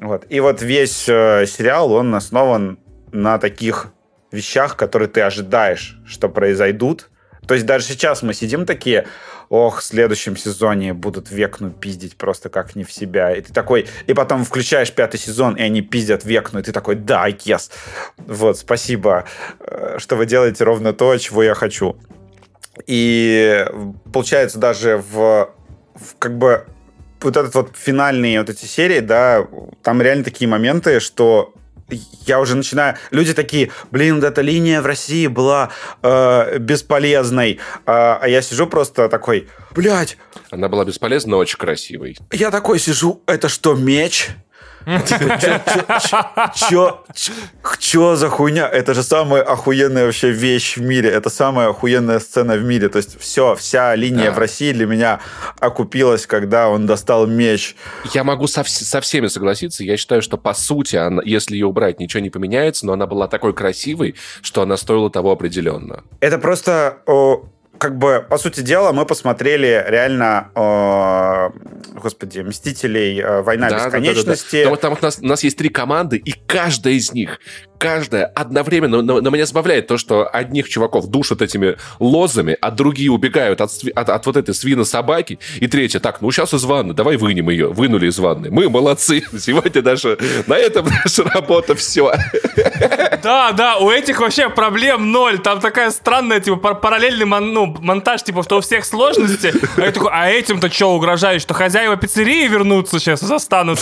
Speaker 2: Вот. И вот весь э, сериал, он основан на таких вещах, которые ты ожидаешь, что произойдут. То есть даже сейчас мы сидим такие, ох, в следующем сезоне будут векну пиздить просто как не в себя. И ты такой, и потом включаешь пятый сезон, и они пиздят векну, и ты такой, да, yes. Вот, спасибо, э, что вы делаете ровно то, чего я хочу. И получается даже в, в как бы вот этот вот финальные вот эти серии, да, там реально такие моменты, что я уже начинаю... Люди такие, блин, эта линия в России была э, бесполезной. А, а я сижу просто такой, блядь.
Speaker 1: Она была бесполезна, но очень красивой.
Speaker 2: Я такой сижу, это что, меч? Чё, за хуйня? Это же самая охуенная вообще вещь в мире. Это самая охуенная сцена в мире. То есть все, вся линия в России для меня окупилась, когда он достал меч.
Speaker 1: Я могу со, всеми согласиться. Я считаю, что по сути, если ее убрать, ничего не поменяется, но она была такой красивой, что она стоила того определенно.
Speaker 2: Это просто как бы, по сути дела, мы посмотрели реально, э, господи, «Мстителей. Э, война да, бесконечности». Да,
Speaker 1: да, да. Там, там у, нас, у нас есть три команды, и каждая из них каждая одновременно, но, но меня забавляет то, что одних чуваков душат этими лозами, а другие убегают от, от, от вот этой свина-собаки, и третья, так, ну сейчас из ванны, давай вынем ее, вынули из ванны. Мы молодцы, сегодня даже на этом наша работа все.
Speaker 3: Да, да, у этих вообще проблем ноль, там такая странная, типа, параллельный мон, ну, монтаж, типа, что у всех сложности, а я такой, а этим-то что угрожает, что хозяева пиццерии вернутся сейчас, застанут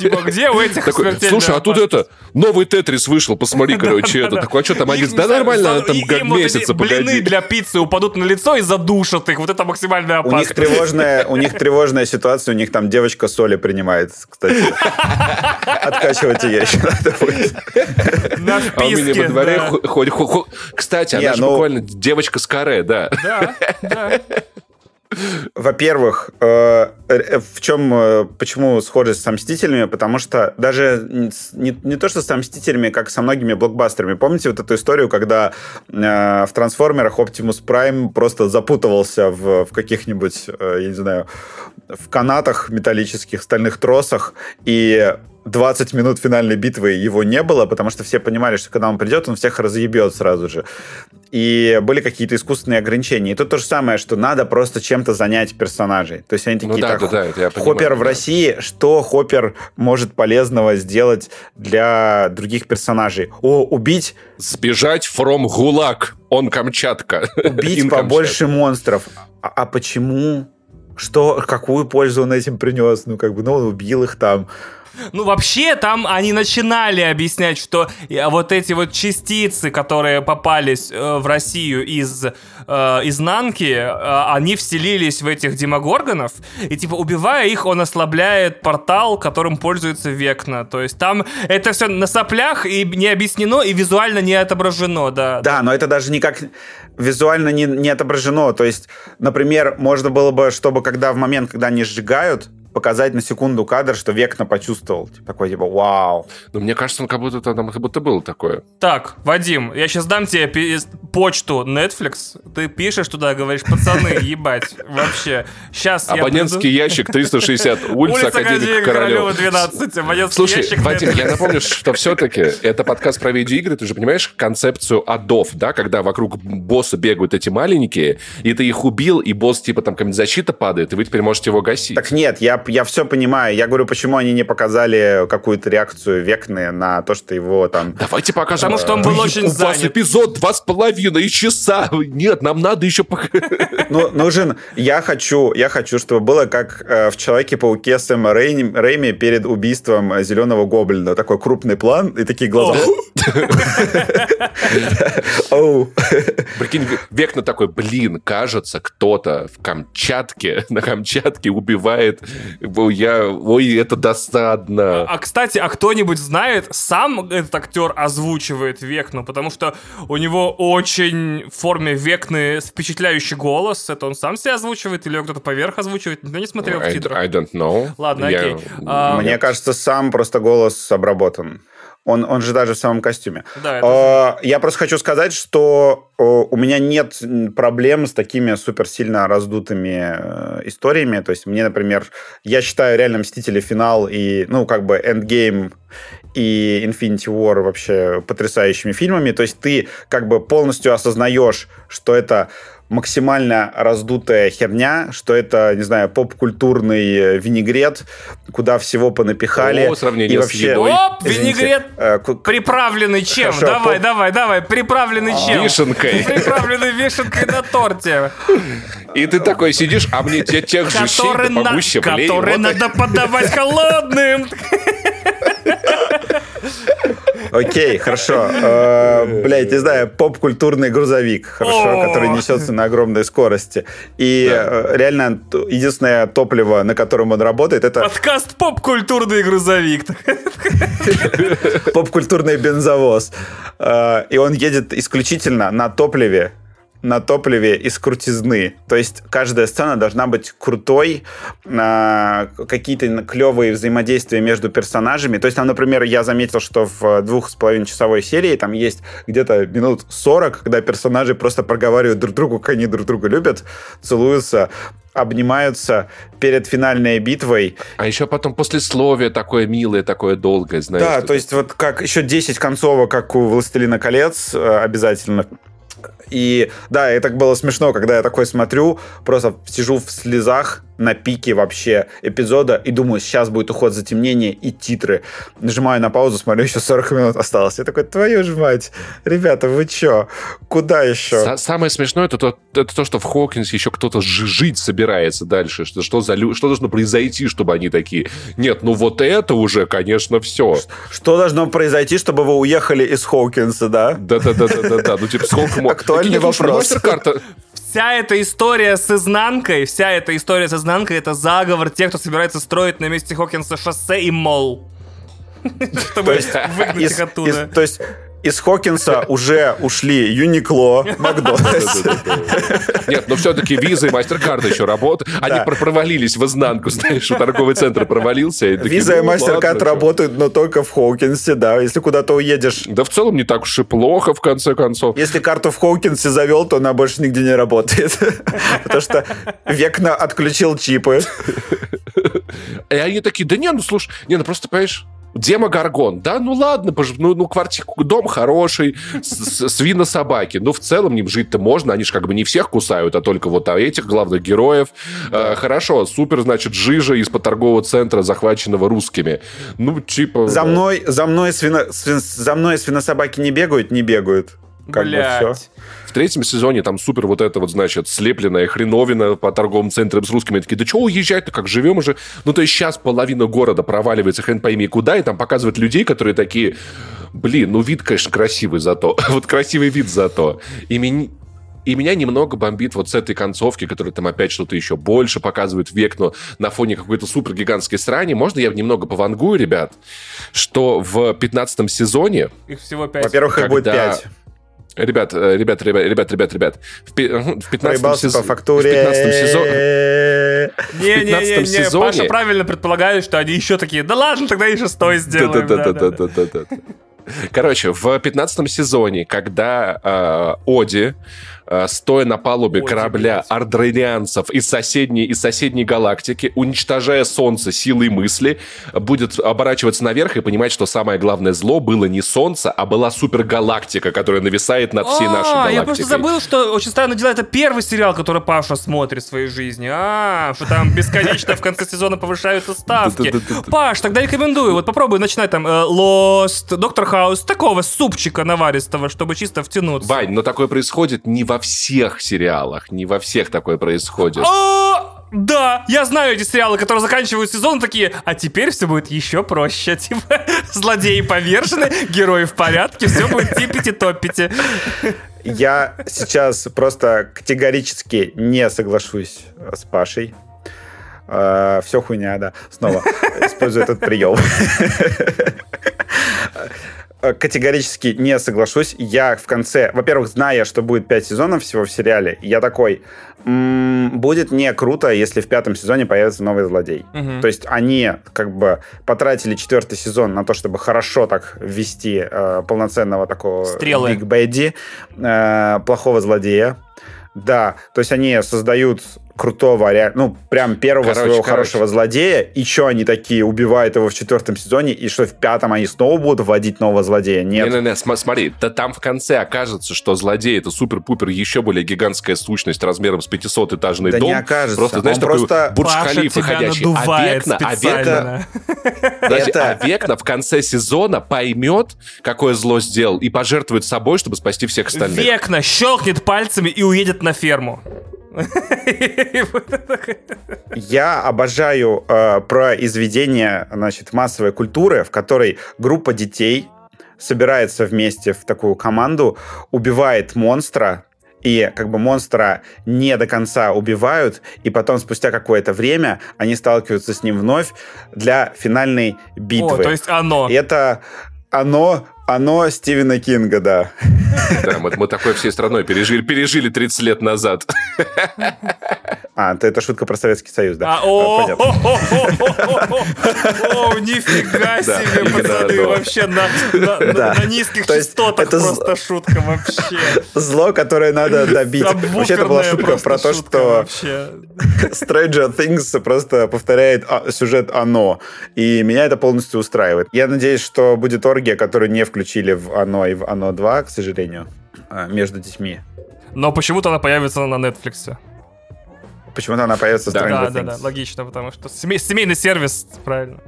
Speaker 3: Типа, где у этих
Speaker 1: Слушай, а тут это, новый Тетрис вышел, посмотри, короче, это. Такой, а что там, они, да нормально, там как месяца, погоди.
Speaker 3: Блины для пиццы упадут на лицо и задушат их, вот это максимальная опасность.
Speaker 2: У них тревожная, у них тревожная ситуация, у них там девочка соли принимает, кстати. Откачивать ее еще надо будет.
Speaker 3: На вписке, а у меня во дворе
Speaker 1: ходит... Кстати, она же ну- буквально девочка с каре, да. Да, да.
Speaker 2: Во-первых, э, э, в чем, э, почему схожесть с Мстителями? Потому что даже не, не то, что с Мстителями, как со многими блокбастерами. Помните вот эту историю, когда в Трансформерах Оптимус Прайм просто запутывался в, в каких-нибудь, я не знаю, в канатах металлических, стальных тросах, и 20 минут финальной битвы его не было, потому что все понимали, что когда он придет, он всех разъебет сразу же. И были какие-то искусственные ограничения. И тут то же самое, что надо просто чем-то занять персонажей. То есть они ну такие, ну, да, так, да, да, я Хоппер в. России, что Хоппер может полезного сделать для других персонажей? О, убить...
Speaker 1: Сбежать from ГУЛАГ, он Камчатка.
Speaker 2: Убить побольше монстров. А, а почему? Что, какую пользу он этим принес? Ну, как бы, ну, он убил их там
Speaker 3: ну, вообще, там они начинали объяснять, что э, вот эти вот частицы, которые попались э, в Россию из э, изнанки, э, они вселились в этих демогоргонов, и, типа, убивая их, он ослабляет портал, которым пользуется Векна. То есть там это все на соплях и не объяснено, и визуально не отображено, да.
Speaker 2: Да, но это даже никак визуально не, не отображено. То есть, например, можно было бы, чтобы когда в момент, когда они сжигают, показать на секунду кадр, что Векна почувствовал. Типа, такой, типа, вау.
Speaker 1: Ну, мне кажется, он как будто там как будто было такое.
Speaker 3: Так, Вадим, я сейчас дам тебе почту Netflix. Ты пишешь туда, говоришь, пацаны, ебать, вообще. Сейчас
Speaker 1: Абонентский ящик 360, улица Академика Королева.
Speaker 3: 12, абонентский
Speaker 1: Слушай, ящик Вадим, я напомню, что все-таки это подкаст про видеоигры, ты же понимаешь концепцию адов, да, когда вокруг босса бегают эти маленькие, и ты их убил, и босс типа там защита падает, и вы теперь можете его гасить.
Speaker 2: Так нет, я я, все понимаю. Я говорю, почему они не показали какую-то реакцию Векны на то, что его там...
Speaker 1: Давайте покажем.
Speaker 3: Потому что он был очень
Speaker 1: У вас эпизод два с половиной часа. Нет, нам надо еще...
Speaker 2: Ну, нужен... Я хочу, я хочу, чтобы было как э, в Человеке-пауке Сэма Рейми, Рейми перед убийством Зеленого Гоблина. Такой крупный план и такие глаза.
Speaker 1: Прикинь, Векна такой, блин, кажется, кто-то в Камчатке, на Камчатке убивает я, ой, это досадно.
Speaker 3: А, кстати, а кто-нибудь знает, сам этот актер озвучивает Векну, потому что у него очень в форме Векны впечатляющий голос. Это он сам себя озвучивает или кто-то поверх озвучивает? Никто не смотрел
Speaker 1: I,
Speaker 3: в титрах.
Speaker 1: I don't know.
Speaker 3: Ладно, я... окей.
Speaker 2: А, Мне кажется, сам просто голос обработан. Он, он же даже в самом костюме.
Speaker 3: Да, это...
Speaker 2: Я просто хочу сказать, что у меня нет проблем с такими суперсильно раздутыми э, историями. То есть мне, например, я считаю реально «Мстители. Финал» и, ну, как бы «Эндгейм» и Infinity War вообще потрясающими фильмами. То есть ты как бы полностью осознаешь, что это максимально раздутая херня, что это, не знаю, поп-культурный э, винегрет, куда всего понапихали.
Speaker 1: О, сравнение и
Speaker 3: вообще, с едой. Оп, винегрет э, приправленный чем? Хорошо, давай, поп... давай, давай, приправленный чем?
Speaker 1: Вишенкой.
Speaker 3: Приправленный вишенкой на торте.
Speaker 1: И ты такой сидишь, а мне те, тех же щей да погуще
Speaker 3: Который надо подавать холодным.
Speaker 2: Окей, хорошо. Э, блять, не знаю, поп-культурный грузовик, хорошо, который несется на огромной скорости. И э, реально единственное топливо, на котором он работает, это...
Speaker 3: Подкаст «Поп-культурный грузовик».
Speaker 2: Поп-культурный бензовоз. Э, и он едет исключительно на топливе, на топливе из крутизны. То есть каждая сцена должна быть крутой, э, какие-то клевые взаимодействия между персонажами. То есть там, например, я заметил, что в двух с половиной часовой серии там есть где-то минут 40, когда персонажи просто проговаривают друг другу, как они друг друга любят, целуются, обнимаются перед финальной битвой.
Speaker 1: А еще потом послесловие такое милое, такое долгое, знаешь.
Speaker 2: Да, то есть вот как еще 10 концовок, как у «Властелина колец» э, обязательно и да, это было смешно, когда я такой смотрю, просто сижу в слезах на пике вообще эпизода и думаю, сейчас будет уход затемнения и титры. Нажимаю на паузу, смотрю, еще 40 минут осталось. Я такой, твою ж мать, ребята, вы чё? Куда еще?
Speaker 1: Самое смешное это то, это то, что в Хокинсе еще кто-то жить собирается дальше. Что, что, за, что должно произойти, чтобы они такие, нет, ну вот это уже, конечно, все.
Speaker 2: Что должно произойти, чтобы вы уехали из Хокинса, да?
Speaker 1: Да-да-да-да-да. Ну, типа, сколько...
Speaker 2: Актуальный вопрос.
Speaker 3: Карта вся эта история с изнанкой, вся эта история с изнанкой это заговор тех, кто собирается строить на месте Хокинса шоссе и мол. Чтобы выгнать их оттуда.
Speaker 2: То есть из Хокинса уже ушли Юникло, Макдональдс.
Speaker 1: Нет, но все-таки виза и мастер-карта еще работают. Они провалились в изнанку, знаешь, торговый центр провалился.
Speaker 2: Виза и мастер-карт работают, но только в Хокинсе, да. Если куда-то уедешь...
Speaker 1: Да в целом не так уж и плохо, в конце концов.
Speaker 2: Если карту в Хокинсе завел, то она больше нигде не работает. Потому что Векна отключил чипы.
Speaker 1: И они такие, да не, ну слушай, не, ну просто, понимаешь, Демогоргон, да, ну ладно, ну, ну квартира, дом хороший, свина собаки, ну в целом ним жить-то можно, они же как бы не всех кусают, а только вот а этих главных героев. Да. Э, хорошо, супер, значит, жижа из-под торгового центра, захваченного русскими. Ну, типа...
Speaker 2: За мной, за мной, свино, за мной свинособаки не бегают, не бегают.
Speaker 3: Как Блядь. бы все.
Speaker 1: В третьем сезоне там супер вот это вот, значит, слепленная хреновина по торговым центрам с русскими. такие, да чего уезжать-то, как живем уже? Ну, то есть сейчас половина города проваливается хрен пойми куда, и там показывают людей, которые такие, блин, ну вид, конечно, красивый зато. вот красивый вид зато. И меня, и меня немного бомбит вот с этой концовки, которая там опять что-то еще больше показывает век, но на фоне какой-то супер гигантской срани. Можно я немного повангую, ребят, что в 15 сезоне...
Speaker 3: Их всего 5.
Speaker 2: Во-первых, их будет 5.
Speaker 1: Ребят, э, ребят, ребят, ребят, ребят, ребят. В, в
Speaker 2: 15 сезоне... по фактуре. В 15 сезоне...
Speaker 3: Не-не-не, сезоне... Паша правильно предполагает, что они еще такие, да ладно, тогда и шестой сделаем. Да-да-да.
Speaker 1: Короче, в 15 сезоне, когда э, Оди стоя на палубе Ой, корабля ардрерианцев из соседней, из соседней галактики, уничтожая Солнце силой мысли, будет оборачиваться наверх и понимать, что самое главное зло было не Солнце, а была супергалактика, которая нависает над всей нашей галактикой.
Speaker 3: Я просто забыл, что очень странно дела. Это первый сериал, который Паша смотрит в своей жизни. А, что там бесконечно в конце сезона повышаются ставки. Паш, тогда рекомендую. Вот попробуй начинать там э, Lost, Доктор Хаус, такого супчика наваристого, чтобы чисто втянуться.
Speaker 1: Вань, но такое происходит не во всех сериалах, не во всех такое происходит.
Speaker 3: А, да, я знаю эти сериалы, которые заканчивают сезон такие, а теперь все будет еще проще. Типа, злодеи повержены, герои в порядке, все будет типите-топите.
Speaker 2: Я сейчас просто категорически не соглашусь с Пашей. Uh, все хуйня, да. Снова использую этот прием. Э, категорически не соглашусь. Я в конце, во-первых, зная, что будет 5 сезонов всего в сериале, я такой, м-м, будет не круто, если в пятом сезоне появится новый злодей. Угу. То есть они как бы потратили четвертый сезон на то, чтобы хорошо так ввести э, полноценного такого
Speaker 3: Стрелы.
Speaker 2: Биг Бэдди, э, плохого злодея. Да, то есть они создают крутого, ну, прям первого короче, своего короче. хорошего злодея, и что они такие убивают его в четвертом сезоне, и что в пятом они снова будут вводить нового злодея? Нет. Не-не-не,
Speaker 1: смотри, да там в конце окажется, что злодей это супер-пупер еще более гигантская сущность размером с 500-этажный
Speaker 2: да
Speaker 1: дом.
Speaker 2: не окажется.
Speaker 1: Просто, знаешь, Он
Speaker 2: такой просто...
Speaker 1: бурдж-халиф выходящий. А Векна, а Векна, это... а Векна в конце сезона поймет, какое зло сделал, и пожертвует собой, чтобы спасти всех остальных.
Speaker 3: Векна щелкнет пальцами и уедет на ферму.
Speaker 2: Я обожаю э, произведение значит, массовой культуры, в которой группа детей собирается вместе в такую команду, убивает монстра, и как бы монстра не до конца убивают, и потом спустя какое-то время они сталкиваются с ним вновь для финальной битвы. О,
Speaker 3: то есть оно.
Speaker 2: Это оно оно Стивена Кинга, да.
Speaker 1: Да, мы, мы такое всей страной пережили, пережили 30 лет назад.
Speaker 2: А, это шутка про Советский Союз, да.
Speaker 3: О, нифига себе, пацаны, вообще на низких частотах просто шутка вообще.
Speaker 2: Зло, которое надо добить. Вообще, это была шутка про то, что Stranger Things просто повторяет а, сюжет «Оно». И меня это полностью устраивает. Я надеюсь, что будет оргия, которую не включит включили в «Оно» и в «Оно 2», к сожалению, а, между детьми.
Speaker 3: Но почему-то она появится на Netflix.
Speaker 2: Почему-то она появится в
Speaker 3: да, да, да, да, логично, потому что семей, семейный сервис, правильно.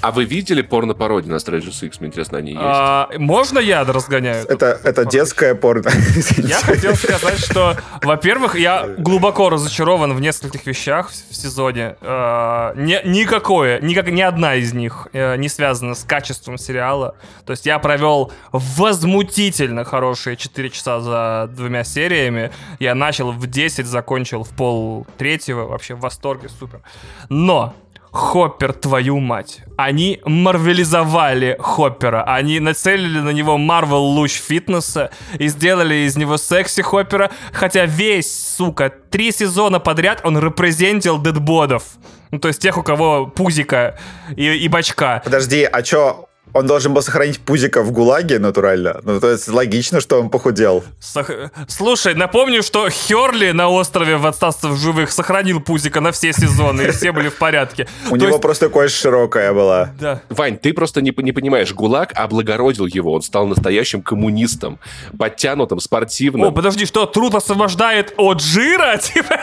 Speaker 1: А вы видели порно-пародии на Stranger Things? Мне интересно, они есть?
Speaker 3: А, можно я разгоняю?
Speaker 2: Это, это детское порно.
Speaker 3: Я хотел сказать, что, во-первых, я глубоко разочарован в нескольких вещах в сезоне. А, ни, никакое, никак, ни одна из них э, не связана с качеством сериала. То есть я провел возмутительно хорошие 4 часа за двумя сериями. Я начал в 10, закончил в пол третьего. Вообще в восторге, супер. Но Хоппер, твою мать. Они марвелизовали Хоппера. Они нацелили на него Марвел луч фитнеса и сделали из него секси Хоппера. Хотя весь, сука, три сезона подряд он репрезентил дедбодов. Ну, то есть тех, у кого пузика и, и бачка.
Speaker 2: Подожди, а чё, он должен был сохранить пузика в ГУЛАГе натурально. Ну, то есть логично, что он похудел.
Speaker 3: Сох- Слушай, напомню, что Херли на острове в отставстве в живых сохранил пузика на все сезоны, и все были в порядке.
Speaker 2: У него просто кость широкая была.
Speaker 3: Да.
Speaker 1: Вань, ты просто не, не понимаешь, ГУЛАГ облагородил его, он стал настоящим коммунистом, подтянутым, спортивным.
Speaker 3: О, подожди, что, труд освобождает от жира? Типа,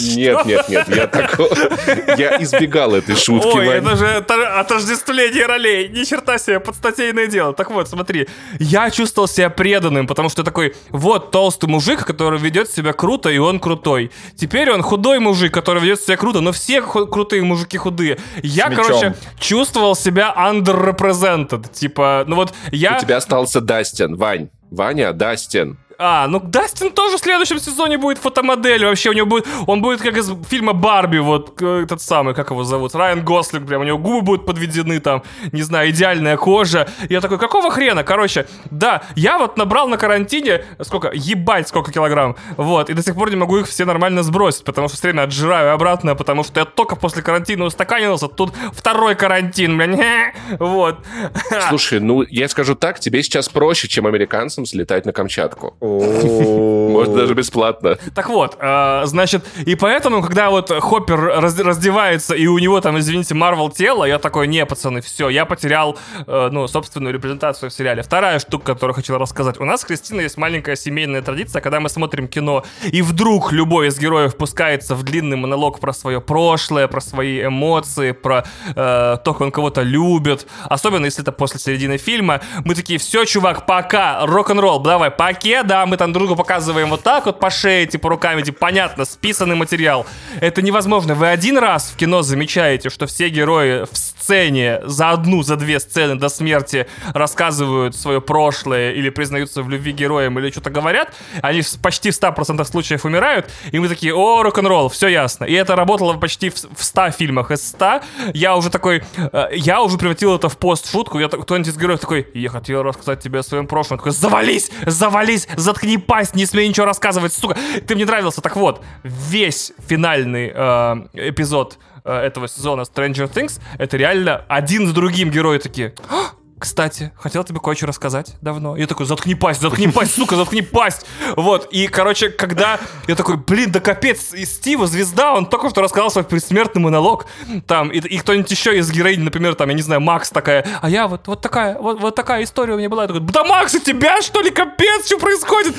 Speaker 1: Нет, нет, нет, я такого... Я избегал этой шутки,
Speaker 3: Ой, это же отождествление ролей. Ни черта себе, подстатейное дело. Так вот, смотри, я чувствовал себя преданным, потому что такой, вот толстый мужик, который ведет себя круто, и он крутой. Теперь он худой мужик, который ведет себя круто, но все ху- крутые мужики худые. Я,
Speaker 2: С мечом.
Speaker 3: короче, чувствовал себя underrepresented. Типа, ну вот я...
Speaker 1: У тебя остался Дастин, Вань. Ваня, Дастин.
Speaker 3: А, ну Дастин тоже в следующем сезоне будет фотомоделью. Вообще у него будет... Он будет как из фильма Барби, вот этот самый, как его зовут? Райан Гослинг, прям у него губы будут подведены там, не знаю, идеальная кожа. Я такой, какого хрена? Короче, да, я вот набрал на карантине, сколько, ебать, сколько килограмм. Вот, и до сих пор не могу их все нормально сбросить, потому что все время отжираю обратно, потому что я только после карантина устаканился, тут второй карантин, блин. Вот.
Speaker 1: Слушай, ну, я скажу так, тебе сейчас проще, чем американцам слетать на Камчатку.
Speaker 2: Может,
Speaker 1: даже бесплатно.
Speaker 3: Так вот, э, значит, и поэтому, когда вот Хоппер раз- раздевается, и у него там, извините, Марвел тело, я такой, не, пацаны, все, я потерял, э, ну, собственную репрезентацию в сериале. Вторая штука, которую хотел рассказать. У нас с Кристиной есть маленькая семейная традиция, когда мы смотрим кино, и вдруг любой из героев пускается в длинный монолог про свое прошлое, про свои эмоции, про э, то, как он кого-то любит. Особенно, если это после середины фильма. Мы такие, все, чувак, пока, рок-н-ролл, давай, паке, мы там другу показываем вот так вот по шее, типа руками, типа, понятно, списанный материал. Это невозможно. Вы один раз в кино замечаете, что все герои в сцене за одну, за две сцены до смерти рассказывают свое прошлое или признаются в любви героям или что-то говорят, они почти в 100% случаев умирают, и мы такие, о, рок-н-ролл, все ясно. И это работало почти в, в 100 фильмах из 100. Я уже такой, э, я уже превратил это в пост-шутку, я кто-нибудь из героев такой, я хотел рассказать тебе о своем прошлом. Я такой, завались, завались, заткни пасть, не смей ничего рассказывать, сука. Ты мне нравился. Так вот, весь финальный э, эпизод этого сезона Stranger Things, это реально один за другим герои такие, «А, кстати, хотел тебе кое-что рассказать давно. Я такой, заткни пасть, заткни пасть, сука, заткни пасть. Вот, и, короче, когда я такой, блин, да капец, и Стива, звезда, он только что рассказал свой предсмертный монолог. Там, и, и кто-нибудь еще из героинь, например, там, я не знаю, Макс такая, а я вот, вот такая, вот, вот такая история у меня была. Я такой, да Макс, у тебя, что ли, капец, что происходит?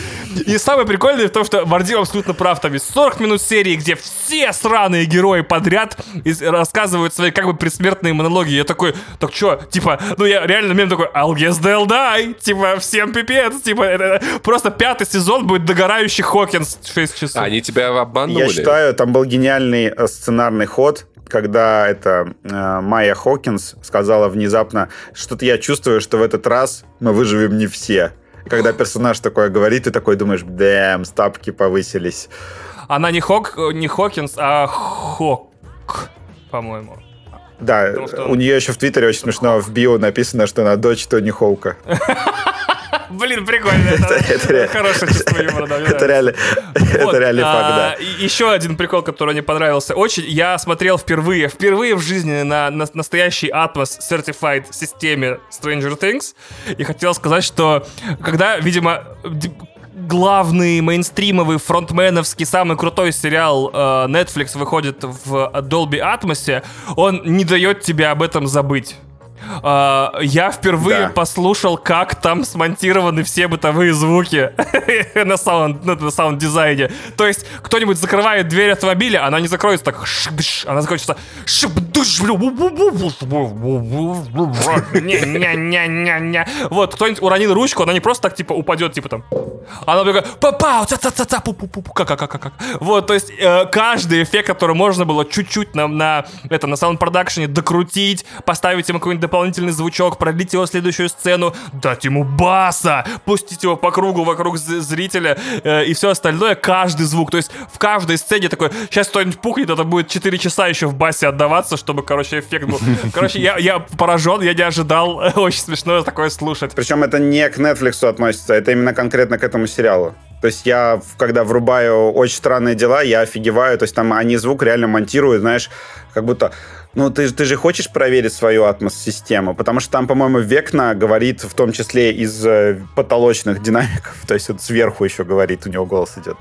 Speaker 3: И самое прикольное в том, что Вардим абсолютно прав, там есть 40 минут серии, где все сраные герои подряд рассказывают свои как бы предсмертные монологи. Я такой, так что, типа, ну я реально мем такой, I'll guess they'll die, типа, всем пипец, типа, это просто пятый сезон будет догорающий Хокинс 6 часов.
Speaker 1: Они тебя обманули.
Speaker 2: Я считаю, там был гениальный э, сценарный ход, когда это э, Майя Хокинс сказала внезапно, что-то я чувствую, что в этот раз мы выживем не все. И когда персонаж такое говорит, ты такой думаешь, дэм, ставки повысились.
Speaker 3: Она не Хок, не Хокинс, а Хок, по-моему.
Speaker 2: Да,
Speaker 3: Потому что он-
Speaker 2: у нее еще в Твиттере очень смешно в био написано, что она дочь Тони Хоука.
Speaker 3: Блин, прикольно. Это,
Speaker 2: это ре-
Speaker 3: хорошее чувство юмора, да,
Speaker 2: Это реально,
Speaker 3: Вот,
Speaker 2: это реальный
Speaker 3: а,
Speaker 2: факт, да.
Speaker 3: и Еще один прикол, который мне понравился очень. Я смотрел впервые, впервые в жизни на, на настоящей Atmos Certified системе Stranger Things. И хотел сказать, что когда, видимо, главный мейнстримовый фронтменовский самый крутой сериал э, Netflix выходит в Dolby Atmos, он не дает тебе об этом забыть. А, я впервые
Speaker 2: Да.
Speaker 3: послушал, как там смонтированы все бытовые звуки на саунд, ну, на саунд-дизайне. То есть кто-нибудь закрывает дверь автомобиля, она не закроется так, она не-не-не-не-не. Вот, кто-нибудь уронил ручку, она не просто так, типа, упадет, типа там. Она такая, папау, ца-ца-ца-ца, пу-пу-пу, как как как как Вот, то есть э, каждый эффект, который можно было чуть-чуть на, на, это, на саунд-продакшене докрутить, поставить ему какой-нибудь дополнительный звучок, продлить его следующую сцену, дать ему баса, пустить его по кругу вокруг зрителя э, и все остальное, каждый звук. То есть в каждой сцене такой, сейчас кто-нибудь пухнет, это будет 4 часа еще в басе отдаваться, чтобы, короче, эффект был. Короче, я, я поражен, я не ожидал. Очень смешно такое слушать.
Speaker 2: Причем это не к Netflix относится, это именно конкретно к этому сериалу. То есть я, когда врубаю «Очень странные дела», я офигеваю. То есть там они звук реально монтируют, знаешь, как будто... Ну, ты, ты же хочешь проверить свою атмос-систему, потому что там, по-моему, Векна говорит в том числе из э, потолочных динамиков, то есть вот сверху еще говорит, у него голос идет.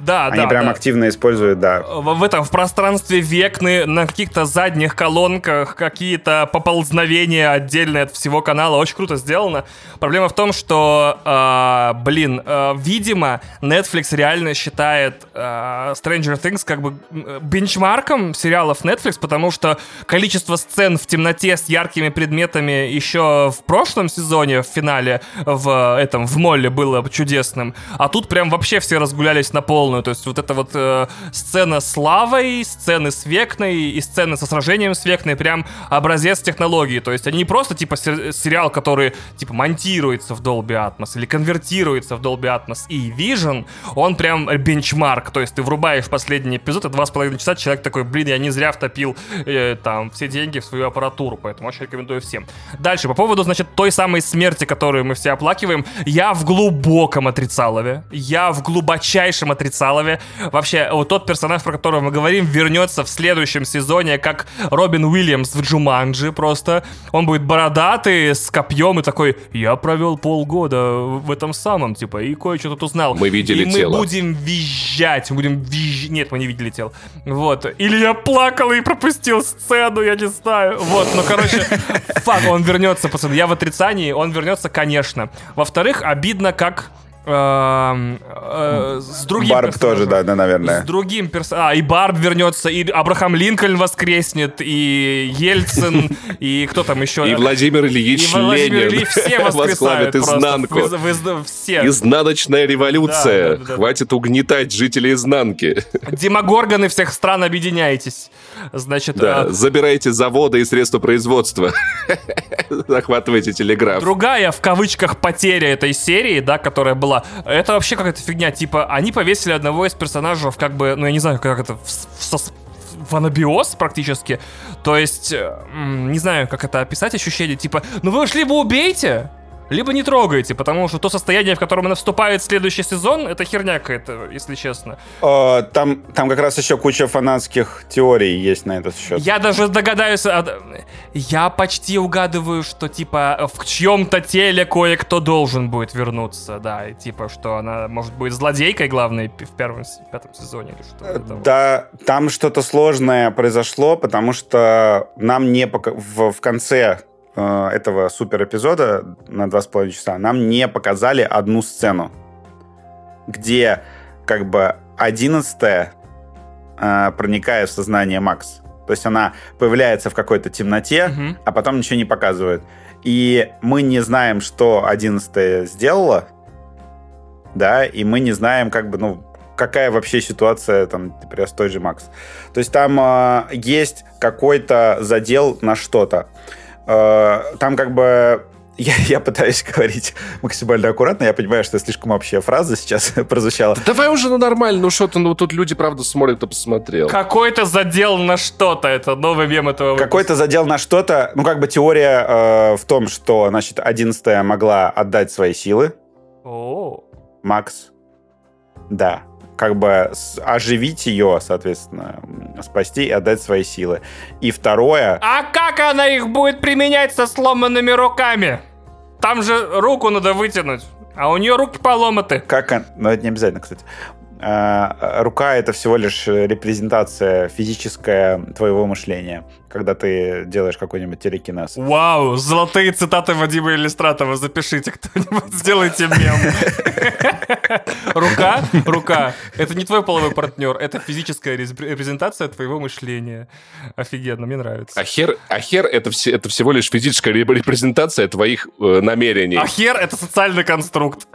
Speaker 3: Да,
Speaker 2: Они
Speaker 3: да.
Speaker 2: прям
Speaker 3: да.
Speaker 2: активно используют, да.
Speaker 3: В, в этом, в пространстве векны, на каких-то задних колонках, какие-то поползновения отдельные от всего канала. Очень круто сделано. Проблема в том, что, э, блин, э, видимо, Netflix реально считает э, Stranger Things как бы бенчмарком сериалов Netflix, потому что количество сцен в темноте с яркими предметами еще в прошлом сезоне, в финале, в этом, в молле было чудесным. А тут прям вообще все разгулялись на полную. То есть вот эта вот э, сцена с лавой, сцены с Векной и сцены со сражением с Векной прям образец технологии. То есть они не просто типа сер- сериал, который типа монтируется в Dolby Atmos или конвертируется в Dolby Atmos и Vision, он прям бенчмарк. То есть ты врубаешь последний эпизод, и два с половиной часа человек такой, блин, я не зря втопил э, там все деньги в свою аппаратуру, поэтому очень рекомендую всем. Дальше, по поводу, значит, той самой смерти, которую мы все оплакиваем, я в глубоком отрицалове. Я в глубочайшем отрицалове. Вообще, вот тот персонаж, про которого мы говорим, вернется в следующем сезоне, как Робин Уильямс в Джуманджи просто. Он будет бородатый, с копьем и такой, я провел полгода в этом самом, типа, и кое-что тут узнал.
Speaker 1: Мы видели
Speaker 3: и мы
Speaker 1: тело.
Speaker 3: будем визжать, мы будем визжать. Нет, мы не видели тело. Вот. Или я плакал и пропустил сцену, я не знаю. Вот, ну, короче, фак, он вернется, пацаны. Я в отрицании, он вернется, конечно. Во-вторых, обидно, как с другим
Speaker 2: Барб тоже, да, да, наверное.
Speaker 3: С другим персонажем. А, и Барб вернется, и Абрахам Линкольн воскреснет, и Ельцин, и кто там еще?
Speaker 1: И Владимир Ильич
Speaker 3: И Владимир
Speaker 1: Ленин
Speaker 3: Ильич, все воскресают
Speaker 1: изнанку.
Speaker 3: Все.
Speaker 1: Изнаночная революция.
Speaker 3: Да, да, да, да.
Speaker 1: Хватит угнетать жителей изнанки.
Speaker 3: Демогорганы всех стран, объединяйтесь. Значит,
Speaker 1: Да,
Speaker 3: а,
Speaker 1: забирайте заводы и средства производства. Захватывайте телеграф.
Speaker 3: Другая, в кавычках, потеря этой серии, да, которая была, это вообще какая-то фигня. Типа, они повесили одного из персонажей, как бы, ну, я не знаю, как это, в, в в анабиоз практически. То есть, э, не знаю, как это описать ощущение. Типа, ну вы уж либо убейте, либо не трогайте, потому что то состояние, в котором она вступает в следующий сезон, это херня какая-то, если честно.
Speaker 2: Э, Там, там как раз еще куча фанатских теорий есть на этот счет.
Speaker 3: Я даже догадаюсь, я почти угадываю, что типа в чьем-то теле кое-кто должен будет вернуться, да, и типа что она может быть злодейкой главной в первом с- пятом сезоне или что.
Speaker 2: Э, Да, там что-то сложное произошло, потому что нам не пока... в, в конце э, этого супер эпизода на два с половиной часа нам не показали одну сцену, где как бы одиннадцатая э, проникает в сознание Макс. То есть она появляется в какой-то темноте,
Speaker 3: Мгм.
Speaker 2: а потом ничего не показывают. И мы не знаем, что одиннадцатая сделала, да, и мы не знаем, как бы, ну, какая вообще ситуация, там, например, с той же Макс. То есть там э, есть какой-то задел на что-то. Э, там как бы я, я пытаюсь говорить максимально аккуратно, я понимаю, что слишком общая фраза сейчас прозвучала.
Speaker 1: Давай уже, ну нормально, ну что ты, ну тут люди, правда, смотрят, кто посмотрел.
Speaker 3: Какой-то задел на что-то, это новый мем этого выпуска.
Speaker 2: Какой-то задел на что-то. Ну, как бы теория э, в том, что, значит, одиннадцатая могла отдать свои силы,
Speaker 3: О,
Speaker 2: Макс. Да. Как бы оживить ее, соответственно, спасти и отдать свои силы. И второе...
Speaker 3: А как она их будет применять со сломанными руками? Там же руку надо вытянуть, а у нее руки поломаты.
Speaker 2: Как он... Ну, это не обязательно, кстати. А, рука — это всего лишь репрезентация физическая твоего мышления, когда ты делаешь какой-нибудь телекинез.
Speaker 3: Вау, золотые цитаты Вадима Иллистратова. Запишите кто-нибудь, сделайте мем. Рука, рука. Это не твой половой партнер, это физическая рез- репрезентация твоего мышления. Офигенно, мне нравится.
Speaker 1: А хер, а хер это, все, это всего лишь физическая реп- репрезентация твоих э, намерений.
Speaker 3: А хер — это социальный конструкт.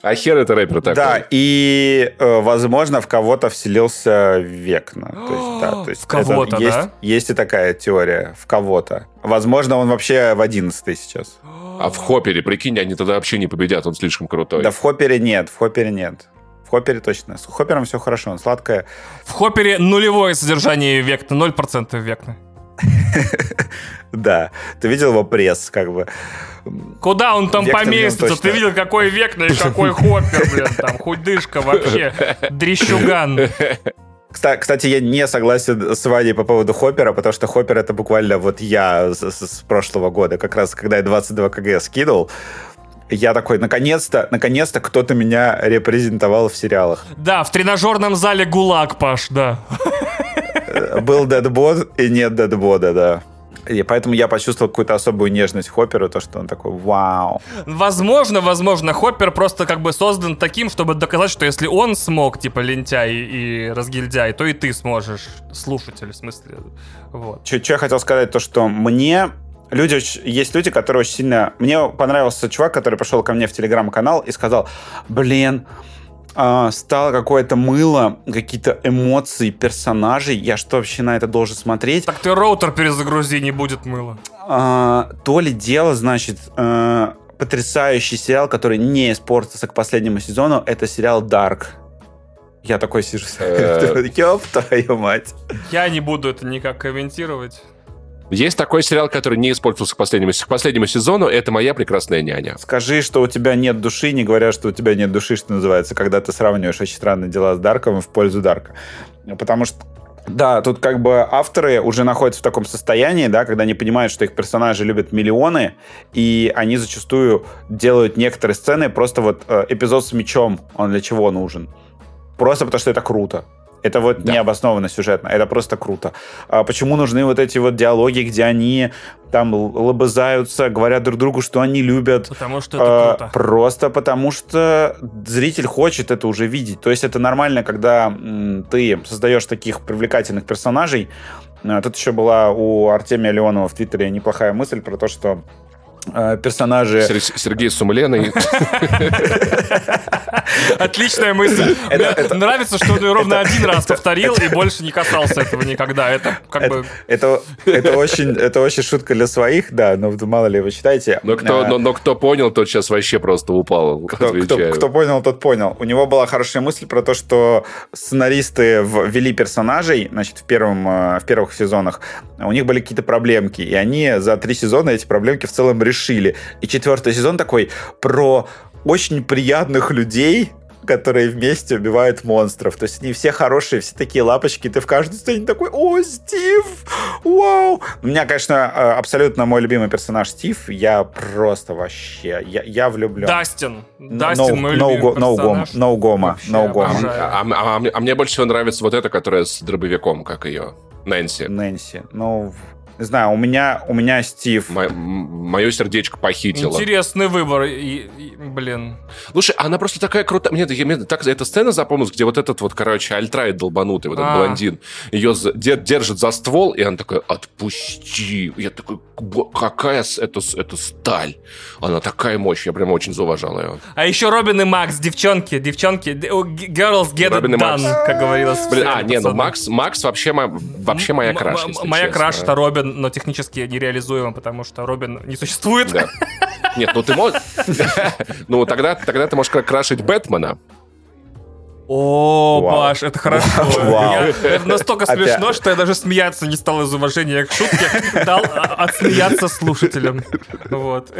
Speaker 1: А хер это рэпер такой?
Speaker 2: Да, и, э, возможно, в кого-то вселился Векна. То есть, да, то есть
Speaker 3: В кого-то,
Speaker 2: это есть,
Speaker 3: да?
Speaker 2: есть и такая теория. В кого-то. Возможно, он вообще в 11 сейчас.
Speaker 1: А в Хоппере, прикинь, они тогда вообще не победят, он слишком крутой.
Speaker 2: Да в Хоппере нет, в Хоппере нет. В Хоппере точно. С Хоппером все хорошо, он сладкое.
Speaker 3: В Хоппере нулевое содержание векна, 0% векна.
Speaker 2: Да. Ты видел его пресс, как бы.
Speaker 3: Куда он там поместится? Ты видел, какой векна и какой хоппер, блин, там худышка вообще, дрещуган.
Speaker 2: Кста- Кстати, я не согласен с Ваней по поводу Хоппера, потому что Хоппер это буквально вот я с, с- с прошлого года. Как раз, когда я 22 кг скинул, я такой, наконец-то, наконец-то кто-то меня репрезентовал в сериалах.
Speaker 3: Да, в тренажерном зале ГУЛАГ, Паш, да.
Speaker 2: Э, Был дедбод и нет дедбода, да. И поэтому я почувствовал какую-то особую нежность Хопперу, то, что он такой, вау.
Speaker 3: Возможно, возможно, Хоппер просто как бы создан таким, чтобы доказать, что если он смог, типа, лентяй и разгильдяй, то и ты сможешь, слушатель, в смысле, вот.
Speaker 2: Что я хотел сказать, то, что мне... Люди, есть люди, которые очень сильно... Мне понравился чувак, который пришел ко мне в телеграм-канал и сказал, блин, а, стало какое-то мыло, какие-то эмоции персонажей. Я что вообще на это должен смотреть?
Speaker 3: Так ты роутер перезагрузи, не будет мыла.
Speaker 2: А, то ли дело, значит, э, потрясающий сериал, который не испортился к последнему сезону, это сериал Dark. Я такой сижу,
Speaker 1: Э.
Speaker 2: ёб твою мать.
Speaker 3: Я не буду это никак комментировать.
Speaker 1: Есть такой сериал, который не использовался к последнему, к последнему сезону. Это «Моя прекрасная няня».
Speaker 2: Скажи, что у тебя нет души, не говоря, что у тебя нет души, что называется, когда ты сравниваешь очень странные дела с Дарком в пользу Дарка. Потому что да, тут как бы авторы уже находятся в таком состоянии, да, когда они понимают, что их персонажи любят миллионы, и они зачастую делают некоторые сцены, просто вот э, эпизод с мечом, он для чего нужен? Просто потому что это круто. Это вот
Speaker 1: Да.
Speaker 2: необоснованно сюжетно, это просто круто. А почему нужны вот эти вот диалоги, где они там лобызаются, говорят друг другу, что они любят?
Speaker 3: Потому что это
Speaker 2: А,
Speaker 3: круто.
Speaker 2: Просто потому что зритель хочет это уже видеть. То есть это нормально, когда ты создаешь таких привлекательных персонажей. А, Тут еще была у Артемия Леонова в Твиттере неплохая мысль про то, что персонажи...
Speaker 1: Сер- Сергей Сумленый.
Speaker 3: Отличная мысль. Мне нравится, что он ровно один раз повторил и больше не касался этого никогда. Это как бы...
Speaker 2: это, это очень, это очень шутка для своих, да, но мало ли вы читаете.
Speaker 1: Но кто,
Speaker 2: А,
Speaker 1: но, кто понял, тот сейчас вообще просто упал.
Speaker 2: Кто, кто,
Speaker 1: отвечаю.
Speaker 2: кто понял, тот понял. У него была хорошая мысль про то, что сценаристы ввели персонажей, значит, в, первом, э, в первых сезонах, у них были какие-то проблемки, и они за три сезона эти проблемки в целом решили. И четвертый сезон такой про очень приятных людей, которые вместе убивают монстров. То есть они все хорошие, все такие лапочки. Ты в каждой сцене такой, о, Стив, вау. У меня, конечно, э, абсолютно мой любимый персонаж Стив. Я просто вообще, я, я влюблен.
Speaker 3: Дастин.
Speaker 2: No-
Speaker 3: Дастин, мой
Speaker 2: no,
Speaker 3: любимый
Speaker 2: no
Speaker 3: персонаж.
Speaker 2: no гома, no гома.
Speaker 1: А, а- а мне- а мне больше всего нравится вот эта, которая с дробовиком, как ее. Нэнси.
Speaker 2: Нэнси. Ну, не знаю, у меня, у меня Стив.
Speaker 1: Мое сердечко похитило.
Speaker 3: Интересный выбор. И, и, блин.
Speaker 1: Слушай, она просто такая крутая. Мне, я- мне так эта сцена запомнилась, где вот этот вот, короче, альтрайт долбанутый, вот этот
Speaker 3: А.
Speaker 1: блондин, ее за- де- держит за ствол, и она такая, отпусти. Я такой, «Бо- какая это, это сталь. Она такая мощь, я прям очень зауважал ее.
Speaker 3: А еще Робин и Макс, девчонки, девчонки. Girls get
Speaker 1: Робин и
Speaker 3: it done,
Speaker 1: Макс.
Speaker 3: как говорилось.
Speaker 1: Блин, а, не, ну. Макс, Макс вообще, мо- вообще моя краш,
Speaker 3: Моя краш это Робин, но технически нереализуемо, потому что Робин не существует.
Speaker 1: Да. Нет, ну ты можешь... Ну, тогда, тогда ты можешь крашить Бэтмена.
Speaker 3: О,
Speaker 2: Вау.
Speaker 3: Паш, это хорошо.
Speaker 2: Вау.
Speaker 3: Я- это настолько
Speaker 2: Опять.
Speaker 3: смешно, что я даже смеяться не стал из уважения к шутке. Дал а, отсмеяться слушателям. Вот.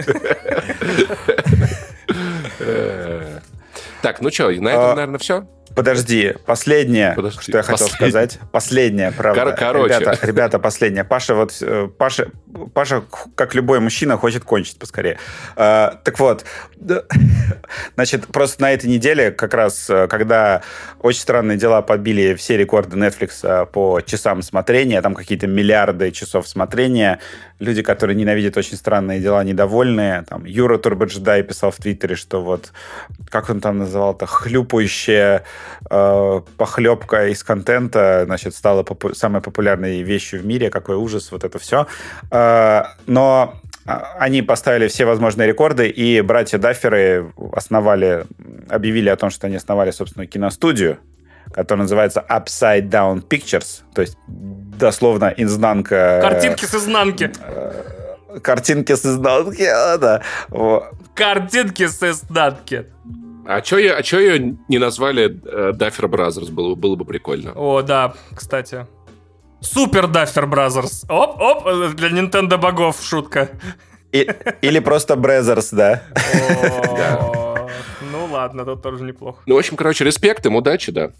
Speaker 1: Так, ну что, на этом,
Speaker 2: А,
Speaker 1: наверное, все?
Speaker 2: Подожди, последнее,
Speaker 1: Подожди,
Speaker 2: что я хотел
Speaker 1: последнее.
Speaker 2: сказать. Последнее, правда.
Speaker 1: Кор- короче.
Speaker 2: Ребята, ребята, последнее. Паша вот, э, Паша, Паша, как любой мужчина, хочет кончить поскорее. Э, так вот, значит, просто на этой неделе, как раз, э, когда «Очень странные дела» подбили все рекорды Netflix по часам смотрения, там какие-то миллиарды часов смотрения, люди, которые ненавидят «Очень странные дела», недовольные. Там Юра Турбоджедай писал в Твиттере, что вот, как он там называл-то, хлюпающая э, похлебка из контента, значит, стала попу- самой популярной вещью в мире, какой ужас, вот это все. Э, но а, они поставили все возможные рекорды, и братья Дафферы основали, объявили о том, что они основали собственную киностудию, которая называется Upside Down Pictures, то есть дословно изнанка...
Speaker 3: Картинки с изнанки.
Speaker 2: Э, картинки с изнанки, да.
Speaker 3: Картинки с изнанки.
Speaker 1: А чё, я, а чё ее не назвали э, Duffer Brothers? Было, было бы прикольно.
Speaker 3: О, да, кстати. Super Duffer Brothers. Оп, оп, для Nintendo богов шутка.
Speaker 2: И, или просто Brothers, да.
Speaker 3: Ну ладно, тут тоже неплохо.
Speaker 1: Ну, в общем, короче, респект им, удачи, да.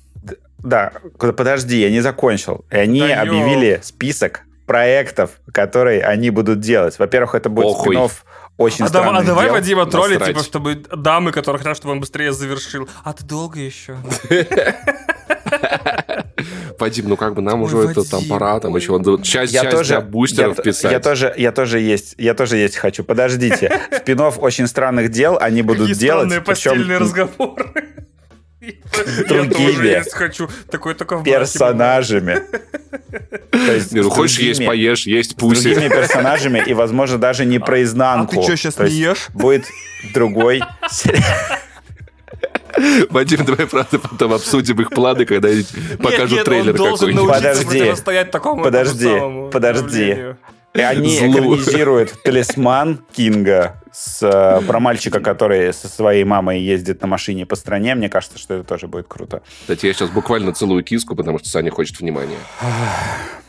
Speaker 2: Да, подожди, я не закончил. И они да объявили список проектов, которые они будут делать. Во-первых, это будет Охуй. спин очень а,
Speaker 3: давай, а давай Вадима троллить, типа, чтобы дамы, которые хотят, чтобы он быстрее завершил. А ты долго еще?
Speaker 1: Вадим, ну как бы нам уже это там пора, там еще часть,
Speaker 2: я
Speaker 1: часть
Speaker 2: тоже,
Speaker 1: для бустеров
Speaker 2: я,
Speaker 1: писать.
Speaker 2: Я тоже, я тоже есть, я тоже есть хочу. Подождите, спинов очень странных дел они будут
Speaker 3: Какие
Speaker 2: делать.
Speaker 3: Странные постельные разговоры.
Speaker 2: другими
Speaker 3: я хочу такой только в
Speaker 2: персонажами.
Speaker 1: То есть, ну, хочешь есть, поешь, есть пусть.
Speaker 2: другими персонажами и, возможно, даже не про изнанку.
Speaker 3: А ты что, сейчас не ешь?
Speaker 2: Будет другой
Speaker 1: Вадим, давай, правда, потом обсудим их планы, когда покажут трейлер какой-нибудь.
Speaker 2: Подожди, подожди, подожди. И они Зло. экранизируют талисман Кинга с, э, про мальчика, который со своей мамой ездит на машине по стране. Мне кажется, что это тоже будет круто.
Speaker 1: Кстати, я сейчас буквально целую киску, потому что Саня хочет внимания.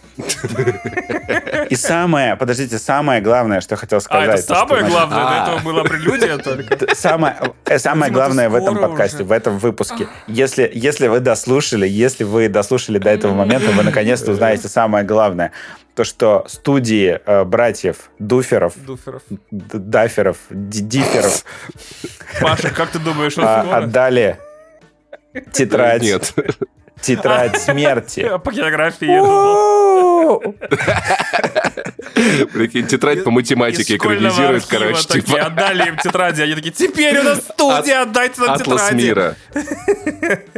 Speaker 2: И самое, подождите, самое главное, что я хотел сказать. А,
Speaker 3: это самое главное? До этого была прелюдия только?
Speaker 2: Самое, э, самое главное в этом подкасте, в этом выпуске. Если, если вы дослушали, если вы дослушали до этого момента, вы наконец-то узнаете самое главное. То, что студии э, братьев Дуферов. Даферов, Диферов
Speaker 3: Паша, как ты думаешь,
Speaker 2: а, отдали тетрадь
Speaker 1: Нет.
Speaker 2: Тетрадь смерти.
Speaker 3: По географии.
Speaker 1: Прикинь, тетрадь по математике экранизирует, короче.
Speaker 3: Типа. Отдали им тетради, они такие, теперь у нас студия, отдайте нам тетради. Атлас мира.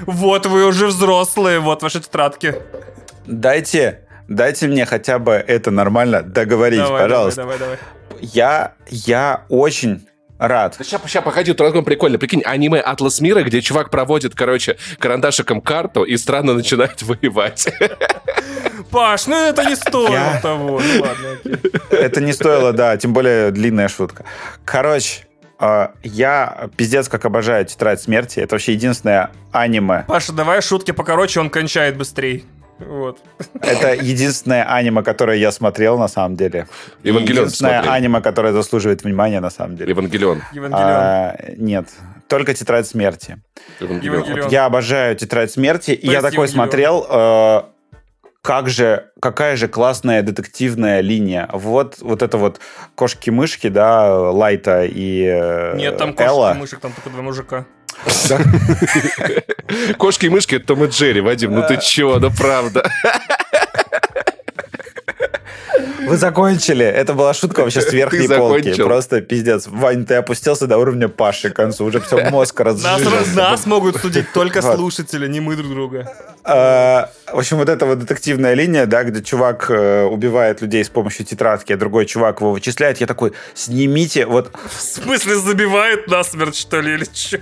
Speaker 3: Вот вы уже взрослые, вот ваши тетрадки.
Speaker 2: Дайте, дайте мне хотя бы это нормально договорить, давай, пожалуйста. Давай, давай, давай. Я, я очень Рад.
Speaker 1: Да сейчас, сейчас, погоди, тут прикольно. Прикинь, аниме «Атлас мира», где чувак проводит, короче, карандашиком карту, и страна начинает воевать.
Speaker 3: Паш, ну это не стоило Я... того. Ну ладно,
Speaker 2: Это не стоило, да, тем более длинная шутка. Короче, а, я пиздец как обожаю «Тетрадь смерти». Это вообще единственное аниме.
Speaker 3: Паша, давай шутки покороче, он кончает быстрее. Вот.
Speaker 2: Это единственное аниме, которое я смотрел, на самом деле.
Speaker 1: Евангелион
Speaker 2: Единственное смотрели. аниме, которое заслуживает внимания, на самом деле.
Speaker 1: Евангелион.
Speaker 3: Евангелион. А,
Speaker 2: нет, только «Тетрадь смерти».
Speaker 1: Евангелион.
Speaker 2: Вот я обожаю «Тетрадь смерти», и я такой Евангелион. смотрел... Э, как же, какая же классная детективная линия. Вот, вот это вот кошки-мышки, да, Лайта и э,
Speaker 3: Нет, там кошки-мышек, там только два мужика.
Speaker 1: Кошки и мышки — это Том и Джерри, Вадим, ну ты чего, да правда.
Speaker 2: Вы закончили. Это была шутка вообще с верхней полки. Просто пиздец. Вань, ты опустился до уровня Паши к концу. Уже все мозг разжижился.
Speaker 3: Нас, нас могут судить только слушатели, не мы друг друга.
Speaker 2: А, в общем, вот эта вот детективная линия, да, где чувак э, убивает людей с помощью тетрадки, а другой чувак его вычисляет. Я такой, снимите вот...
Speaker 3: В смысле, забивает насмерть, что ли, или что?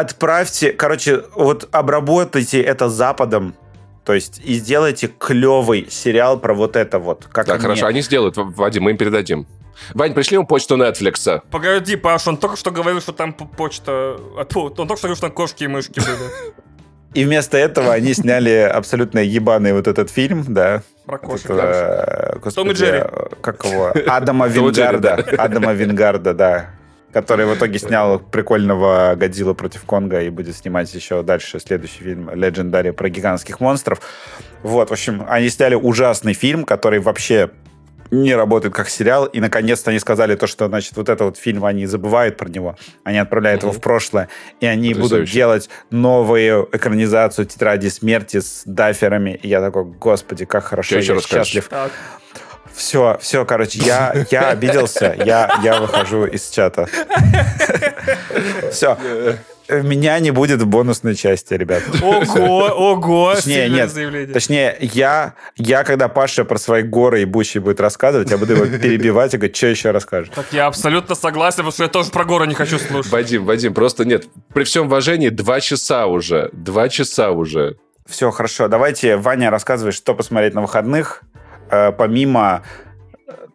Speaker 2: Отправьте, короче, вот обработайте это Западом, то есть и сделайте клевый сериал про вот это вот.
Speaker 1: Как так, хорошо, они сделают, Вадим, мы им передадим. Вань, пришли ему почту Netflix.
Speaker 3: Погоди, Паш, он только что говорил, что там почта... Он только что говорил, что там кошки и мышки были.
Speaker 2: И вместо этого они сняли абсолютно ебаный вот этот фильм, да.
Speaker 3: Про кошек. Это,
Speaker 2: господи, Том и Джерри. Как его? Адама Вингарда. Адама Вингарда, да который в итоге снял прикольного Годзилла против Конга и будет снимать еще дальше следующий фильм Legendary про гигантских монстров. Вот, в общем, они сняли ужасный фильм, который вообще не работает как сериал, и наконец-то они сказали то, что, значит, вот этот вот фильм, они забывают про него, они отправляют mm-hmm. его в прошлое, и они Потрясающе. будут делать новую экранизацию «Тетради смерти» с даферами, и я такой, господи, как хорошо,
Speaker 1: Что
Speaker 2: я счастлив. Так. Все, все, короче, я, я обиделся, я, я выхожу из чата. Все. Меня не будет в бонусной части, ребят.
Speaker 3: Ого, ого,
Speaker 2: Точнее,
Speaker 3: сильное
Speaker 2: нет.
Speaker 3: заявление.
Speaker 2: Точнее, я, я, когда Паша про свои горы ебучие будет рассказывать, я буду его перебивать и говорить, что еще расскажешь.
Speaker 3: Так я абсолютно согласен, потому что я тоже про горы не хочу слушать.
Speaker 1: Вадим, Вадим, просто нет. При всем уважении, два часа уже. Два часа уже.
Speaker 2: Все, хорошо. Давайте, Ваня, рассказывай, что посмотреть на выходных, помимо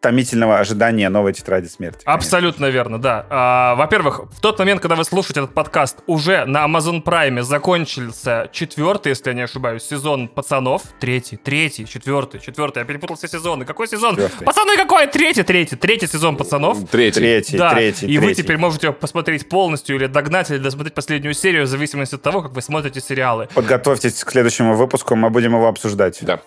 Speaker 2: томительного ожидания новой тетради смерти. конечно.
Speaker 3: Абсолютно верно, да. А, во-первых, в тот момент, когда вы слушаете этот подкаст, уже на Amazon Prime закончился четвертый, если я не ошибаюсь, сезон пацанов. Третий, третий, четвертый, четвертый. Я перепутал все сезоны. Какой сезон?
Speaker 2: Четвертый.
Speaker 3: Пацаны, какой? Третий, третий, третий сезон пацанов.
Speaker 1: Третий.
Speaker 2: Третий,
Speaker 3: да,
Speaker 2: третий,
Speaker 3: и вы
Speaker 2: третий.
Speaker 3: теперь можете посмотреть полностью или догнать, или досмотреть последнюю серию, в зависимости от того, как вы смотрите сериалы.
Speaker 2: Подготовьтесь к следующему выпуску, мы будем его обсуждать.
Speaker 1: Да.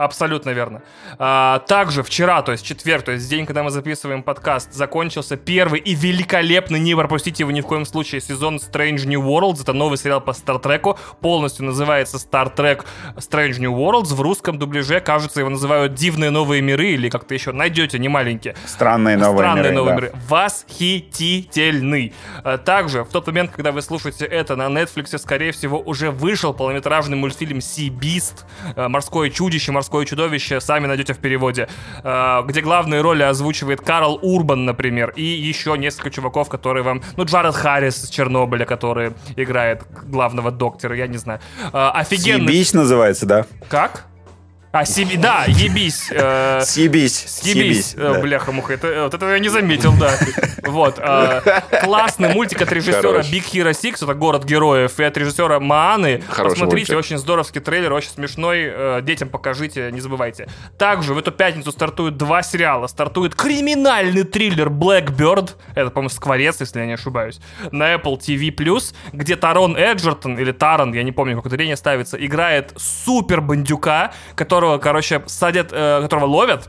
Speaker 3: Абсолютно верно. А, также вчера, то есть четверг, то есть день, когда мы записываем подкаст, закончился первый и великолепный, не пропустите его ни в коем случае, сезон Strange New Worlds. Это новый сериал по Стартреку. Полностью называется Star Trek Strange New Worlds. В русском дубляже, кажется, его называют Дивные новые миры или как-то еще найдете, не маленькие.
Speaker 2: Странные новые
Speaker 3: Странные
Speaker 2: миры,
Speaker 3: новые
Speaker 2: да.
Speaker 3: миры. Восхитительный. А, Также, в тот момент, когда вы слушаете это, на Netflix, скорее всего, уже вышел полнометражный мультфильм Beast, э, морское чудище, морское чудовище, сами найдете в переводе, э, где главные роли озвучивает Карл Урбан, например, и еще несколько чуваков, которые вам... Ну, Джаред Харрис из Чернобыля, который играет главного доктора, я не знаю. Э, Офигенный...
Speaker 2: Сибись называется, да?
Speaker 3: Как? А, Сиби... Да, ебись. э,
Speaker 2: Сибись.
Speaker 3: Съебись, э,
Speaker 2: да.
Speaker 3: бляха-муха, это, вот этого я не заметил, да. Вот, э, классный мультик от режиссера
Speaker 1: Хорош.
Speaker 3: Big Hero 6, это город героев, и от режиссера Мааны.
Speaker 1: Хороший
Speaker 3: Посмотрите,
Speaker 1: мультик.
Speaker 3: очень здоровский трейлер, очень смешной, э, детям покажите, не забывайте. Также в эту пятницу стартуют два сериала. Стартует криминальный триллер Blackbird, это, по-моему, Скворец, если я не ошибаюсь, на Apple TV+, где Тарон Эджертон, или Таран, я не помню, как ударение ставится, играет супер бандюка, которого, короче, садят, э, которого ловят,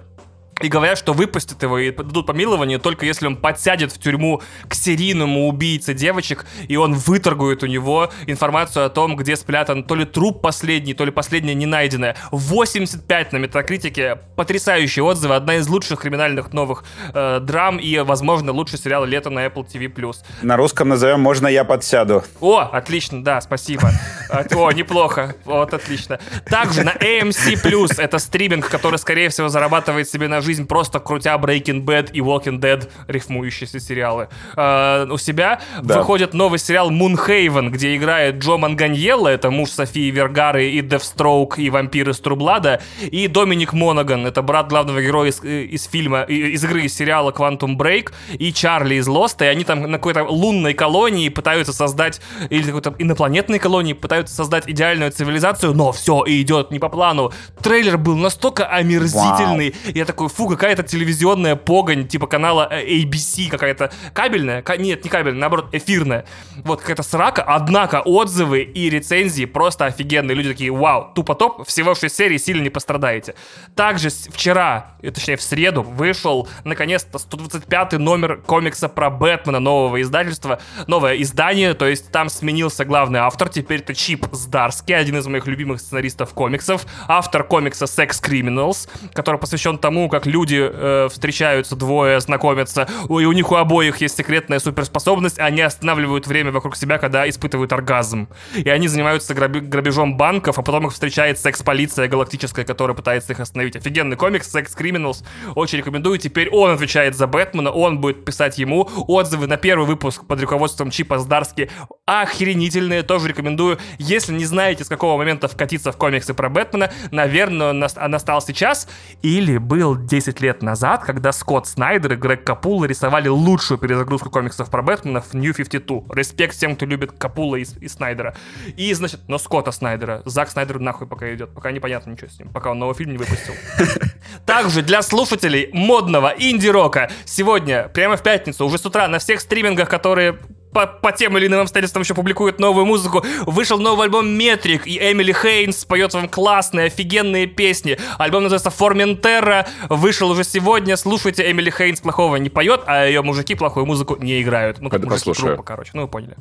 Speaker 3: и говорят, что выпустят его и дадут помилование только если он подсядет в тюрьму к серийному убийце девочек, и он выторгует у него информацию о том, где спрятан то ли труп последний, то ли последняя не найденная. 85 на метакритике, потрясающие отзывы, одна из лучших криминальных новых э, драм и, возможно, лучший сериал лета на Apple TV+.
Speaker 2: На русском назовем «Можно я подсяду».
Speaker 3: О, отлично, да, спасибо. А, О, неплохо. Вот, отлично. Также на AMC+, это стриминг, который, скорее всего, зарабатывает себе на жизнь просто крутя Breaking Bad и Walking Dead, рифмующиеся сериалы. А, у себя
Speaker 2: Да.
Speaker 3: выходит новый сериал Moonhaven, где играет Джо Манганьелло, это муж Софии Вергары и Девстроук и вампир из Трублада, и Доминик Монаган, это брат главного героя из, э, из фильма, из игры, из сериала Quantum Break, и Чарли из Лоста, и они там на какой-то лунной колонии пытаются создать, или какой-то инопланетной колонии пытаются создать идеальную цивилизацию, но все идет не по плану. Трейлер был настолько омерзительный, я такой, фу, какая-то телевизионная погонь, типа канала э, ABC, какая-то кабельная, Ка- нет, не кабельная, наоборот, эфирная. Вот какая-то срака, однако отзывы и рецензии просто офигенные. Люди такие, вау, тупо топ, всего 6 серий, сильно не пострадаете. Также вчера, э, точнее в среду, вышел наконец-то 125 номер комикса про Бэтмена нового издательства, новое издание, то есть там сменился главный автор, теперь это Чип Здарский, один из моих любимых сценаристов комиксов, автор комикса Sex Criminals, который посвящен тому, как люди э, встречаются, двое знакомятся, и у них у обоих есть секретная суперспособность, они останавливают время вокруг себя, когда испытывают оргазм. И они занимаются граби- грабежом банков, а потом их встречает секс-полиция галактическая, которая пытается их остановить. Офигенный комикс, Sex Criminals, очень рекомендую. Теперь он отвечает за Бэтмена, он будет писать ему отзывы на первый выпуск под руководством Чипа Здарски. Охренительные, тоже рекомендую. Если не знаете, с какого момента вкатиться в комиксы про Бэтмена, наверное, он нас- настал сейчас или был 10 лет назад, когда Скотт Снайдер и Грег Капула рисовали лучшую перезагрузку комиксов про Бэтмена в New 52. Респект всем, кто любит Капула и, и Снайдера. И, значит, но Скотта Снайдера. Зак Снайдер нахуй пока идет. Пока непонятно ничего с ним. Пока он новый фильм не выпустил. Также для слушателей модного инди-рока сегодня, прямо в пятницу, уже с утра на всех стримингах, которые по, по тем или иным обстоятельствам еще публикуют новую музыку. Вышел новый альбом Метрик, и Эмили Хейнс поет вам классные, офигенные песни. Альбом называется Форментера, вышел уже сегодня. Слушайте, Эмили Хейнс плохого не поет, а ее мужики плохую музыку не играют. Ну, как
Speaker 1: Пойду
Speaker 3: мужики
Speaker 1: послушаю.
Speaker 3: группа, короче, ну вы поняли.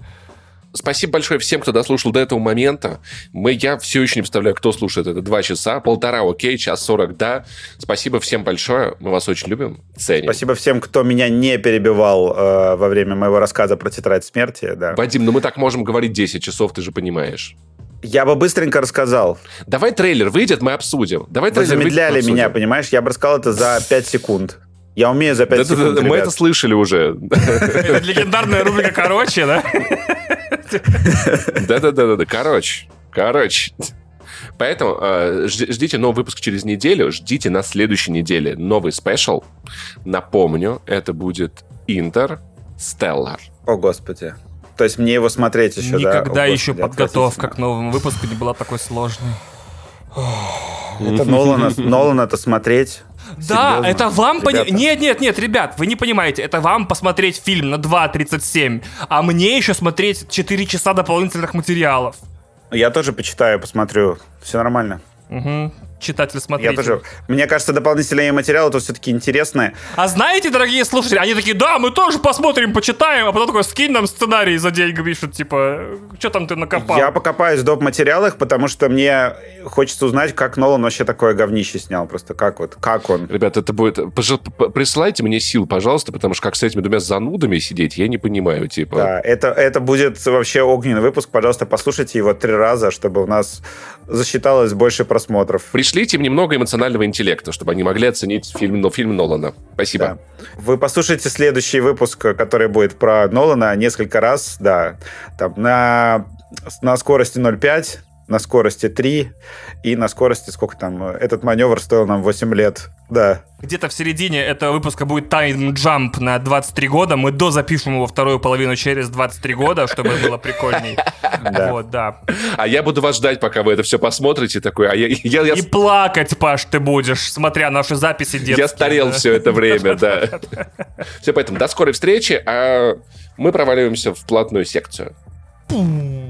Speaker 1: Спасибо большое всем, кто дослушал до этого момента. Мы, я все еще не представляю, кто слушает это. Два часа, полтора, окей, час сорок, да. Спасибо всем большое. Мы вас очень любим, ценим.
Speaker 2: Спасибо всем, кто меня не перебивал э, во время моего рассказа про тетрадь смерти. Да.
Speaker 1: Вадим, ну мы так можем говорить 10 часов, ты же понимаешь.
Speaker 2: Я бы быстренько рассказал.
Speaker 1: Давай трейлер выйдет, мы обсудим. Давай
Speaker 2: Вы
Speaker 1: трейлер
Speaker 2: замедляли
Speaker 1: выйдет, мы
Speaker 2: меня,
Speaker 1: обсудим.
Speaker 2: понимаешь? Я бы рассказал это за 5 секунд. Я умею за 5
Speaker 1: Да, да,
Speaker 2: секунд,
Speaker 1: да, мы
Speaker 2: ребят.
Speaker 1: это слышали уже.
Speaker 3: Это легендарная рубрика «Короче», да?
Speaker 1: Да-да-да-да, короче, короче. Поэтому э, жди- ждите новый выпуск через неделю, ждите на следующей неделе новый спешл. Напомню, это будет Интер Стеллар.
Speaker 2: О, Господи. То есть мне его смотреть еще, да?
Speaker 3: Никогда еще
Speaker 2: Господи,
Speaker 3: подготовка к новому выпуску не была такой сложной.
Speaker 2: Это Нолана, Нолана это смотреть.
Speaker 3: Да,
Speaker 2: Серьезно?
Speaker 3: это вам.
Speaker 2: Ребята.
Speaker 3: Нет, нет, нет, ребят, вы не понимаете. Это вам посмотреть фильм на 2.37, а мне еще смотреть 4 часа дополнительных материалов.
Speaker 2: Я тоже почитаю, посмотрю. Все нормально.
Speaker 3: Угу. Читатель,
Speaker 2: Я тоже. Мне кажется, дополнительные материалы тут все-таки интересные.
Speaker 3: А знаете, дорогие слушатели, они такие, да, мы тоже посмотрим, почитаем, а потом такой, скинь нам сценарий за деньги, пишут, типа, что там ты накопал?
Speaker 2: Я покопаюсь в доп. материалах, потому что мне хочется узнать, как Нолан вообще такое говнище снял. Просто как вот, как он.
Speaker 1: Ребят, это будет... Присылайте мне сил, пожалуйста, потому что как с этими двумя занудами сидеть, я не понимаю, типа...
Speaker 2: Да, это, это будет вообще огненный выпуск. Пожалуйста, послушайте его три раза, чтобы у нас засчиталось больше просмотров.
Speaker 1: Пришлите им немного эмоционального интеллекта, чтобы они могли оценить фильм, ну, фильм Нолана. Спасибо.
Speaker 2: Да. Вы послушайте следующий выпуск, который будет про Нолана несколько раз, да. Там на, на скорости 0,5, на скорости 3 и на скорости, сколько там, этот маневр стоил нам 8 лет, да.
Speaker 3: Где-то в середине этого выпуска будет тайм-джамп на 23 года. Мы дозапишем его вторую половину через 23 года, чтобы было прикольней.
Speaker 2: Да.
Speaker 3: Вот, да.
Speaker 1: А я буду вас ждать, пока вы это все посмотрите. Такой, а я, я, я,
Speaker 3: И плакать, Паш, ты будешь, смотря наши записи детские.
Speaker 1: я старел
Speaker 3: да.
Speaker 1: все это время, да. Все, поэтому до скорой встречи, а мы проваливаемся в платную секцию.
Speaker 3: Пум.